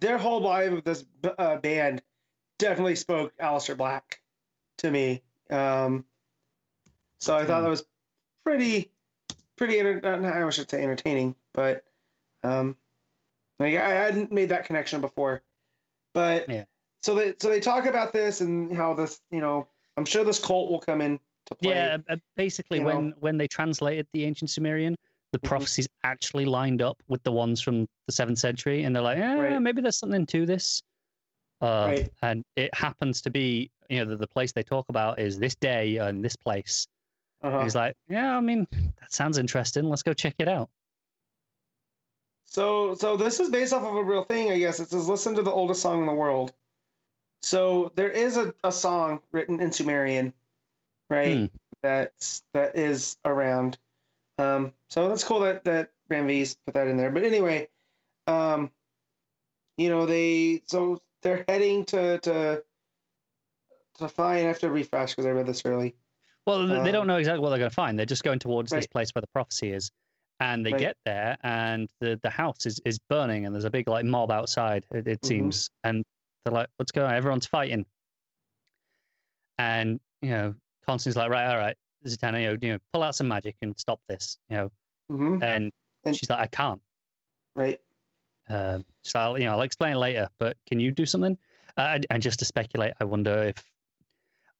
their whole vibe of this uh, band definitely spoke Aleister Black to me. Um, so I thought that was pretty, pretty. Enter- not, I should say entertaining, but um, like I hadn't made that connection before. But Yeah. so they so they talk about this and how this, you know, I'm sure this cult will come in to play. Yeah, uh, basically when know. when they translated the ancient Sumerian, the Mhm. prophecies actually lined up with the ones from the seventh century, and they're like, eh, Right. maybe there's something to this. Uh, Right. And it happens to be, you know, the, the place they talk about is this day and this place. Uh-huh. He's like, yeah, I mean, that sounds interesting. Let's go check it out. So so this is based off of a real thing, I guess. It says listen to the oldest song in the world. So there is a, a song written in Sumerian, right? Hmm. That's that is around. Um, so that's cool that that Ram V's put that in there. But anyway, um, you know they so they're heading to to to find. I have to refresh because I read this early. Well, th- they don't Um, know exactly what they're going to find. They're just going towards this place where the prophecy is, and they Right. get there, and the the house is is burning, and there's a big like mob outside. It, it Mhm. seems, and they're like, "What's going on? Everyone's fighting." And you know, Constantine's like, "Right, all right, Zatanna, you know, you know, pull out some magic and stop this." You know, hmm and, And- she's like, "I can't." Right. Um, so I'll, you know, I'll explain later. But can you do something? Uh, and- just to speculate, I wonder if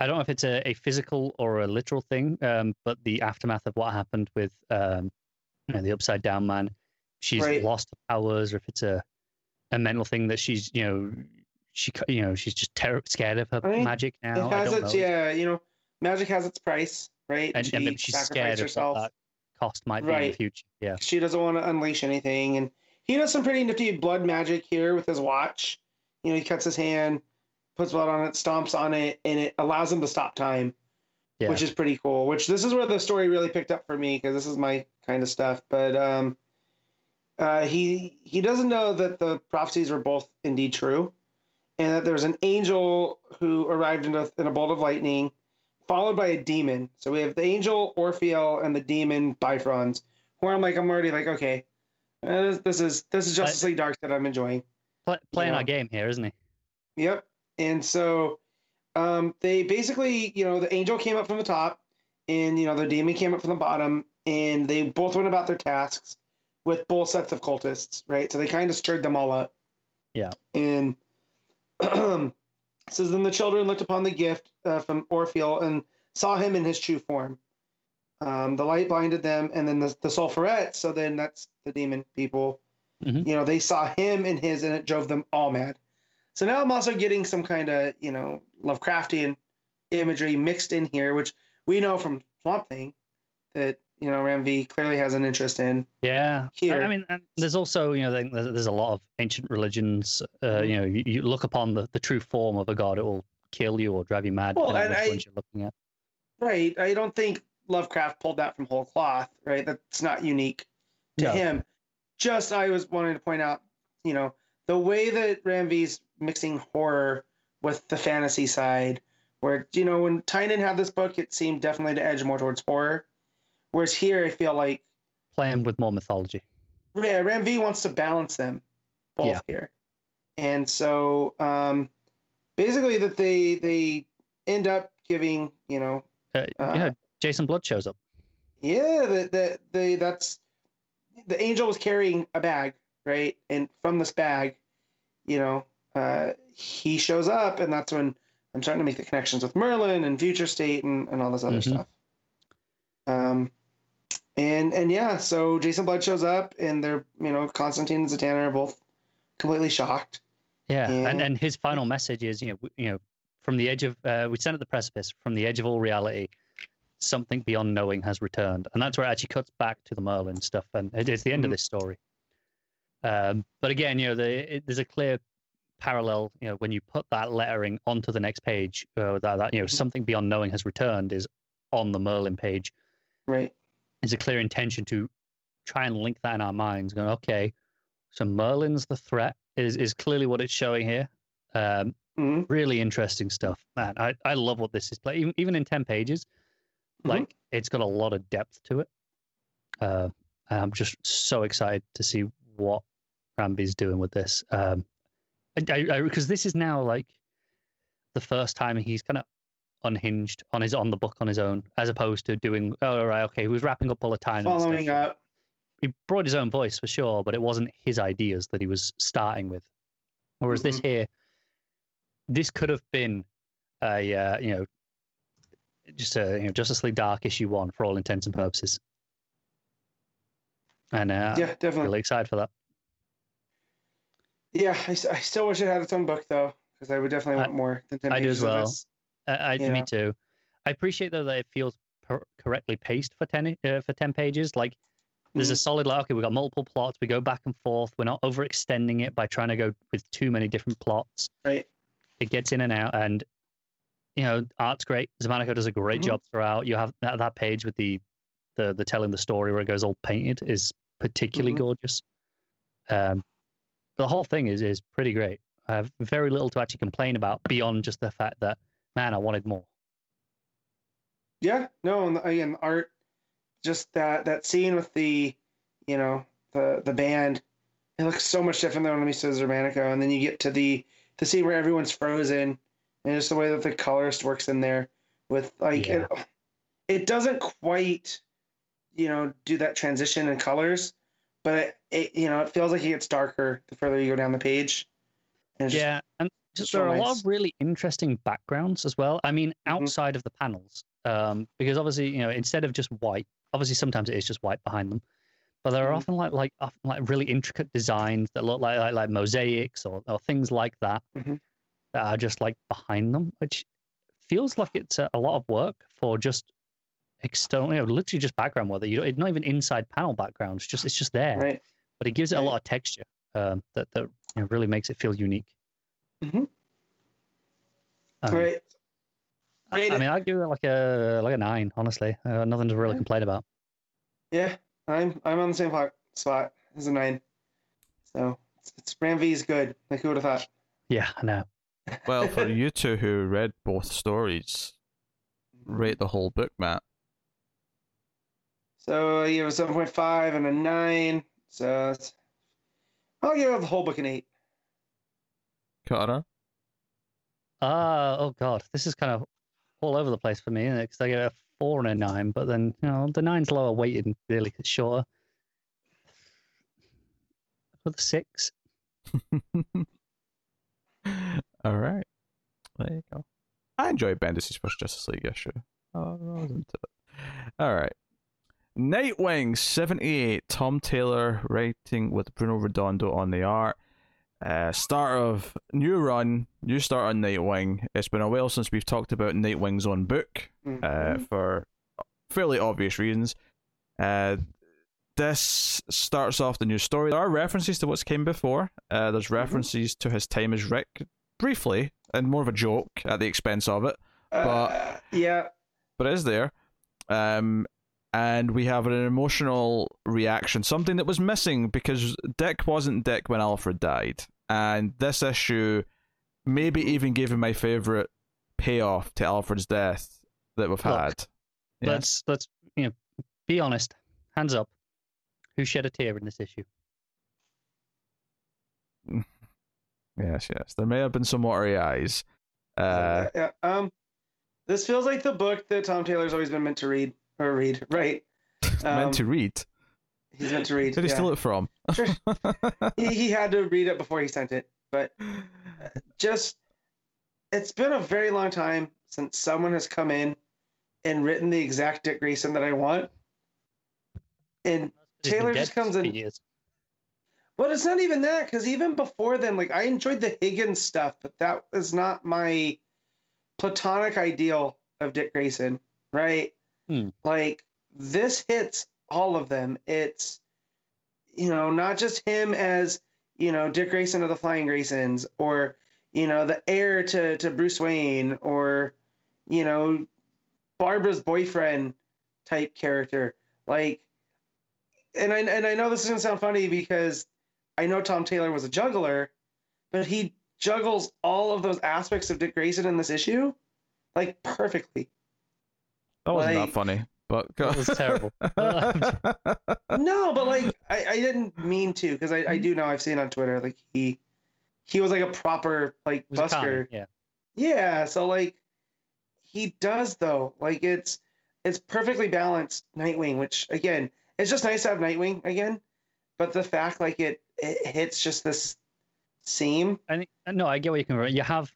I don't know if it's a, a physical or a literal thing. Um, but the aftermath of what happened with um, you know, the upside down man, she's Right. lost her powers, or if it's a a mental thing that she's you know she you know she's just ter- scared of her I mean, magic now. it has its know. yeah. You know, magic has its price, right? and, and maybe she she's scared sacrificed of herself. what that cost might be in the future. Yeah. she doesn't want to unleash anything and he does some pretty nifty blood magic here with his watch you know he cuts his hand puts blood on it stomps on it and it allows him to stop time Yeah. which is pretty cool which this is where the story really picked up for me because this is my kind of stuff but um uh, he he doesn't know that the prophecies are both indeed true, and that there's an angel who arrived in a, in a bolt of lightning, followed by a demon. So we have the angel Orpheal and the demon Bifrons. Where I'm like, I'm already like, okay, uh, this, this is this is Justice League Dark that I'm enjoying. Play, playing Yeah. our game here, isn't he? Yep. And so um, they basically, you know, the angel came up from the top and, you know, the demon came up from the bottom and they both went about their tasks with both sets of cultists, right? So they kind of stirred them all up. Yeah. And says, then the children looked upon the gift uh, from Orpheal and saw him in his true form. Um, the light blinded them, and then the, the sulphuret, so then that's the demon people, Mhm. you know, they saw him in his, and it drove them all mad. So now I'm also getting some kind of, you know, Lovecraftian imagery mixed in here, which we know from Swamp Thing that, you know, Ram V clearly has an interest in. Yeah. I- Here. I mean, and there's also, you know, there's, a lot of ancient religions. Uh, Mhm. you know, you, you look upon the, the true form of a god, it will kill you or drive you mad. Well, and I- you're looking at. Right. I don't think Lovecraft pulled that from whole cloth, right? That's not unique to No. him. Just I was wanting to point out, you know, the way that Ram V's mixing horror with the fantasy side, where you know when Tynion had this book, it seemed definitely to edge more towards horror, whereas here I feel like Playing with more mythology. yeah, Ram V wants to balance them both Yeah. here, and so um, basically that they they end up giving you know Uh, Uh, yeah, Jason Blood shows up. Yeah, that that they that's the angel was carrying a bag, right? And from this bag, you know, uh, he shows up, and that's when I'm starting to make the connections with Merlin and Future State and, and all this other Mhm. stuff. Um, and and yeah, so Jason Blood shows up, and they're you know Constantine and Zatanna are both completely shocked. Yeah, and Yeah. and his final message is, you know, you know, from the edge of uh, we stand at the precipice, from the edge of all reality, something beyond knowing has returned, and that's where it actually cuts back to the Merlin stuff, and it, it's the end of Mhm. this story. Um, but again, you know, the, it, there's a clear parallel. You know, when you put that lettering onto the next page, uh, that, that you know, Mhm. something beyond knowing has returned is on the Merlin page. Right. There's a clear intention to try and link that in our minds. Going, okay, so Merlin's the threat is is clearly what it's showing here. Um, hmm really interesting stuff, man. I, I love what this is like. Even, even in ten pages, Mhm. like it's got a lot of depth to it. Uh, I'm just so excited to see what Ram V's doing with this. Um, because this is now like the first time he's kind of unhinged on his on the book on his own, as opposed to doing. Oh, all right, okay, he was wrapping up all the time. Following up. He brought his own voice for sure, but it wasn't his ideas that he was starting with. Whereas this here, this could have been a uh, you know just a you know Justice League Dark issue one for all intents and purposes. And uh, Yeah, definitely. really excited for that. Yeah, I still wish it had its own book though, because I would definitely I- want more than ten I do as well. this. I, I me too. I appreciate though that it feels per- correctly paced for ten uh, for ten pages. Like there's a Mhm. solid like okay, we've got multiple plots. We go back and forth. We're not overextending it by trying to go with too many different plots. Right. It gets in and out, and you know, art's great. Xermanico does a great Mhm. job throughout. You have that, that page with the, the the telling the story where it goes all painted is particularly Mhm. gorgeous. Um, the whole thing is is pretty great. I have very little to actually complain about beyond just the fact that man, I wanted more. Yeah, no, and again, art, just that that scene with the, you know, the the band, it looks so much different than when we saw Xermanico, and then you get to the the scene where everyone's frozen, and just the way that the colorist works in there with like Yeah. it, it doesn't quite, you know, do that transition in colors, but it, it you know it feels like it gets darker the further you go down the page. And it's just- Yeah, and just there are a lot of really interesting backgrounds as well. I mean, Mhm. outside of the panels, um, because obviously, you know, instead of just white, obviously sometimes it is just white behind them, but there are Mhm. often like like often like really intricate designs that look like like, like mosaics or, or things like that Mhm. that are just like behind them, which feels like it's a, a lot of work for just external, you know, literally just background work. That you it's not even inside panel background. It's just it's just there, right. but it gives it a lot of texture um, that that you know, really makes it feel unique. Mhm. Um, right. I, I mean, I'd give it like a like a nine. Honestly, uh, nothing to really Yeah. complain about. Yeah, I'm I'm on the same po- spot. it's a nine. So it's, it's Ram V is good. Like who would have thought? Yeah, I know. Well, for you two who read both stories, rate the whole book, Matt. So you have a seven point five and a nine. So I'll give the whole book an eight. Carter? Uh, oh god, this is kind of all over the place for me, Because I get a four and a nine, but then you know the nine's lower weighted and really shorter. With a six. All right. There you go. I enjoyed Bendis' first Justice League issue. Oh, I was into it. All right. Nightwing 78. Tom Taylor writing with Bruno Redondo on the art. Uh, start of new run, new start on Nightwing. It's been a while since we've talked about Nightwing's own book uh, Mhm. for fairly obvious reasons. Uh, this starts off the new story. There are references to what's came before. Uh, there's references to his time as Ric, briefly, and more of a joke at the expense of it, Uh, yeah. but it is there. Um, and we have an emotional reaction, something that was missing because Dick wasn't Dick when Alfred died. And this issue maybe even gave him my favorite payoff to Alfred's death that we've Look, had. Yeah. Let's let's you know be honest. Hands up. Who shed a tear in this issue? Yes, yes. There may have been some watery eyes. Uh, yeah. Um, this feels like the book that Tom Taylor's always been meant to read or read, right? Um, meant to read. He's meant to read. Where did he yeah. steal it from? Sure. he, he had to read it before he sent it, but just it's been a very long time since someone has come in and written the exact Dick Grayson that I want. And Taylor just comes in. years. But it's not even that, because even before then, like I enjoyed the Higgins stuff, but that was not my platonic ideal of Dick Grayson, right? Hmm. Like this hits all of them. It's you know, not just him as, you know, Dick Grayson of the Flying Graysons, or, you know, the heir to, to Bruce Wayne, or, you know, Barbara's boyfriend type character. Like and I and I know this is gonna sound funny because I know Tom Taylor was a juggler, but he juggles all of those aspects of Dick Grayson in this issue, like perfectly. That wasn't Like- that funny, but That was terrible. No, but like I, I didn't mean to because I, Mm-hmm. I do know I've seen on Twitter like he he was like a proper like It was busker. comment, yeah. Yeah, so like he does though. Like it's it's perfectly balanced Nightwing, which again, it's just nice to have Nightwing again. But the fact like it it hits just this seam. And no, I get what you can. You have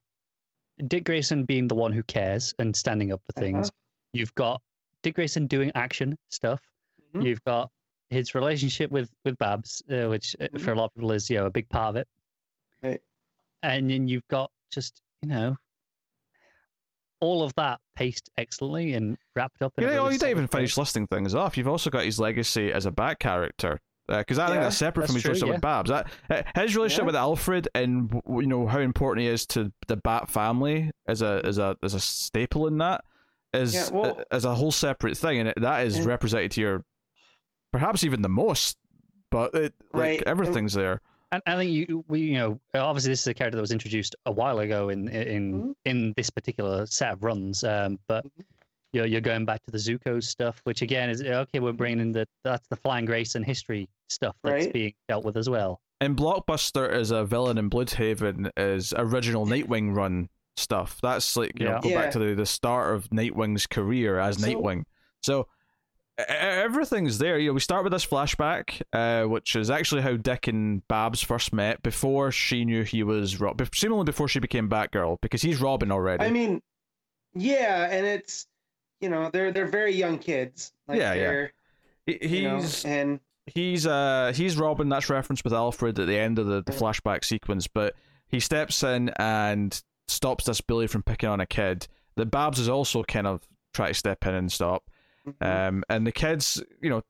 Dick Grayson being the one who cares and standing up for things. Uh-huh. You've got Dick Grayson doing action stuff. Mhm. You've got his relationship with with Babs, uh, which uh, for a lot of people is you know a big part of it. Right. And then you've got just you know all of that paced excellently and wrapped up. In know, really you didn't even way. finish listing things off. You've also got his legacy as a back character. Because I think that's separate from his true, relationship with Babs. That, uh, his relationship Yeah. with Alfred and you know how important he is to the Bat family as a as a as a staple in that is Yeah, well- as a whole separate thing, and it, that is And- represented here, perhaps even the most. But it, like Right. everything's there. And I think you, we, you know, obviously this is a character that was introduced a while ago in in Mhm. in this particular set of runs. Um, but Mhm. you're you're going back to the Zucco stuff, which again is okay. We're bringing the that's the Flying Grace and history stuff that's Right. being dealt with as well. And Blockbuster as a villain in Blüdhaven is original Nightwing run stuff. That's like you know go Yeah. back to the, the start of Nightwing's career as So- Nightwing. So everything's there. You know, we start with this flashback, uh, which is actually how Dick and Babs first met before she knew he was Rob. Seemingly before she became Batgirl, because he's Robin already. I mean, yeah, and it's you know they're they're very young kids. Like Yeah, yeah. they're, you know, he's and he's uh he's Robin. That's referenced with Alfred at the end of the, the flashback sequence. But he steps in and stops this bully from picking on a kid. The Babs is also kind of trying to step in and stop. Mhm. Um, and the kids, you know,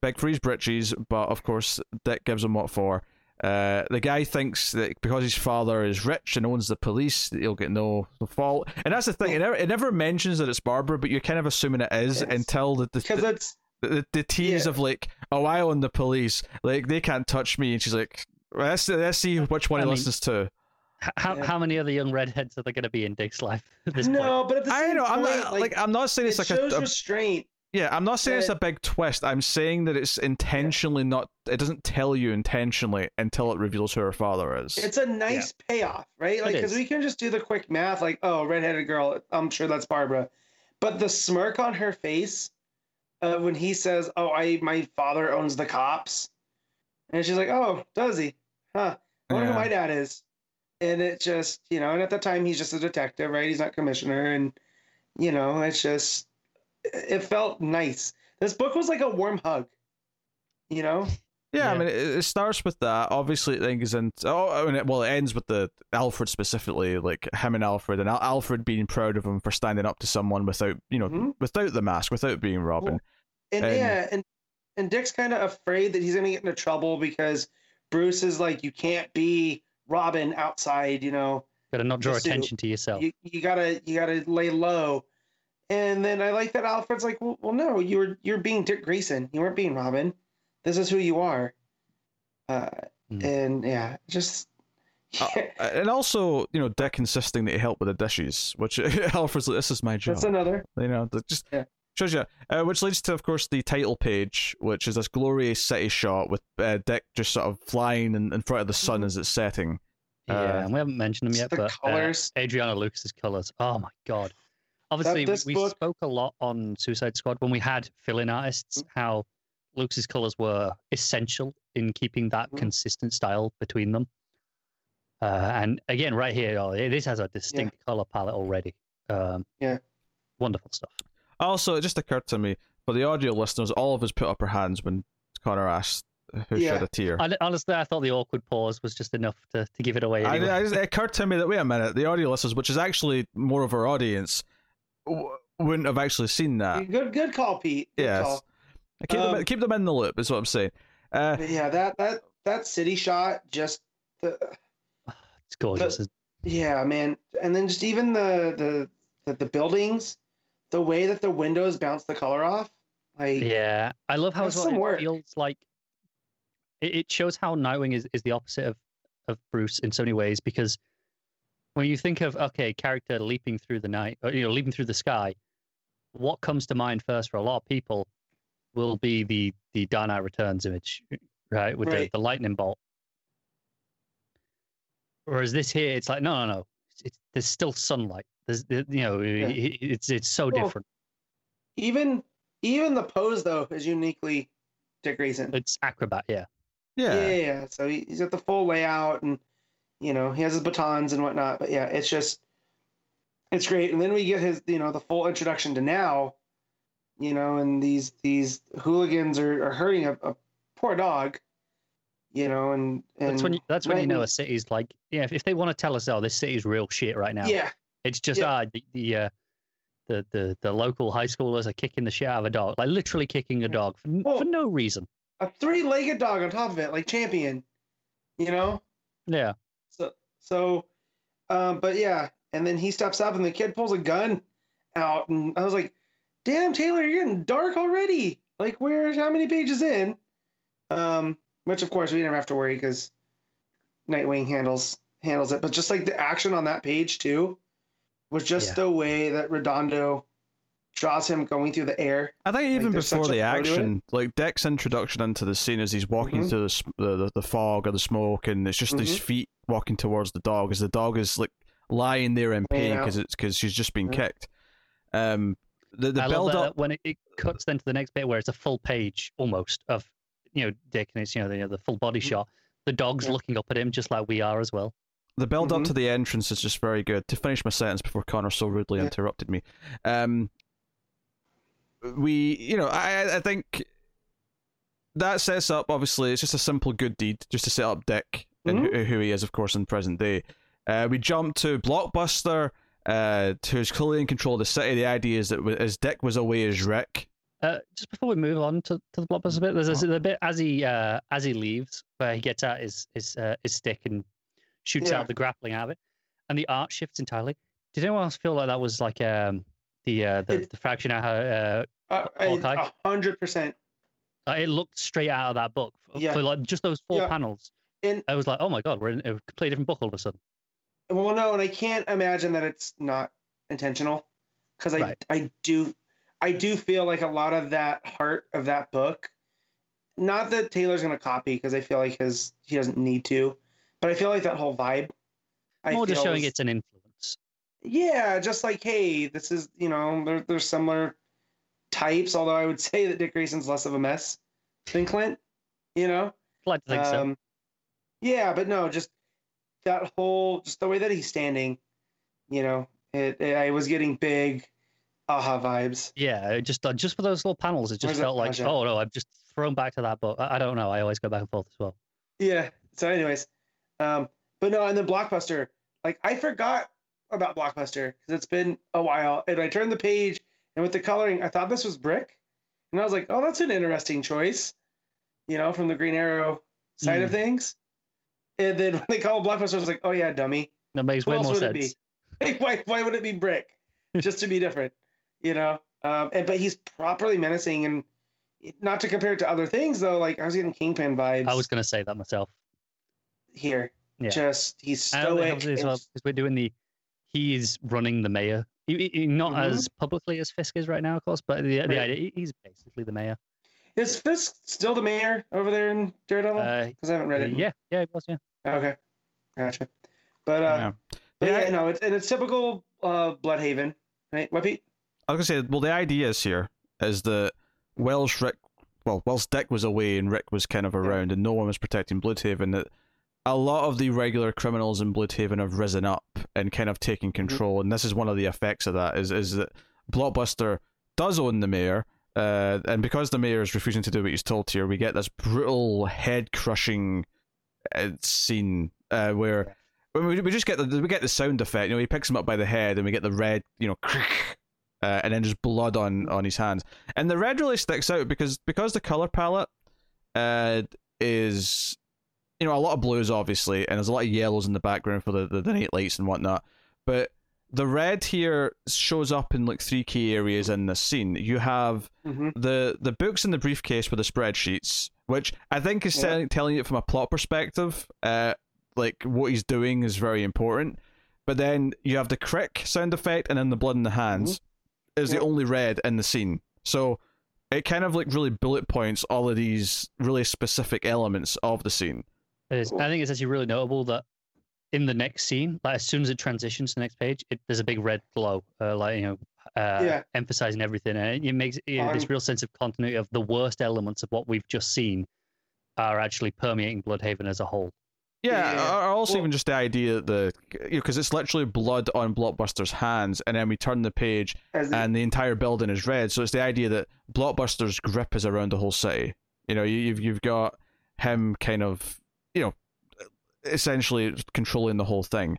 beg for his britches, but of course Dick gives him what for. Uh, the guy thinks that because his father is rich and owns the police, that he'll get no, no fault. And that's the thing; it never, it never mentions that it's Barbara, but you're kind of assuming it is Yes. until the the, because it's the, the tease Yeah. of like, "Oh, I own the police. Like they can't touch me." And she's like, "Let's let's see which one I he mean- listens to." H- How Yeah. how many other young redheads are there going to be in Dick's life at this point? No, but at the I same know. I'm point, not like, I'm not saying it it's like a, shows a restraint. yeah. I'm not saying it's a big twist. I'm saying that it's intentionally not. It doesn't tell you intentionally until it reveals who her father is. It's a nice payoff, right? Like, because we can just do the quick math, like, oh, redheaded girl. I'm sure that's Barbara, but the smirk on her face uh, when he says, "Oh, I my father owns the cops," and she's like, "Oh, does he? Huh? I wonder Yeah. who my dad is." And it just, you know, and at the time he's just a detective, right? He's not commissioner, and you know, it's just, it felt nice. This book was like a warm hug, you know. Yeah, I mean, it, it starts with that. Obviously, it then goes into oh, I mean, it, well, it ends with the Alfred specifically, like him and Alfred, and Al- Alfred being proud of him for standing up to someone without, you know, Mhm. without the mask, without being Robin. And, And- yeah, and and Dick's kind of afraid that he's gonna get into trouble because Bruce is like, you can't be Robin outside, you know. Got to not draw attention to yourself. You you gotta you gotta lay low. And then I like that Alfred's like, well, well no, you're you're being Dick Grayson. You weren't being Robin. This is who you are. Uh, Mm. and yeah, just Uh, and also, you know, Dick insisting that he help with the dishes, which Alfred's like, this is my job. that's another. You know, just Yeah. Shows you. Uh, which leads to, of course, the title page, which is this glorious city shot with uh, Dick just sort of flying in, in front of the sun Mhm. as it's setting. yeah, uh, and we haven't mentioned them yet, the but colors. Uh, Adriano Lucas's colors. Oh my god! Obviously, this we, we book- spoke a lot on Suicide Squad when we had fill-in artists. Mm-hmm. How Lucas's colors were essential in keeping that Mhm. consistent style between them. Uh, and again, right here, oh, this has a distinct color palette already. Um, Yeah. wonderful stuff. Also, it just occurred to me for the audio listeners, all of us put up our hands when Connor asked who Yeah. shed a tear. I, honestly, I thought the awkward pause was just enough to, to give it away. I, Anyway. I, it occurred to me that wait a minute, the audio listeners, which is actually more of our audience, w- wouldn't have actually seen that. Good good call, Pete. Good Yes. call. Keep them, Um, keep them in the loop. Is what I'm saying. Uh, yeah, that that that city shot just the it's gorgeous. isn't Yeah, man. And then just even the the the, the buildings, the way that the windows bounce the color off, like? Yeah, I love how well it work. feels like it, it shows how Nightwing is, is the opposite of, of Bruce in so many ways because when you think of okay, character leaping through the night, or, you know, leaping through the sky, what comes to mind first for a lot of people will be the the Dark Knight Returns image, right, with Right. the, the lightning bolt. Whereas this here, it's like no, no, no. It's, it's there's still sunlight. There's you know, it- it's it's so Well, different. even even the pose though is uniquely Dick Grayson. It's acrobat, yeah. yeah. Yeah, yeah, yeah. So he, he's got the full layout and you know, he has his batons and whatnot. But yeah, it's just it's great. And then we get his, you know, the full introduction to now, you know, and these these hooligans are, are hurting a, a poor dog, you know, and, and That's when you, that's when you know Nightwing- a city's like yeah. If, if they want to tell us, oh, this city's real shit right now. Yeah, It's just Yeah. ah the the, uh, the the the local high schoolers are kicking the shit out of a dog, like literally kicking a dog for, for no reason. a three-legged dog on top of it, like champion, you know. Yeah, So so, um, but yeah, and then he steps up and the kid pulls a gun out, and I was like, "Damn, Taylor, you're getting dark already. Like, where's How many pages in?" Um, which of course we never have to worry because Nightwing handles handles it. But just like the action on that page too, was just Yeah. the way that Redondo draws him going through the air. I think even there's before the flow to it. action, like Dick's introduction into the scene as he's walking Mhm. through the, the, the the fog or the smoke, and it's just his Mhm. feet walking towards the dog as the dog is like lying there in pain Laying because it's because she's just been Yeah. kicked. Um, the the I build love that up. when it, it cuts then to the next bit where it's a full page almost of you know Dick and it's you know the, the full body Mhm. shot. The dog's Yeah. looking up at him just like we are as well. The build up Mhm. to the entrance is just very good. To finish my sentence before Connor so rudely Yeah. interrupted me, um, we, you know, I I think that sets up. Obviously, it's just a simple good deed, just to set up Dick and Mm-hmm. who, who he is, of course, in present day. Uh, we jump to Blockbuster, uh, who's clearly in control of the city. The idea is that as Dick was away as Ric. Uh, just before we move on to, to the blockbuster bit, there's a, the bit as he uh, as he leaves where he gets out his his uh, his stick and shoots Yeah. out the grappling out of it, and the art shifts entirely. Did anyone else feel like that was like um the uh, the, It- the fraction out uh, Uh, a hundred percent. It looked straight out of that book for, Yeah. for like just those four Yeah. panels. And- I was like, oh my god, we're in a completely different book all of a sudden. Well, no, and I can't imagine that it's not intentional because I Right. I do I do feel like a lot of that heart of that book, not that Taylor's gonna copy because I feel like his he doesn't need to, but I feel like that whole vibe. I More just showing is- it's an influence. yeah, just like hey, this is you know there, there's similar types. Although I would say that Dick Grayson's less of a mess than Clint. You know. I'd like to think so. Um, Yeah, but no, just that whole, just the way that he's standing, you know, it, it I was getting big Aja vibes. Yeah, just uh, just for those little panels, it just Where's felt like, project? oh no, I've just thrown back to that But I, I don't know. I always go back and forth as well. Yeah. So, anyways, um, but no, and then Blockbuster, like I forgot about Blockbuster because it's been a while, and I turned the page, and with the coloring, I thought this was brick, and I was like, oh, that's an interesting choice, you know, from the Green Arrow side of Mm. things. And then when they called Blockbuster, I was like, oh yeah, dummy. That makes Who way more sense. Like, why, why would it be brick? Just to be different, you know? Um, and but he's properly menacing, and not to compare it to other things though. Like I was getting Kingpin vibes I was going to say that myself. Here. Yeah. Just he's And stoic. obviously as well, because we're doing the, he's running the mayor. He, he- not Mhm. as publicly as Fisk is right now, of course, but the, the idea he's basically the mayor. Is Fisk still the mayor over there in Daredevil? Uh, Because I haven't read it. yeah, yeah, it was. Yeah, Okay. Gotcha. But uh, Yeah. but Yeah, yeah, I- no, it's and it's typical uh Blüdhaven, right? What Pete? I was gonna say, well, the idea is here is that Welsh Rick, well, whilst Dick was away and Ric was kind of around, and no one was protecting Blüdhaven, that a lot of the regular criminals in Blüdhaven have risen up and kind of taken control, and this is one of the effects of that. Is is that Blockbuster does own the mayor, uh, and because the mayor is refusing to do what he's told here, we get this brutal, head crushing uh, scene uh, where. We, we just get the we get the sound effect, you know, he picks him up by the head, and we get the red, you know, uh, and then just blood on on his hands. And the red really sticks out because because the color palette uh, is you know a lot of blues obviously, and there's a lot of yellows in the background for the the, the night lights and whatnot. But the red here shows up in like three key areas in this scene. You have Mm-hmm. the the books in the briefcase with the spreadsheets, which I think is Yeah. telling telling it from a plot perspective. Uh, like what he's doing is very important. But then you have the crick sound effect, and then the blood in the hands is Mm-hmm. Yeah. the only red in the scene. So it kind of like really bullet points all of these really specific elements of the scene. It is. I think it's actually really notable that in the next scene, like as soon as it transitions to the next page, it, there's a big red glow, uh, like you know, uh, Yeah. emphasizing everything, and it makes you know, this real sense of continuity of the worst elements of what we've just seen are actually permeating Blüdhaven as a whole. Yeah, Yeah. or or also Well- even just the idea that the you know because it's literally blood on Blockbuster's hands, and then we turn the page As and the entire building is red. So it's the idea that Blockbuster's grip is around the whole city. You know, you, you've you've got him kind of you know essentially controlling the whole thing.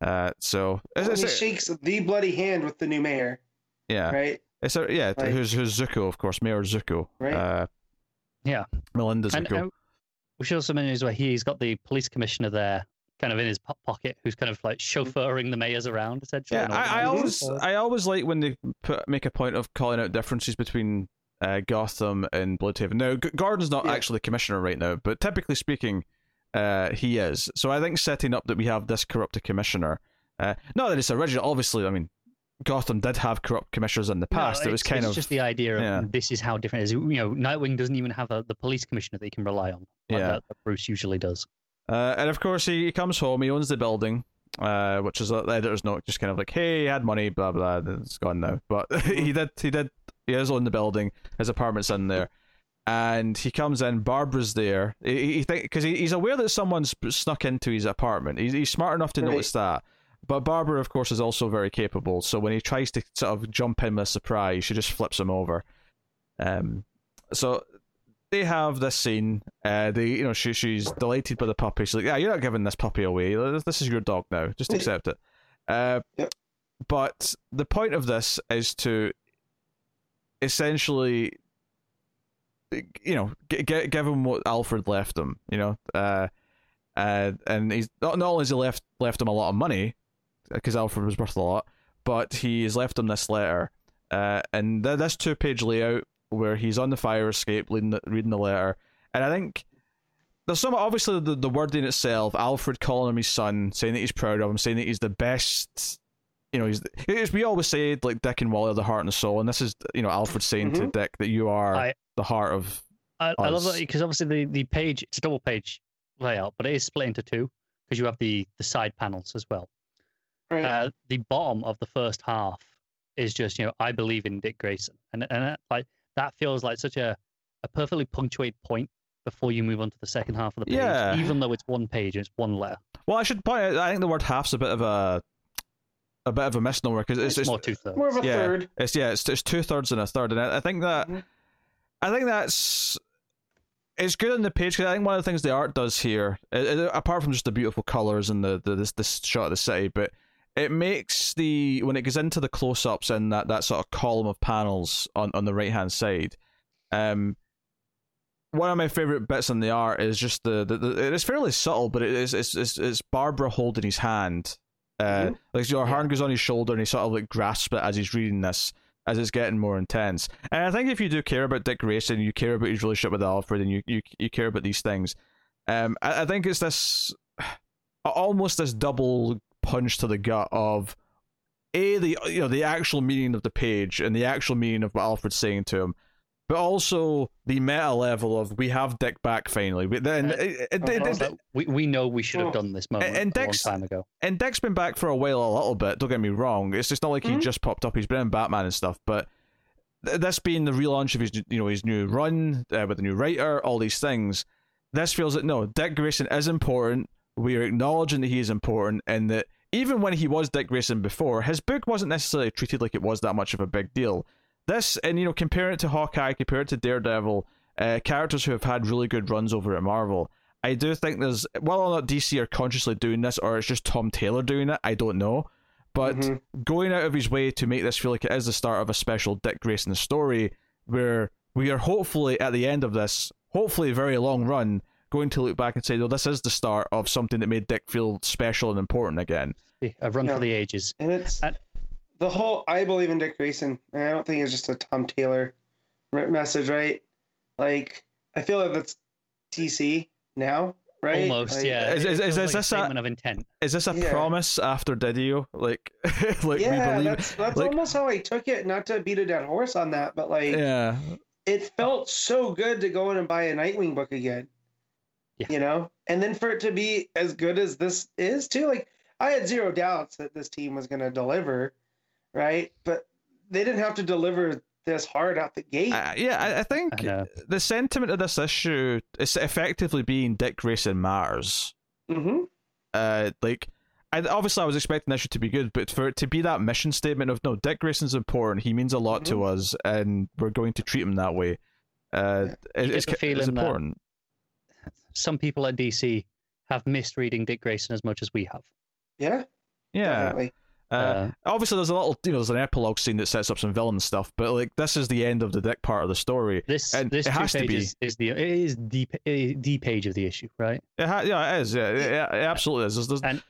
Uh, so it's, and he shakes the bloody hand with the new mayor, yeah, right? it's a, yeah. Like- who's who's Zucco, of course, Mayor Zucco. Right. Uh, Yeah. Melinda And Zucco. uh, we should also mention as well, he's got the police commissioner there, kind of in his pocket, who's kind of like chauffeuring the mayors around, essentially. Yeah, I, I always. I always like when they put make a point of calling out differences between uh, Gotham and Blüdhaven. Now, G- Gordon's not Yeah. actually commissioner right now, but typically speaking, uh, he is. So I think setting up that we have this corrupted commissioner, uh, not that it's original. Obviously, I mean, Gotham did have corrupt commissioners in the No, past. it was kind it's of just the idea of yeah. this is how different it is. You know, Nightwing doesn't even have a, the police commissioner that he can rely on, like Yeah. that, that Bruce usually does. Uh, and of course, he, he comes home. He owns the building, uh, which is uh, the editor's note, just kind of like, "Hey, he had money, blah blah. It's gone now." But he did, he did, he is on the building. His apartment's in there, and he comes in. Barbara's there. He, he think because he, he's aware that someone's snuck into his apartment. He's, he's smart enough to Right. notice that. But Barbara, of course, is also very capable. So when he tries to sort of jump in with surprise, she just flips him over. Um, so they have this scene. Uh, they, you know, she she's delighted by the puppy. She's like, "Yeah, you're not giving this puppy away. This- This is your dog now. Just accept it." Uh, Yep. But the point of this is to essentially, you know, g- g- give him what Alfred left him. You know, uh, uh, and he's not, not only has he left left him a lot of money because Alfred was worth a lot, but he has left him this letter. Uh, and th- this two page layout where he's on the fire escape, reading the, reading the letter, and I think there's some obviously the the wording itself. Alfred calling him his son, saying that he's proud of him, saying that he's the best. You know, he's as we always say, like Dick and Wally are the heart and the soul, and this is you know Alfred saying to Mhm. Dick that you are I- the heart of. I, I love that because obviously the, the page it's a double page layout, but it is split into two because you have the the side panels as well. Right. Uh, the bottom of the first half is just you know I believe in Dick Grayson, and and that, like that feels like such a a perfectly punctuated point before you move on to the second half of the page, Yeah. even though it's one page and it's one letter. Well, I should point out. I think the word half's a bit of a a bit of a misnomer because It's, it's, it's more two thirds. More of a yeah. third. It's yeah, it's, it's two thirds and a third, and I, I think that Mhm. I think that's it's good on the page because I think one of the things the art does here, i- i- apart from just the beautiful colors and the, the this this shot of the city, but it makes the when it goes into the close ups and that, that sort of column of panels on, on the right hand side, um. One of my favorite bits in the art is just the, the, the it's fairly subtle, but it is it's, it's, it's Barbara holding his hand, uh, Mhm. like your hand goes on his shoulder and he sort of like grasps it as he's reading this, as it's getting more intense. And I think if you do care about Dick Grayson, you care about his relationship with Alfred, and you you, you care about these things, um, I, I think it's this almost this double punch to the gut of a the you know the actual meaning of the page and the actual meaning of what Alfred's saying to him. But also the meta level of we have Dick back finally. We- Then Uh, it- it- uh-huh. it- we we know we should have done this moment and a long time ago. and Dick's been back for a while, a little bit. Don't get me wrong. It's just not like he Mhm. just popped up. He's been in Batman and stuff. But th- this being the relaunch of his, you know, his new run uh, with a new writer, all these things, this feels that no, Dick Grayson is important. We are acknowledging that he is important, and that even when he was Dick Grayson before, his book wasn't necessarily treated like it was that much of a big deal. This, and you know, compare it to Hawkeye, compare it to Daredevil, uh, characters who have had really good runs over at Marvel. I do think there's whether or not DC are consciously doing this or it's just Tom Taylor doing it, I don't know. But Mhm. going out of his way to make this feel like it is the start of a special Dick Grayson story where we are hopefully at the end of this, hopefully very long run, going to look back and say, no, this is the start of something that made Dick feel special and important again. A run Yeah. for the ages. And it's And- the whole I believe in Dick Grayson. And I don't think it's just a Tom Taylor message, right? Like I feel like that's DC now, right? Almost, Like, yeah. Is- It is- feels is like this a a- statement of intent? Is this a Yeah. promise after Didio? Like, like yeah, we believe that's that's like- almost how I took it. Not to beat a dead horse on that, but like Yeah. it felt so good to go in and buy a Nightwing book again. Yeah. You know, and then for it to be as good as this is too, like I had zero doubts that this team was going to deliver, right? But they didn't have to deliver this hard out the gate. I, yeah, I, I think I the sentiment of this issue is effectively being Dick Grayson matters. mm-hmm. uh, like I obviously I was expecting this issue to be good, but for it to be that mission statement of no, Dick Grayson's important. He means a lot to us, and we're going to treat him that way. Uh, it- You it's, get the ki- it's feeling that- important. Some people at DC have missed reading Dick Grayson as much as we have. Yeah, Yeah. definitely. Uh, Uh, obviously, there's a little, you know, there's an epilogue scene that sets up some villain stuff, but like this is the end of the Dick part of the story. This and this it has to be. pages is the it is the the page of the issue, right? It ha- yeah, it is. Yeah, it, it, it absolutely is. There's, there's, And-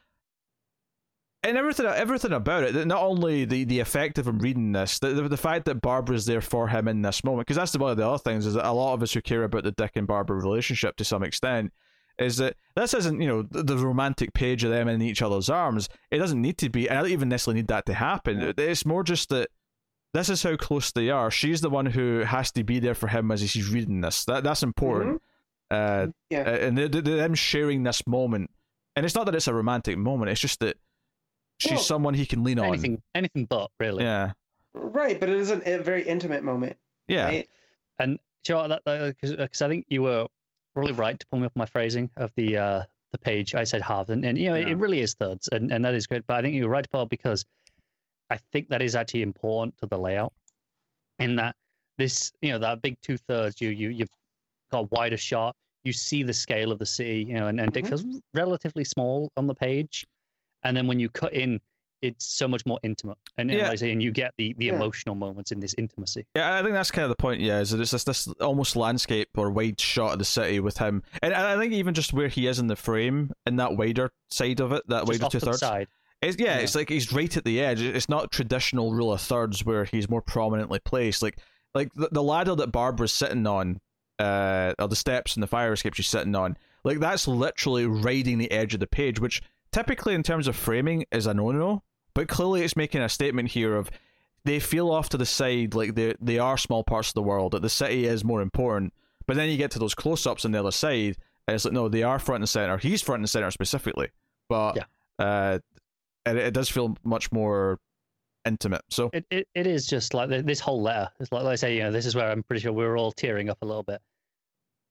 and everything, everything about it. Not only the, the effect of him reading this, the, the the fact that Barbara's there for him in this moment, because that's one of the other things is that a lot of us who care about the Dick and Barbara relationship to some extent is that this isn't you know the, the romantic page of them in each other's arms. It doesn't need to be, and I don't even necessarily need that to happen. It's more just that this is how close they are. She's the one who has to be there for him as he's reading this. That that's important. Uh, Yeah. uh, and they, they, them sharing this moment, and it's not that it's a romantic moment. It's just that she's Well, someone he can lean on. Anything anything but really. Yeah, Right, but it is a, a very intimate moment. yeah, Right? And do you know what, that because I think you were really right to pull me up my phrasing of the uh the page. I said half, and, and you know it, Yeah. it really is thirds, and, and that is great. But I think you're right, Paul, because I think that is actually important to the layout. In that this, you know, that big two thirds, you you you've got a wider shot. You see the scale of the city, you know, and, and Dick Mhm. feels relatively small on the page, and then when you cut in, it's so much more intimate, and, and Yeah. like and you get the the Yeah. emotional moments in this intimacy. yeah. I think that's kind of the point. Yeah, is that it's just this almost landscape or wide shot of the city with him, and I think even just where he is in the frame in that wider side of it, that Just wider two thirds side. It's, yeah, Yeah. it's like he's right at the edge. It's not traditional rule of thirds where he's more prominently placed. Like like the, the ladder that Barbara's sitting on, uh, or the steps and the fire escape she's sitting on, like that's literally riding the edge of the page, which typically in terms of framing is a no-no, but clearly it's making a statement here of they feel off to the side like they they are small parts of the world that the city is more important. But then you get to those close-ups on the other side, and it's like no, they are front and center. He's front and center specifically, but Yeah. uh, it, it does feel much more intimate. So It, it it is just like this whole letter. It's like, like I say, you know, this is where I'm pretty sure we were all tearing up a little bit.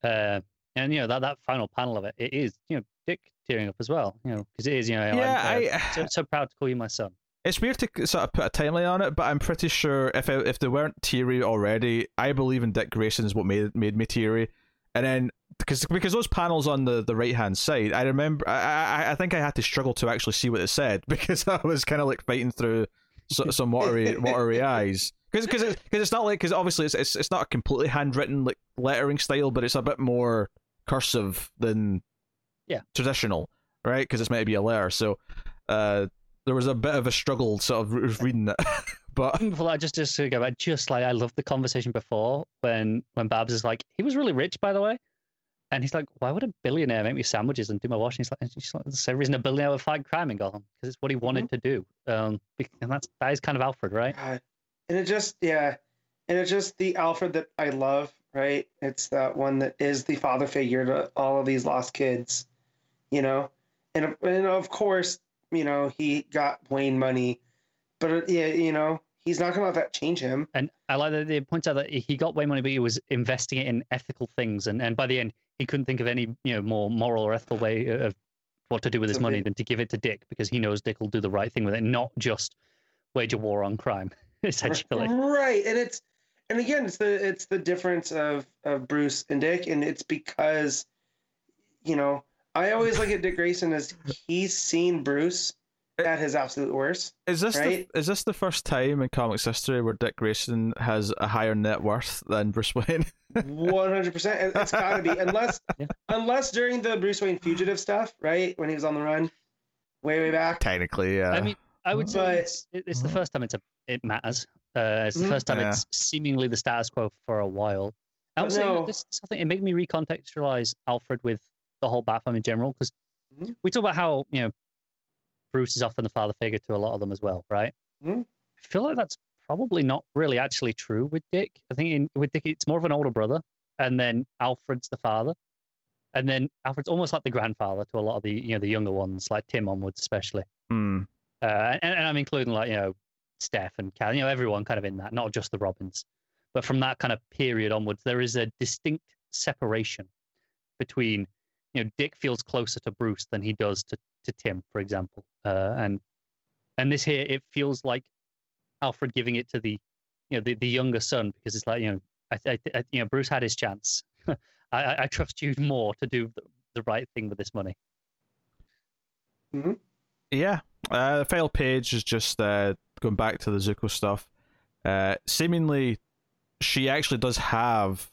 Uh, and you know that that final panel of it, it is you know Dick tearing up as well. You know because it is you know yeah, I'm, uh, I. so, so proud to call you my son. It's weird to sort of put a timeline on it, but I'm pretty sure if I, if they weren't teary already, I believe in Dick Grayson is what made made me teary. And then because because those panels on the, the right hand side, I remember I, I I think I had to struggle to actually see what it said because I was kind of like fighting through so, some watery watery eyes. Because because it's, cause it's not like because obviously it's, it's it's not a completely handwritten like lettering style, but it's a bit more cursive than Yeah. traditional, right? Because it's meant to be a letter, so uh, there was a bit of a struggle sort of reading it, but Before that, just just to go back, just like I loved the conversation before when when Babs is like, he was really rich, by the way, and he's like, why would a billionaire make me sandwiches and do my washing? He's like, and she's like, the same reason a billionaire would fight crime in Gotham because it's what he wanted to do. Um, and that's that is kind of Alfred, right? God. And it just, yeah. And it's just the Alfred that I love, right? It's that one that is the father figure to all of these lost kids, you know? And, and of course, you know, he got Wayne money, but uh, yeah, you know, he's not going to let that change him. And I like that it points out that he got way money, but he was investing it in ethical things, and and by the end, he couldn't think of any you know more moral or ethical way of what to do with his money than to give it to Dick because he knows Dick will do the right thing with it, not just wage a war on crime, essentially. Right. And it's, and again, it's the, it's the difference of, of Bruce and Dick. And it's because, you know, I always look at Dick Grayson as he's seen Bruce at his absolute worst. is this Right. the, is this the first time in comics history where Dick Grayson has a higher net worth than Bruce Wayne? One hundred percent. It's got to be unless Yeah. unless during the Bruce Wayne fugitive stuff, right when he was on the run, way way back. Technically, yeah. I mean, I would say But- it's, it's the first time it's a, it matters. Uh, it's the Mhm. first time Yeah. it's seemingly the status quo for a while. I But would say this is something it made me recontextualize Alfred with the whole Batman in general because Mhm. we talk about how you know Bruce is often the father figure to a lot of them as well, right? Mhm. I feel like that's probably not really actually true with Dick. I think in, with Dick it's more of an older brother, and then Alfred's the father, and then Alfred's almost like the grandfather to a lot of the you know the younger ones, like Tim onwards especially. Hmm. Uh, and, and I'm including like you know Steph and Cal, you know everyone kind of in that, not just the Robins. But from that kind of period onwards, there is a distinct separation between you know Dick feels closer to Bruce than he does to, to Tim, for example, uh, and and this here it feels like Alfred giving it to the you know the, the younger son because it's like you know I, I, I you know Bruce had his chance. I, I, I trust you more to do the, the right thing with this money. Yeah. Uh, the final page is just uh, going back to the Zucco stuff. Uh, seemingly, she actually does have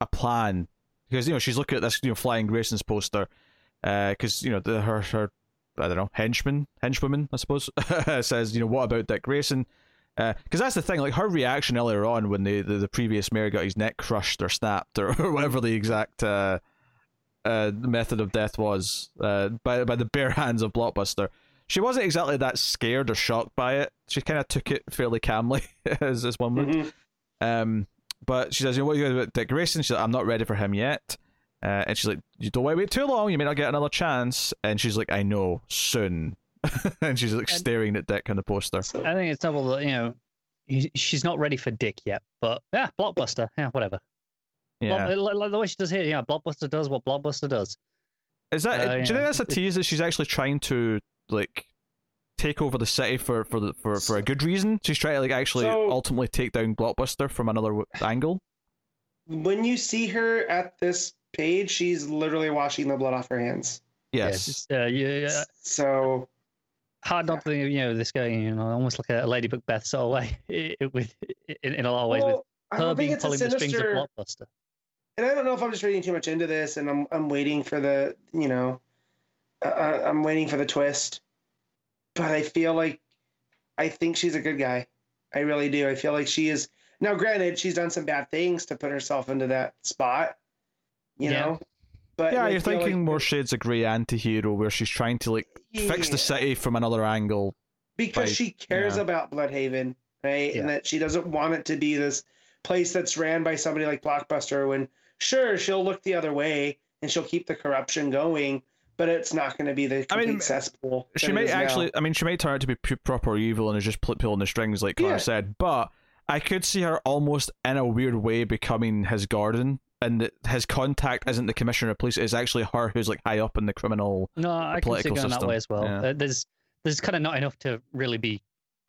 a plan because you know she's looking at this you know flying Grayson's poster because you know the, her her I don't know henchman henchwoman I suppose says you know what about Dick Grayson because that's the thing like her reaction earlier on when the, the, the previous mayor got his neck crushed or snapped or, or whatever the exact uh, uh, method of death was uh, by by the bare hands of Blockbuster she wasn't exactly that scared or shocked by it. She kind of took it fairly calmly, as as one would. Mhm. Um, but she says, "You know what you got about Dick Grayson?" She's like, "I'm not ready for him yet." Uh, and she's like, "You don't wait, wait too long. You may not get another chance." And she's like, "I know, soon." and she's like staring at Dick on the poster. I think it's double that you know he- she's not ready for Dick yet, but yeah, Blockbuster, yeah, whatever. Yeah, Block- like, like the way she does here, yeah, Blockbuster does what Blockbuster does. is that? uh, do you yeah. think that's a It- tease that she's actually trying to like take over the city for for the, for for a good reason? She's trying to like actually So- ultimately take down Blockbuster from another angle. when you see her at this page, she's literally washing the blood off her hands. Yeah, Yes. it's, uh, yeah, So hard not to think of, you know this guy, you know, almost like a Lady Macbeth sort of way, it, it, with in, in a lot of ways with well, I her think being it's a pulling the strings of sinister. Blockbuster. and I don't know if I'm just reading too much into this, and I'm I'm waiting for the you know, uh, I'm waiting for the twist. But I feel like, I think she's a good guy. I really do. I feel like she is Now, granted, she's done some bad things to put herself into that spot, you Yeah. know. But yeah, I you're feel like- thinking more shades of grey anti-hero where she's trying to like fix the city from another angle. because like, she cares yeah. about Blüdhaven, right? Yeah. And that she doesn't want it to be this place that's ran by somebody like Blockbuster. When sure she'll look the other way and she'll keep the corruption going, but it's not going to be the I mean, complete cesspool. She it might now. actually, I mean, she might turn out to be pu- proper evil and is just pl- pulling the strings, like Claire Yeah. said. But I could see her almost in a weird way becoming his garden, and his contact isn't the commissioner of police; it's actually her who's like high up in the criminal. No, I can see political going system. that way as well. Yeah. Uh, there's there's kind of not enough to really be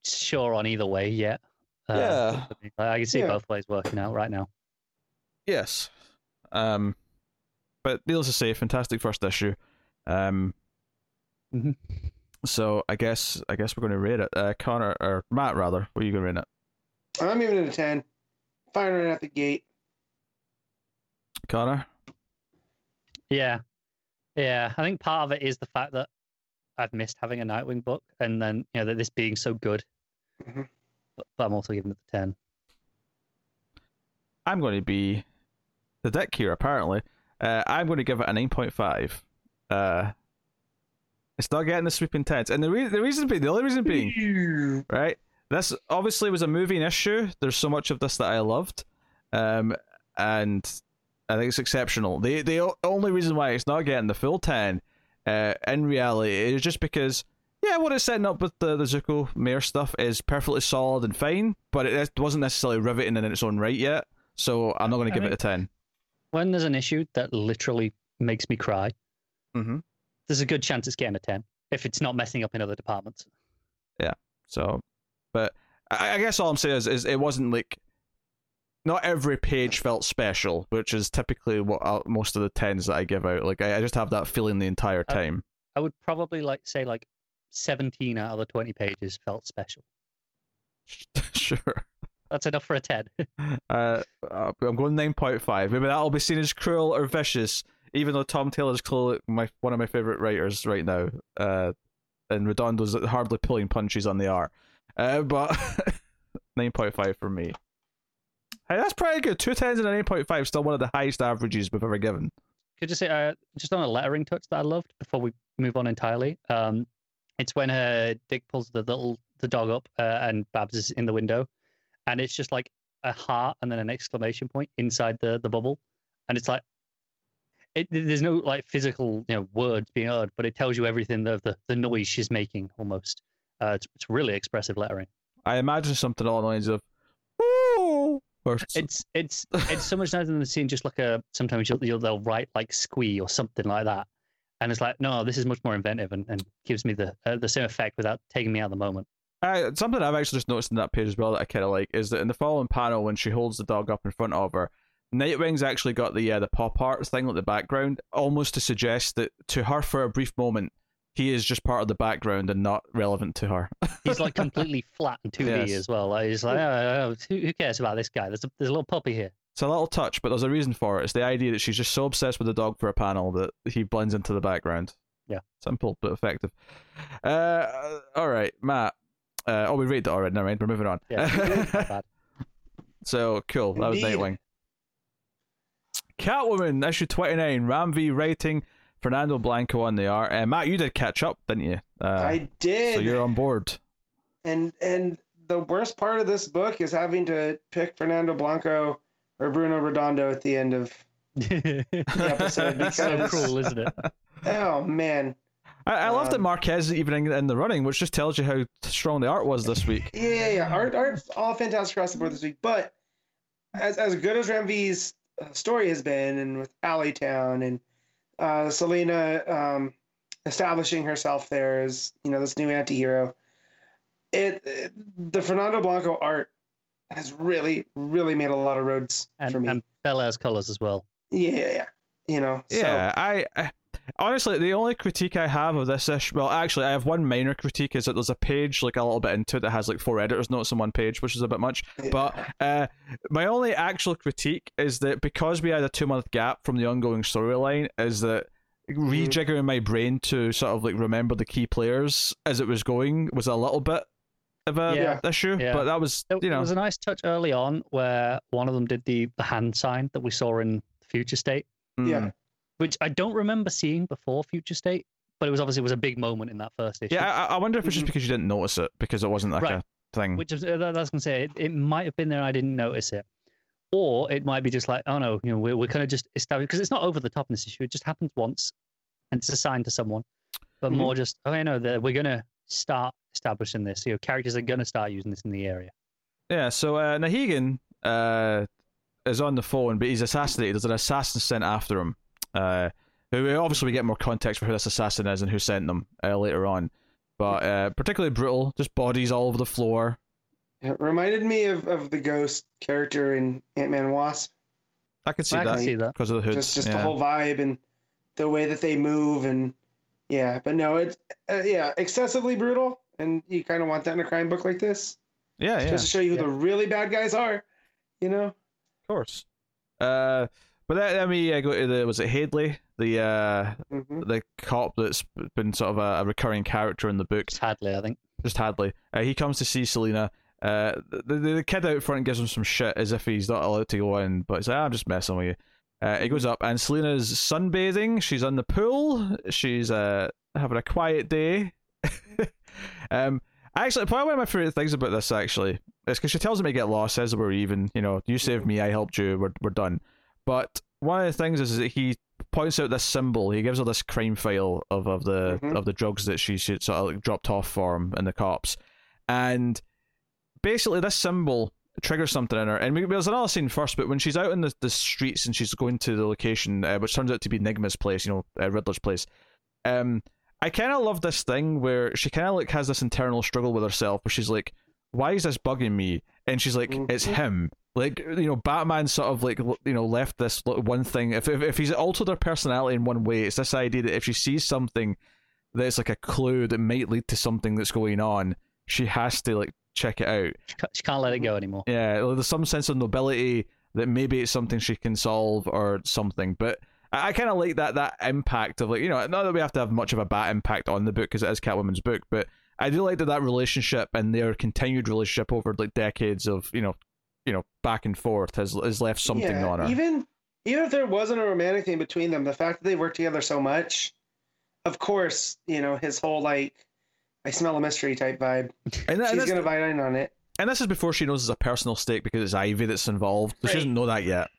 sure on either way yet. Uh, Yeah. I can see Yeah. both ways working out right now. Yes. Um, but needless to say, fantastic first issue. Um, Mhm. so I guess I guess we're going to rate it. Uh, Connor or Matt rather, what are you going to rate it? I'm giving it a ten. Firing it at the gate. Connor. Yeah, yeah. I think part of it is the fact that I've missed having a Nightwing book, and then you know that this being so good. Mhm. But, but I'm also giving it the ten. I'm going to be the dick here. Apparently, uh, I'm going to give it a nine point five. Uh, it's not getting the sweeping tens, and the re- the reason being the only reason being right. This obviously was a moving issue. There's so much of this that I loved, um, and I think it's exceptional. The the only reason why it's not getting the full ten, uh, in reality, is just because yeah, what it's setting up with the the Zucco Mayor stuff is perfectly solid and fine, but it wasn't necessarily riveting in its own right yet. So I'm not going to I give it a ten. When there's an issue that literally makes me cry, Mm-hmm. there's a good chance it's getting a ten if it's not messing up in other departments. Yeah. So, but I, I guess all I'm saying is, is it wasn't like not every page felt special, which is typically what i most of the tens that I give out. Like I, I just have that feeling the entire Uh, time. I would probably like say like 17 out of the 20 pages felt special. sure. That's enough for a 10. Uh, uh, I'm going nine point five. Maybe that'll be seen as cruel or vicious, even though Tom Taylor's clearly my one of my favorite writers right now. Uh, and Redondo's hardly pulling punches on the art. Uh, but nine point five for me. Hey, that's pretty good. Two tens and a nine point five, still one of the highest averages we've ever given. Could you say uh, just on a lettering touch that I loved before we move on entirely? Um, it's when uh, Dick pulls the little the dog up uh, and Babs is in the window, and it's just like a heart and then an exclamation point inside the the bubble, and it's like. It, there's no like physical you know words being uttered, but it tells you everything of the, the noise she's making almost. Uh, it's, it's really expressive lettering. I imagine something along the lines of, "Ooh," or It's it's it's so much nicer than seeing just like a sometimes you'll, you'll they'll write like squee or something like that, and it's like no, this is much more inventive and, and gives me the uh, the same effect without taking me out of the moment. Uh, something I've actually just noticed in that page as well that I kind of like is that in the following panel when she holds the dog up in front of her, Nightwing's actually got the uh, the pop art thing at the background, almost to suggest that to her for a brief moment he is just part of the background and not relevant to her. He's like completely flat and 2D Yes. as well. Like, he's like, oh, oh, who, cares about this guy? There's a, there's a little puppy here. It's a little touch, but there's a reason for it. It's the idea that she's just so obsessed with the dog for a panel that he blends into the background. Yeah. Simple but effective. Uh, all right, Matt. Uh, oh, we read that already. Never mind. We're moving on. Yeah. So cool. That was. Nightwing. Catwoman, issue 29. Ram V writing, Fernando Blanco on the art. Uh, Matt, you did catch up, didn't you? Uh, I did. so you're on board. and and the worst part of this book is having to pick Fernando Blanco or Bruno Redondo at the end of. The episode It's so because- cruel, isn't it? Oh man, I, I love that Um, Marquez is even in, in the running, which just tells you how strong the art was this week. yeah, yeah, yeah. Art, art's all fantastic across the board this week. But as as good as Ram V's story has been, and with Alleytown and uh, Selina um, establishing herself there as you know this new anti-hero, it, it the Fernando Blanco art has really, really made a lot of roads And, for me. and Bellaire's colors as well. Yeah, yeah, yeah. You know. So, Yeah, I, I honestly the only critique I have of this issue, well, actually, I have one minor critique is that there's a page like a little bit into it that has like four editors notes on one page, which is a bit much. yeah. But uh, my only actual critique is that because we had a two month gap from the ongoing storyline, is that rejiggering my brain to sort of like remember the key players as it was going was a little bit of a Yeah. issue, Yeah. but that was There, you know, it was a nice touch early on where one of them did the, the hand sign that we saw in Future State, Yeah. Which I don't remember seeing before Future State, but it was obviously it was a big moment in that first issue. yeah. I, I wonder if it's just Mhm. because you didn't notice it because it wasn't like Right. a thing. Which is, uh, that- I was going to say, it, it might have been there, I didn't notice it. Or it might be just like, oh no, you know, we're, we're kind of just established, because it's not over the top in this issue. It just happens once and it's assigned to someone. But Mhm. more just, okay, no, that we're going to start establishing this. You know, characters are going to start using this in the area. Yeah, so uh, Nahegan uh, is on the phone, but he's assassinated. There's an assassin sent after him. Uh, who obviously we get more context for who this assassin is and who sent them uh, later on. But uh, particularly brutal, just bodies all over the floor. It reminded me of, of the ghost character in Ant Man Wasp. I could see I can see that. because of the hoods. Just just yeah. the whole vibe and the way that they move and yeah, but no, it's uh, yeah, excessively brutal, and you kind of want that in a crime book like this, yeah, yeah, just to show you who Yeah. the really bad guys are. You know? of course. Uh, but then, then we uh, go to the was it Hadley, the uh, hmm the cop that's been sort of a, a recurring character in the book. It's Hadley, I think. just Hadley. Uh, he comes to see Selina. Uh, the, the, the kid out front gives him some shit as if he's not allowed to go in, but he's like, "Ah, I'm just messing with you. Uh, he goes up, and Selina's sunbathing. She's in the pool. She's uh, having a quiet day. um, actually, probably one of my favorite things about this actually is because she tells him to get lost, says that we're even. You know, you saved me, I helped you, we're we're done. But one of the things is that he points out this symbol. He gives her this crime file of, of the Mhm. of the drugs that she, she sort of like dropped off for him and the cops, and basically this symbol triggers something in her. And we, there's another scene first, but when she's out in the, the streets and she's going to the location, uh, which turns out to be Nigma's place, you know, uh, Riddler's place. Um, I kind of love this thing where she kind of like has this internal struggle with herself, where she's like, "Why is this bugging me?" And she's like, "It's Mhm. him." Like you know, Batman sort of like you know left this one thing. If if, if he's altered her personality in one way, it's this idea that if she sees something that's like a clue that might lead to something that's going on, she has to like check it out. She can't, let it go anymore. Yeah, there's some sense of nobility that maybe it's something she can solve or something. But I, I kind of like that that impact of like you know not that we have to have much of a bad impact on the book because it is Catwoman's book, but I do like that that relationship and their continued relationship over like decades of you know you know back and forth has has left something yeah, on her. Even even if there wasn't a romantic thing between them, the fact that they work together so much, of course, you know his whole like, I smell a mystery type vibe. and, that, She's that's- gonna bite in on it. and this is before she knows it's a personal stake because it's Ivy that's involved. So She doesn't know that yet.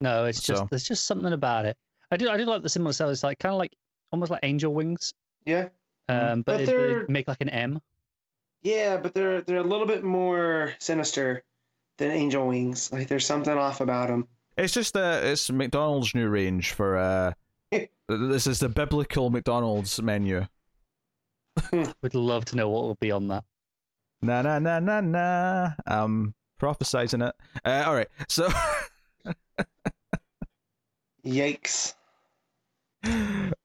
No, it's just So- there's just something about it. I do I do like the symbol itself. It's like kind of like almost like angel wings, Yeah, um, But but, they're- they make like an M. yeah, but they're they're a little bit more sinister than Angel Wings. Like there's something off about them. It's just uh, it's McDonald's new range for uh, this is the biblical McDonald's menu. Would love to know what will be on that. Na na na na na. Um, prophesizing it. Uh, all right. So, Yikes!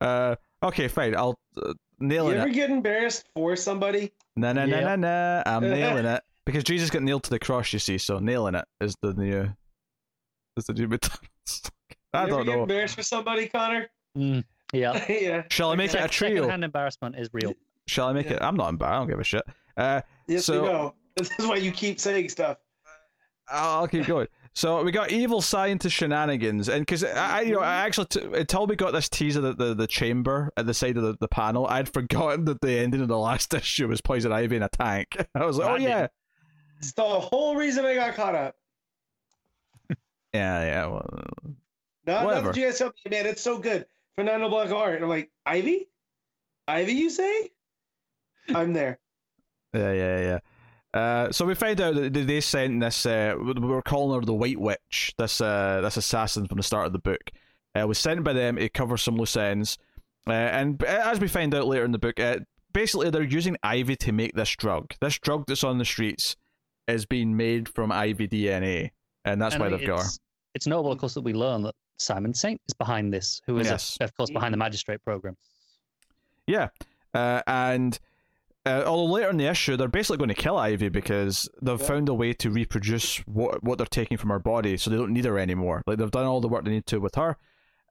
uh, okay, fine. I'll uh, nail it. You ever get embarrassed for somebody? Na na na na Yep. na. I'm nailing it because Jesus got nailed to the cross. You see, so nailing it is the new. Is the new McDonald's. I you don't know. embarrassed for somebody, Connor? Mm, yeah. yeah. Shall I make it a Sec- trio? Secondhand embarrassment is real. Shall I make it? I'm not embarrassed. I don't give a shit. Uh, Yes, So- we know. This is why you keep saying stuff. I'll keep going. So we got evil scientist shenanigans, and because I, I, you know, I actually t- until we got this teaser of the, the chamber at the side of the, the panel, I'd forgotten that the ending of the last issue was Poison Ivy in a tank. I was like, I oh yeah, It's the whole reason I got caught up. yeah, yeah. Well, Not, Whatever. not that you guys tell me, man, it's so good. Fernando Blanco art. And I'm like, Ivy? Ivy, you say? I'm there. yeah, yeah, yeah. Uh, so we find out that they sent this. Uh, we were calling her the White Witch. This uh, this assassin from the start of the book uh, was sent by them to cover some loose ends. Uh, and as we find out later in the book, uh, basically they're using Ivy to make this drug. This drug that's on the streets is being made from Ivy DNA, and that's And why I they've got her. it's notable, of course, that we learn that Simon Saint is behind this, who is, Yes. of course, behind the Magistrate program. Yeah, uh, and uh, although later in the issue they're basically going to kill Ivy because they've Yeah. found a way to reproduce what what they're taking from her body, so they don't need her anymore. Like they've done all the work they need to with her,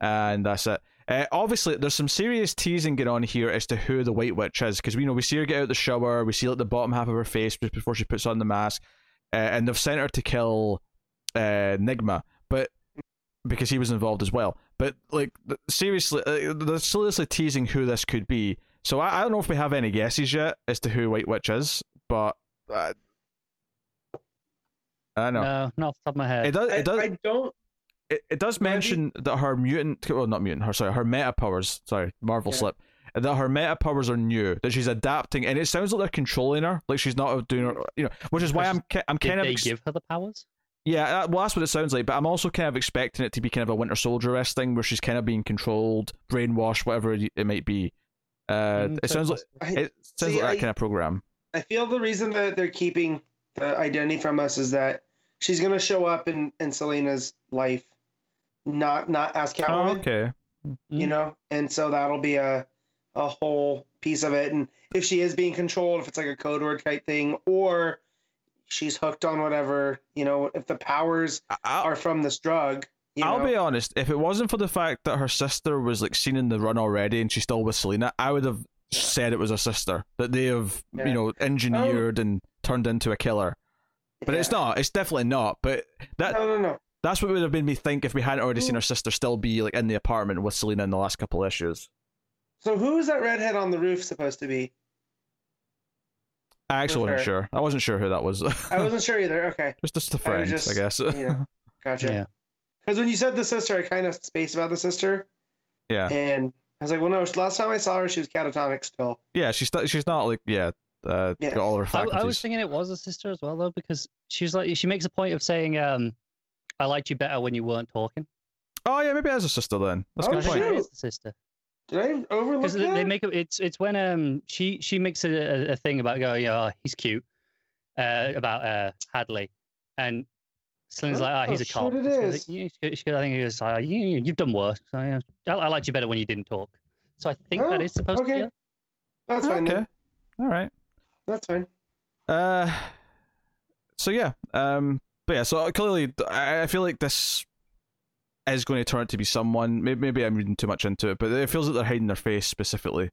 and that's it. Uh, obviously, there's some serious teasing going on here as to who the White Witch is, because we know we see her get out of the shower, we see like the bottom half of her face just before she puts on the mask, uh, and they've sent her to kill uh, Nigma, but because he was involved as well. But like seriously, uh, they're seriously teasing who this could be. So I, I don't know if we have any guesses yet as to who White Witch is, but uh, I don't know. No, not off the top of my head. It does. I, It does. I don't. It, it does Maybe- mention that her mutant, well, not mutant, her sorry, her meta powers. Sorry, Marvel Yeah. slip. That her meta powers are new. That she's adapting, and it sounds like they're controlling her, like she's not doing her, you know. Which is why I'm, I'm Did kind of, they ex- give her the powers? yeah. uh, Well, that's what it sounds like. But I'm also kind of expecting it to be kind of a Winter Soldier esque thing, where she's kind of being controlled, brainwashed, whatever it might be. Uh, Mm, it sounds like. I, it sounds See, like that I- kind of program. I feel the reason that they're keeping the identity from us is that she's gonna show up in in Selina's life, not not as Oh, okay. you Mm. know and so that'll be a a whole piece of it and if she is being controlled if it's like a code word type thing or she's hooked on whatever you know if the powers I- I'll, are from this drug you I'll know be honest. If it wasn't for the fact that her sister was like seen in the run already, and she's still with Selina, I would have said it was a sister that they have, Yeah. you know, engineered and turned into a killer. But it's not. It's definitely not. But that no no no that's what would have made me think if we hadn't already seen her sister still be like in the apartment with Selina in the last couple issues. so who is that redhead on the roof supposed to be I actually wasn't her. sure. I wasn't sure who that was. i wasn't sure either okay It's just a I friend, was I guess. yeah gotcha Yeah. because when you said the sister i kind of spaced about the sister yeah. and i was like well no last time i saw her she was catatonic still Yeah, she's st- she's not like yeah, uh, Yeah. got all her I. I was thinking it was a sister as well, though, because she's like she makes a point of saying, um, "I liked you better when you weren't talking." Oh yeah, maybe it is a sister then. That's a Oh, good point. it shoot. the sister did i overlook because they, make it. It's it's when um she she makes a, a, a thing about going, "Oh, he's cute," uh, about uh Hadley, and Selina's like, "Oh, he's a Oh, cop." shit, it She's like, is. "You- she- she- I think he was like, you, "You've done worse." So, yeah, I, I liked you better when you didn't talk. So I think that Oh, is supposed to be. okay. that's fine okay. then. All right. that's fine Uh, so yeah, um, but yeah, so clearly, I I feel like this is going to turn out to be someone. Maybe, maybe I'm reading too much into it, but it feels like they're hiding their face specifically,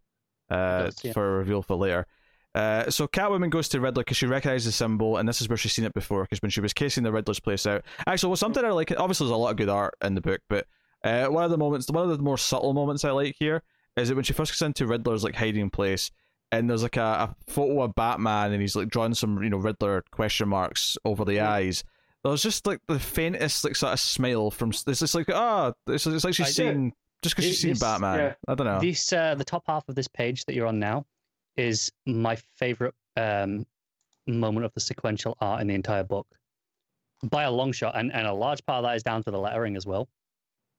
uh, does, yeah. for a reveal for later. Uh, so Catwoman goes to Riddler because she recognizes the symbol, and this is where she's seen it before. Because when she was casing the Riddler's place out, actually, well, something I like. Obviously, there's a lot of good art in the book, but uh, one of the moments, one of the more subtle moments I like here is that when she first gets into Riddler's like hiding place, and there's like a, a photo of Batman, and he's like drawing some you know Riddler question marks over the Yeah. eyes. There's just like the faintest like sort of smile from. It's just like ah, it's, it's like she's I- seen just because she's seen this- Batman. yeah. I don't know. This uh, the top half of this page that you're on now is my favorite um, moment of the sequential art in the entire book by a long shot, and, and a large part of that is down to the lettering as well,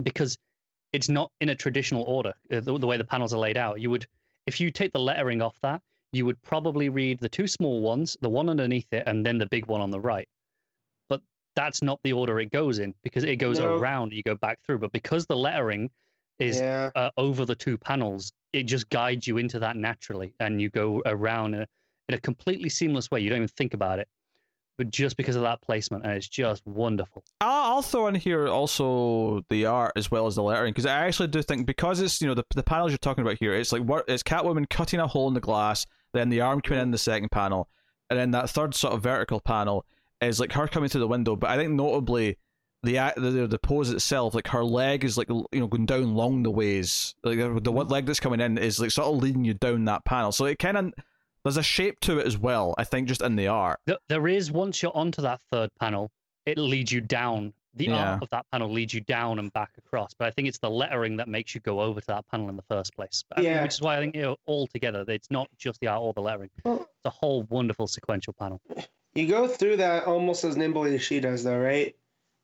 because it's not in a traditional order. uh, The, the way the panels are laid out, you would if you take the lettering off that, you would probably read the two small ones, the one underneath it, and then the big one on the right. But that's not the order it goes in because it goes No. around. You go back through, but because the lettering is yeah uh, over the two panels, it just guides you into that naturally, and you go around in a, in a completely seamless way. You don't even think about it, but just because of that placement, and it's just wonderful. I'll, I'll throw in here also the art as well as the lettering because I actually do think because it's you know the the panels you're talking about here it's like what it's Catwoman cutting a hole in the glass then the arm coming in the second panel and then that third sort of vertical panel is like her coming through the window but I think notably the the, the pose itself like her leg is like you know going down long the ways like the, the one leg that's coming in is like sort of leading you down that panel so it kind of there's a shape to it as well I think just in the art There is once you're onto that third panel, it leads you down. The Yeah. art of that panel leads you down and back across, but I think it's the lettering that makes you go over to that panel in the first place. But I think- Yeah. which is why I think you know, all together, it's not just the art or the lettering. Well, It's a whole wonderful sequential panel. You go through that almost as nimbly as she does, though, right?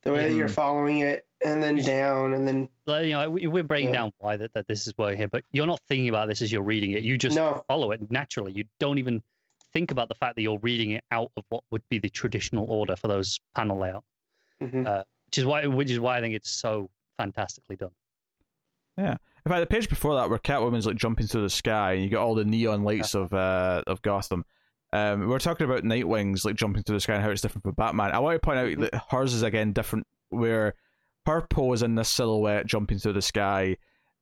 The way that you're Mhm. following it, and then down, and then Like, you know, we- we're breaking Yeah. down why that, that this is why here, but you're not thinking about this as you're reading it. You just no, follow it naturally. You don't even think about the fact that you're reading it out of what would be the traditional order for those panel layout, Mhm. which is why which is why I think it's so fantastically done. Yeah. In fact, the page before that, where Catwoman's like jumping through the sky, and you get all the neon lights of uh of Gotham. Um, we're talking about Nightwing's like jumping through the sky and how it's different from Batman. I want to point out that hers is again different, where her pose in this silhouette jumping through the sky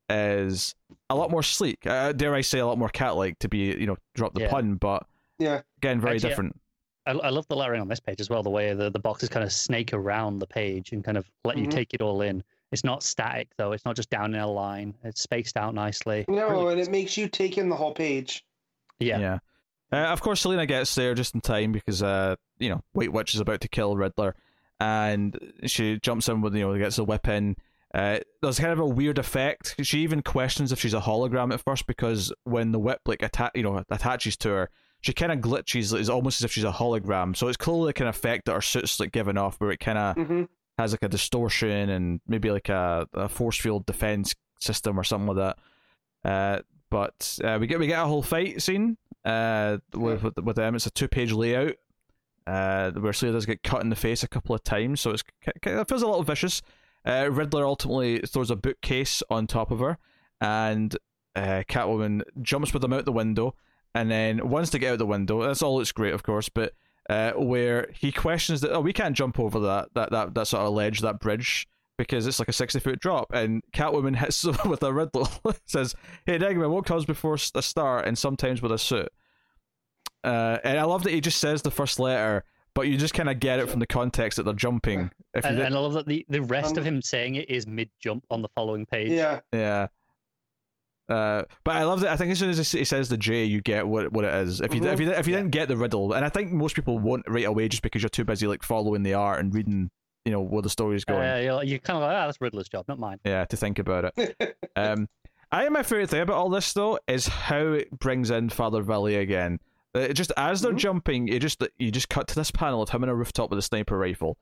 is a lot more sleek. Uh, dare I say, a lot more cat-like to be, you know, drop the Yeah. pun, but Yeah. again, very Actually, different. I, I love the lettering on this page as well. The way the, the boxes kind of snake around the page and kind of let you Mhm. take it all in. It's not static though. It's not just down in a line. It's spaced out nicely. No, Really- and it makes you take in the whole page. Yeah. yeah. Uh, of course, Selina gets there just in time because, uh, you know, White Witch is about to kill Riddler, and she jumps in with, you know, gets the whip in. Uh, there's kind of a weird effect. She even questions if she's a hologram at first because when the whip like atta- you know, attaches to her, she kind of glitches. It's almost as if she's a hologram. So it's clearly like an effect that her suit's like giving off, where it kind of hmm has like a distortion and maybe like a, a force field defense system or something like that. Uh, but uh, we get we get a whole fight scene uh, with, with with them. It's a two page layout uh, where Slayer does get cut in the face a couple of times, so it's it feels a little vicious. Uh, Riddler ultimately throws a bookcase on top of her, and uh, Catwoman jumps with him out the window. And then once they get out the window, that's all looks great, of course, but uh, where he questions that oh we can't jump over that that that, that sort of ledge that bridge because it's like a 60 foot drop and catwoman hits him with a riddle says hey Enigma what comes before s- a star and sometimes with a suit uh, and i love that he just says the first letter but you just kind of get it from the context that they're jumping if And, and I love that the, the rest of Um, him saying it is mid jump on the following page. Yeah. yeah uh, but I love that. I think as soon as he says the J, you get what what it is. If you Mhm. if you if you Yeah. didn't get the riddle, and I think most people won't right away just because you're too busy like following the art and reading, you know, where the story's going. Uh, you're, you're kind of like, ah, that's Riddler's job, not mine. yeah, to think about it. um, I think my favorite thing about all this though is how it brings in Father Valley again. Uh, It just as they're Mhm. jumping, you just you just cut to this panel of him on a rooftop with a sniper rifle,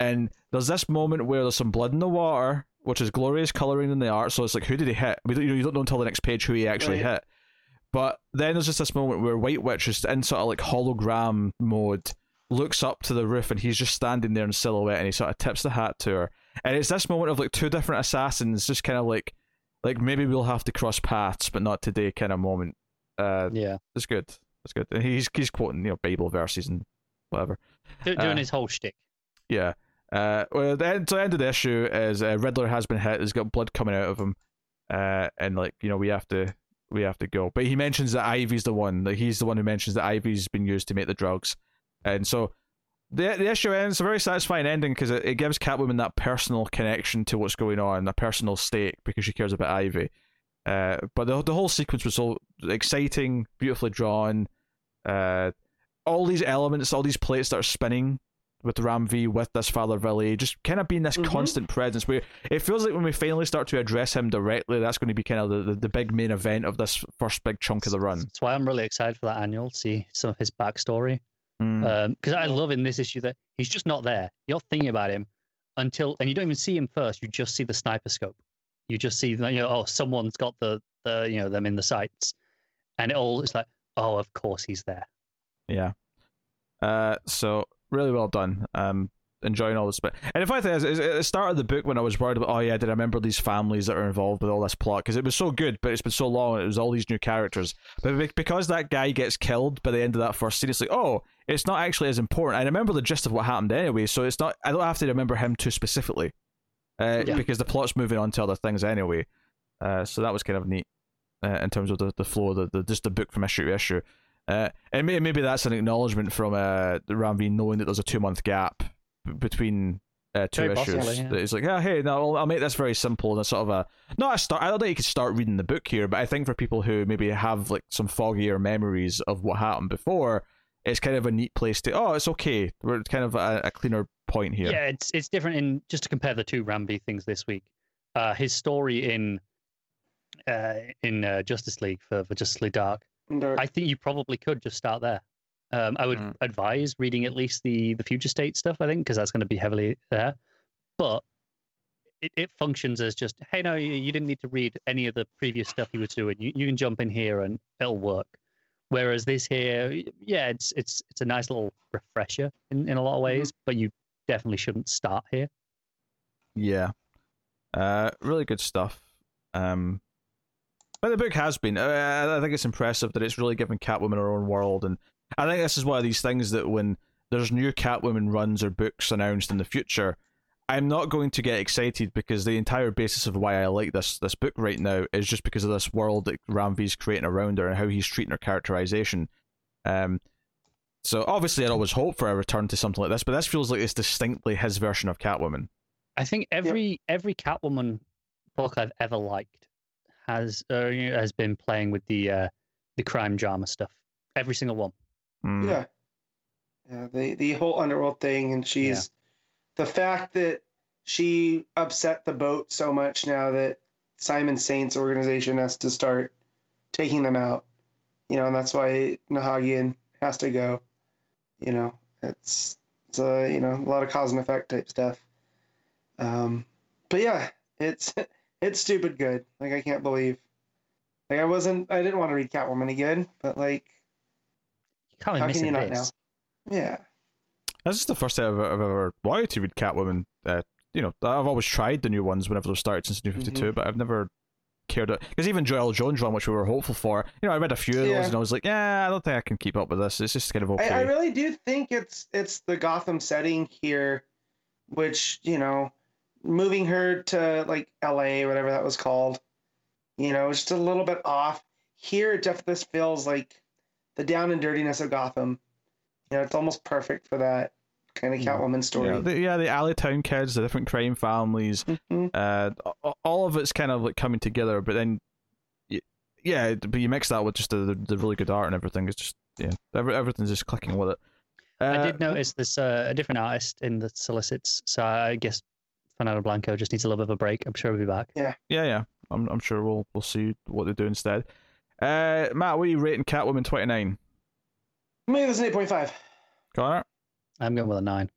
and there's this moment where there's some blood in the water, which is glorious coloring in the art. So it's like, who did he hit? We don't, you, know, you don't know until the next page who he actually Right. hit. But then there's just this moment where White Witch is in sort of like hologram mode, looks up to the roof, and he's just standing there in silhouette, and he sort of tips the hat to her. And it's this moment of like two different assassins, just kind of like, like maybe we'll have to cross paths, but not today, kind of moment. Uh, Yeah. it's good. It's good. And he's he's quoting you know Bible verses and whatever. Do, doing Uh, his whole shtick. Yeah. Uh, well, the end, so the end of the issue is uh, Riddler has been hit. He's got blood coming out of him, uh, and like you know we have to we have to go. But he mentions that Ivy's the one. That he's the one who mentions that Ivy's been used to make the drugs, and so the the issue ends. It's a very satisfying ending because it, it gives Catwoman that personal connection to what's going on, a personal stake because she cares about Ivy. Uh, but the the whole sequence was so exciting, beautifully drawn. Uh, all these elements, all these plates that are spinning with Ram V with this Father Valley, just kind of being this Mhm. constant presence where it feels like when we finally start to address him directly, that's going to be kind of the, the, the big main event of this first big chunk of the run. That's why I'm really excited for that annual. See some of his backstory. Mm. because I love in this issue that he's just not there. You're thinking about him until, and you don't even see him first. You just see the sniper scope. You just see that you know, oh, someone's got the the you know them in the sights, and it all it's like, oh, of course he's there. Yeah. Uh, so really well done. Um, enjoying all this bit. And the funny thing is, is at the start of the book when I was worried about, oh yeah, did I remember these families that are involved with all this plot? Because it was so good, but it's been so long. It was all these new characters, but because that guy gets killed by the end of that first scene, it's like, oh, it's not actually as important. I remember the gist of what happened anyway, so it's not. I don't have to remember him too specifically, uh, Yeah. because the plot's moving on to other things anyway. Uh, so that was kind of neat uh, in terms of the, the flow, of the, the just the book from issue to issue. Uh, and maybe, maybe that's an acknowledgement from uh, Ram knowing that there's a two month gap b- between uh, two Very issues. possibly, yeah. That It's like, yeah, hey, no, I'll, I'll make this very simple and a sort of a not a start. I don't think you could start reading the book here, but I think for people who maybe have like some foggier memories of what happened before, it's kind of a neat place to. Oh, it's okay. We're kind of a, a cleaner point here. Yeah, it's it's different in just to compare the two Ram V things this week. Uh, his story in uh, in uh, Justice League for, for Justice League Dark Dark. I think you probably could just start there. Um, I would Mm. advise reading at least the the future state stuff. I think because that's going to be heavily there, but it, it functions as just hey, no, you, you didn't need to read any of the previous stuff you was doing. You you can jump in here and it'll work. Whereas this here, yeah, it's it's it's a nice little refresher in, in a lot of ways, but you definitely shouldn't start here. Yeah. Uh, really good stuff. Um, but the book has been. Uh, I think it's impressive that it's really given Catwoman her own world, and I think this is one of these things that when there's new Catwoman runs or books announced in the future, I'm not going to get excited because the entire basis of why I like this this book right now is just because of this world that Ram V's creating around her and how he's treating her characterization. Um, so obviously, I'd always hope for a return to something like this, but this feels like it's distinctly his version of Catwoman. I think every every Catwoman book I've ever liked has uh, has been playing with the uh, the crime drama stuff. Every single one. Mm. Yeah. Yeah, the the whole underworld thing and she's the fact that she upset the boat so much now that Simon Saint's organization has to start taking them out. You know, and that's why Nahagian has to go. You know, it's it's a you know a lot of cause and effect type stuff. Um, but yeah, it's it's stupid good. Like I can't believe. Like I wasn't. I didn't want to read Catwoman again, but like, can't be how can missing you not this. now? Yeah. This is the first time I've, I've ever wanted to read Catwoman. Uh, you know, I've always tried the new ones whenever they've started since New 52, but I've never cared. Because even Joëlle Jones one, which we were hopeful for, you know, I read a few of Yeah. those and I was like, yeah, I don't think I can keep up with this. It's just kind of okay. I, I really do think it's it's the Gotham setting here, which you know, moving her to like L.A. whatever that was called, you know, it's just a little bit off. Here, it definitely feels like the down and dirtiness of Gotham. You know, it's almost perfect for that kind of. Catwoman story. yeah, the, yeah, the Alley Town kids, the different crime families, Mhm. uh, all of it's kind of like coming together. But then, yeah, but you mix that with just the, the, the really good art and everything. It's just yeah, every, everything's just clicking with it. Uh, I did notice this uh, a different artist in the solicits, so I guess Fernando Blanco just needs a little bit of a break. I'm sure he'll be back. Yeah, Yeah, yeah. I'm I'm sure we'll we'll see what they do instead. Uh, Matt, what are you rating Catwoman 29? Maybe it was an eight point five. Connor? I'm going with a nine.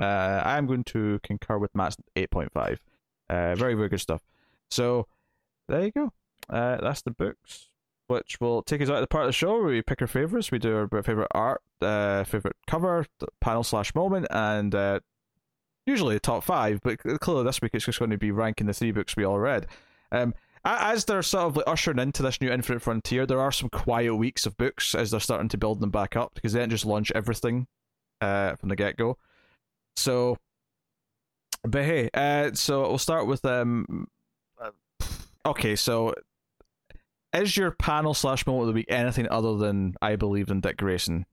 Uh, I'm going to concur with Matt's 8.5. Uh, very, very good stuff. So, there you go. Uh, that's the books, which will take us out of the part of the show where we pick our favorites. We do our favorite art, uh, favorite cover, panel slash moment, and uh, usually the top five. But clearly this week it's just going to be ranking the three books we all read. Um, a- as they're sort of like ushering into this new Infinite Frontier, there are some quiet weeks of books as they're starting to build them back up because they didn't just launch everything uh, from the get go. So, but hey, uh, so we'll start with um. Okay, so is your panel slash moment of the week anything other than I believe in Dick Grayson?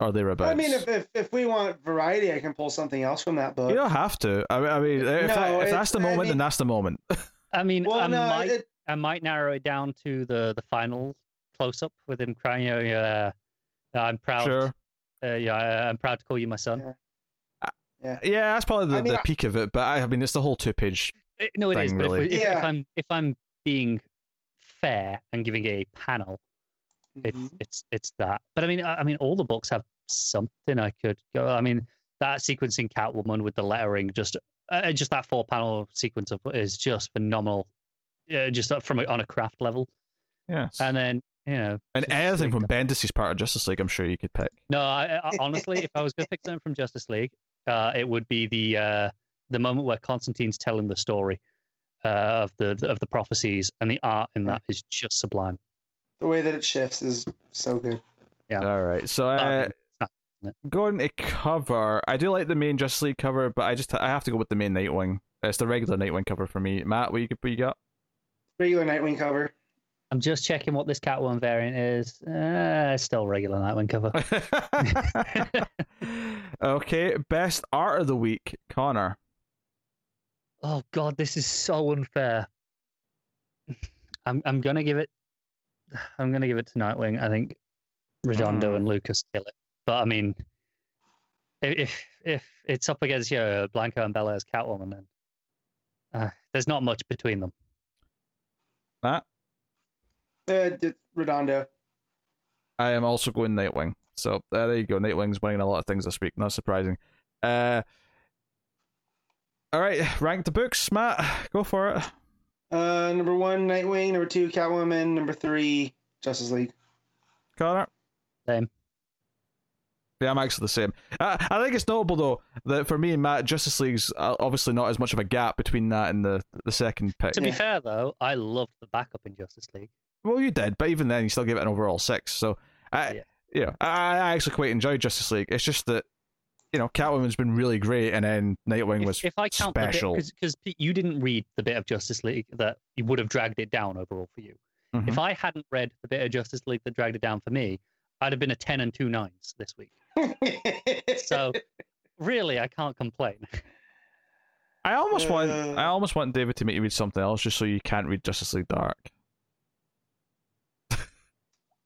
Or thereabouts? I mean, if, if if we want variety, I can pull something else from that book. you don't have to. I mean, I mean if, No, that, if that's the I moment, mean- then that's the moment. I mean, well, I no, might it, I might narrow it down to the the final close up with him crying. You know, yeah, I'm proud. sure. Uh, yeah, I- I'm proud to call you my son. Yeah. Yeah, that's probably the, I mean, the I- peak of it. But I, I mean, it's the whole two page. Uh, No, it is. thing, But if, really. if, if Yeah. I'm if I'm being fair and giving a panel, it's Mhm. it's it's that. But I mean, I, I mean, all the books have something I could go. I mean, that sequence in Catwoman with the lettering, just uh, just that four panel sequence of is just phenomenal. Yeah, just uh, from a, on a craft level, Yes. and then you know, And just anything from that. Bendis' part of Justice League, I'm sure you could pick. No, I, I, honestly, if I was going to pick something from Justice League, uh, it would be the uh, the moment where Constantine's telling the story uh, of the of the prophecies, and the art in that is just sublime. the way that it shifts is so good. Yeah. All right. So But, I uh, mean, it's not- going to cover. I do like the main Justice League cover, but I just I have to go with the main Nightwing. It's the regular Nightwing cover for me. Matt, what you what you got? Regular Nightwing cover. I'm just checking what this Catwoman variant is. Uh, still regular Nightwing cover. okay, best art of the week, Connor. oh God, this is so unfair. I'm I'm gonna give it. I'm gonna give it to Nightwing. I think Redondo Mm. and Lucas kill it. But I mean, if if it's up against you know, Blanco and Bellaire's Catwoman, then uh, there's not much between them. Matt, Uh, Redondo. I am also going Nightwing. So uh, there you go. Nightwing's winning a lot of things this week. Not surprising. Uh, all right, rank the books, Matt. Go for it. Uh, number one, Nightwing. Number two, Catwoman. Number three, Justice League. Connor. Same. Yeah, I'm actually the same. I, I think it's notable though that for me and Matt, Justice League's uh, obviously not as much of a gap between that and the the second pick. To be fair though, I loved the backup in Justice League. Well, you did, but even then, you still gave it an overall six. So, I, Yeah. yeah, I, I actually quite enjoyed Justice League. It's just that you know, Catwoman's been really great, and then Nightwing was if, if I count special. because you didn't read the bit of Justice League that you would have dragged it down overall for you. Mhm. If I hadn't read the bit of Justice League that dragged it down for me, I'd have been a ten and two nines this week. So really, I can't complain. I almost want, Uh. I almost want David to make you read something else, just so you can't read Justice League Dark.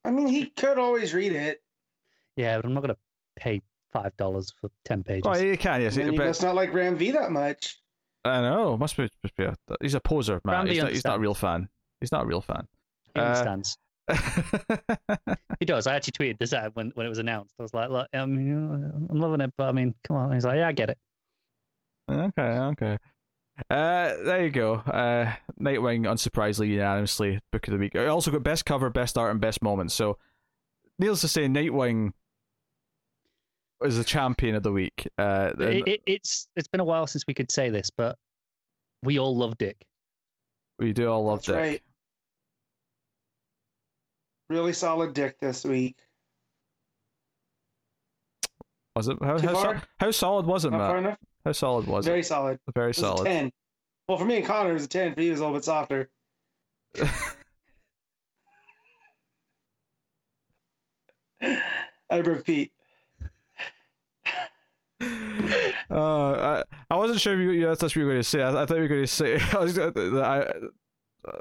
I mean, he could always read it. Yeah, but I'm not gonna pay five dollars for ten pages. Oh, you can, yes, And he but must not like Ram V that much. I know, must be, must be a, he's a poser, man. Randy He's not, he's not a real fan. He's not a real fan. he uh, understands. He does. I actually tweeted this out when, when it was announced. I was like, look, um, you I'm loving it, but I mean, come on. He's like, yeah, I get it. Okay, okay. Uh, there you go. Uh, Nightwing, unsurprisingly, unanimously book of the week. I also got best cover, best art, and best moment. So, needless to say, Nightwing is the champion of the week. Uh, and- it, it. It's it's been a while since we could say this, but we all love Dick. we do all love That's Dick. right. Really solid dick this week. Was it how how, how solid was it, Not Matt? enough. How solid was Very it? solid. Very It was a solid. ten. Well, for me and Connor, it was a ten. For you, it was a little bit softer. I repeat. Uh, I, I wasn't sure if you, you, that's what you were going to say. I, I thought you were going to say. I was. gonna- I,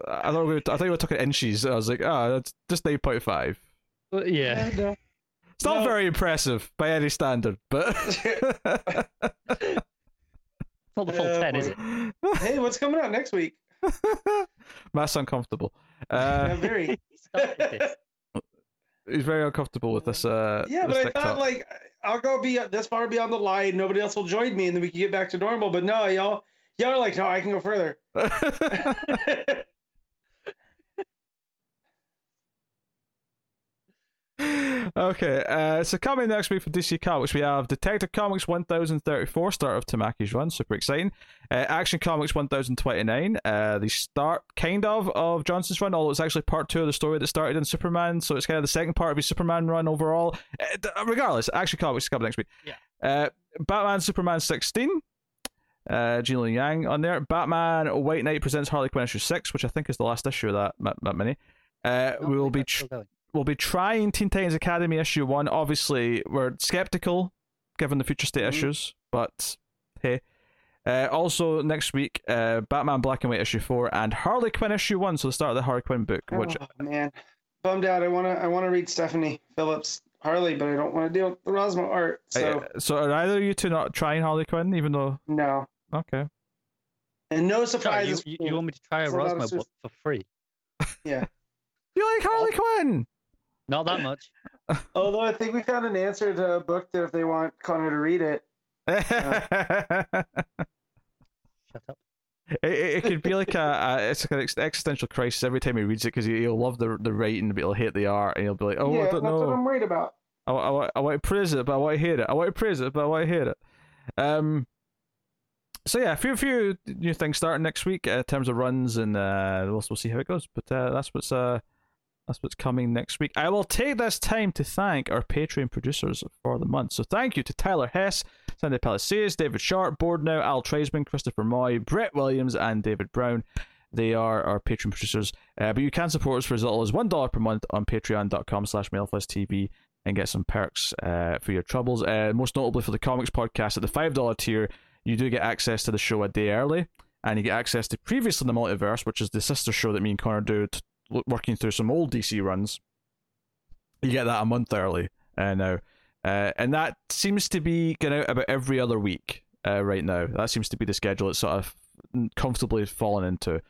I thought we were, I thought you were talking inches. I was like, oh, that's just eight point five. Yeah, no. It's not No. very impressive by any standard, but it's not the full Uh, ten, is it? hey, what's coming out next week? Matt's uncomfortable. Yeah, Uh, very. Stop with this. he's very uncomfortable with this. Uh, Yeah, this but I TikTok. thought like I'll go be this far beyond the line. Nobody else will join me, and then we can get back to normal. But no, y'all, y'all are like, no, I can go further. Okay, uh, so coming next week for DC Comics, we have Detective Comics 1034, start of Tamaki's run, super exciting. Uh, Action Comics 1029, uh, the start, kind of, of Johnson's run, although it's actually part two of the story that started in Superman, so it's kind of the second part of his Superman run overall. Uh, d- regardless, Action Comics is coming next week. Yeah. Uh, Batman Superman 16. Uh, Gene Yang on there. Batman White Knight presents Harley Quinn issue six, which I think is the last issue of that that, that mini. Uh, we will be tr-. We'll be trying Teen Titans Academy issue one. Obviously, we're skeptical given the future state Mhm. issues, but hey. Uh, also next week, uh, Batman Black and White issue four and Harley Quinn issue one. So the start of the Harley Quinn book, which oh, man, bummed out. I wanna I wanna read Stephanie Phillips Harley, but I don't want to deal with the Rossmo art. So uh, so are either of you two not trying Harley Quinn, even though no, okay, and no Sorry, you, surprises. you, you want me to try a It's a lot of Rossmo book for free? Yeah. you like Harley Quinn? Not that much. Although I think we found an answer to a book that if they want Connor to read it, Shut up. It, it, it could be like a, a it's like an existential crisis every time he reads it because he, he'll love the the writing but he'll hate the art and he'll be like oh yeah, I that's don't what know I'm worried about. I, I, I want to praise it but I want to hate it I want to praise it but I want to hate it um so yeah a few few new things starting next week uh, in terms of runs and uh we'll, we'll see how it goes but uh, that's what's uh that's what's coming next week. I will take this time to thank our Patreon producers for the month. So thank you to Tyler Hess, Sandy Palacios, David Sharp, Board Now, Al Tradesman, Christopher Moy, Brett Williams, and David Brown. They are our Patreon producers. Uh, but you can support us for as little as $1 per month on patreon.com slash TV and get some perks uh, for your troubles. Uh, most notably for the comics podcast at the $5 tier, you do get access to the show a day early. And you get access to Previously the Multiverse, which is the sister show that me and Connor do, t- working through some old DC runs. You get that a month early uh, now. Uh, and that seems to be going out about every other week uh, right now. That seems to be the schedule it's sort of comfortably fallen into.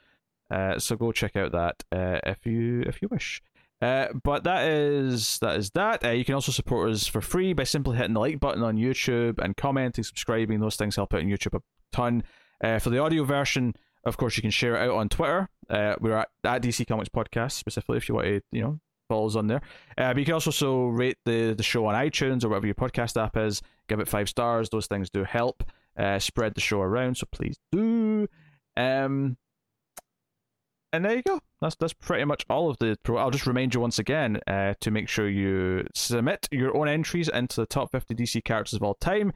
Uh, so go check out that uh, if you if you wish. Uh, but that is that is that. Uh, you can also support us for free by simply hitting the like button on YouTube and commenting, subscribing. Those things help out on YouTube a ton. Uh, for the audio version, of course, you can share it out on Twitter. Uh, we're at, at DC Comics Podcast specifically if you want to, you know, follow us on there. Uh, but you can also so rate the the show on iTunes or whatever your podcast app is. Give it five stars. Those things do help uh, spread the show around. So please do. Um, and there you go. That's that's pretty much all of the. Pro- I'll just remind you once again uh, to make sure you submit your own entries into the top 50 DC characters of all time.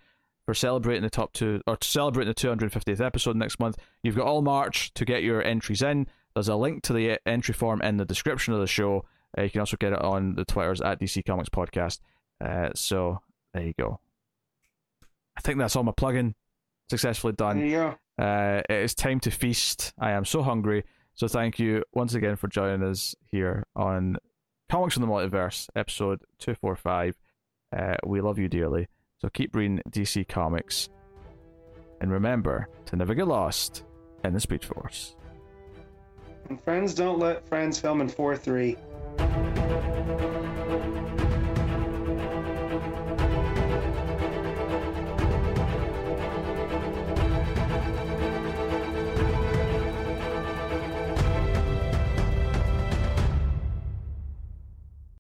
For celebrating the top two or celebrating the 250th episode next month. You've got all March to get your entries in. There's a link to the entry form in the description of the show. Uh, you can also get it on the Twitters at DC Comics Podcast. Uh, so there you go. I think that's all my plugging successfully done. There you go. Uh, it is time to feast. I am so hungry. So thank you once again for joining us here on Comics from the Multiverse, episode 245. Uh, we love you dearly. So keep reading DC Comics. And remember to never get lost in the Speed Force. And friends don't let friends film in 4 3.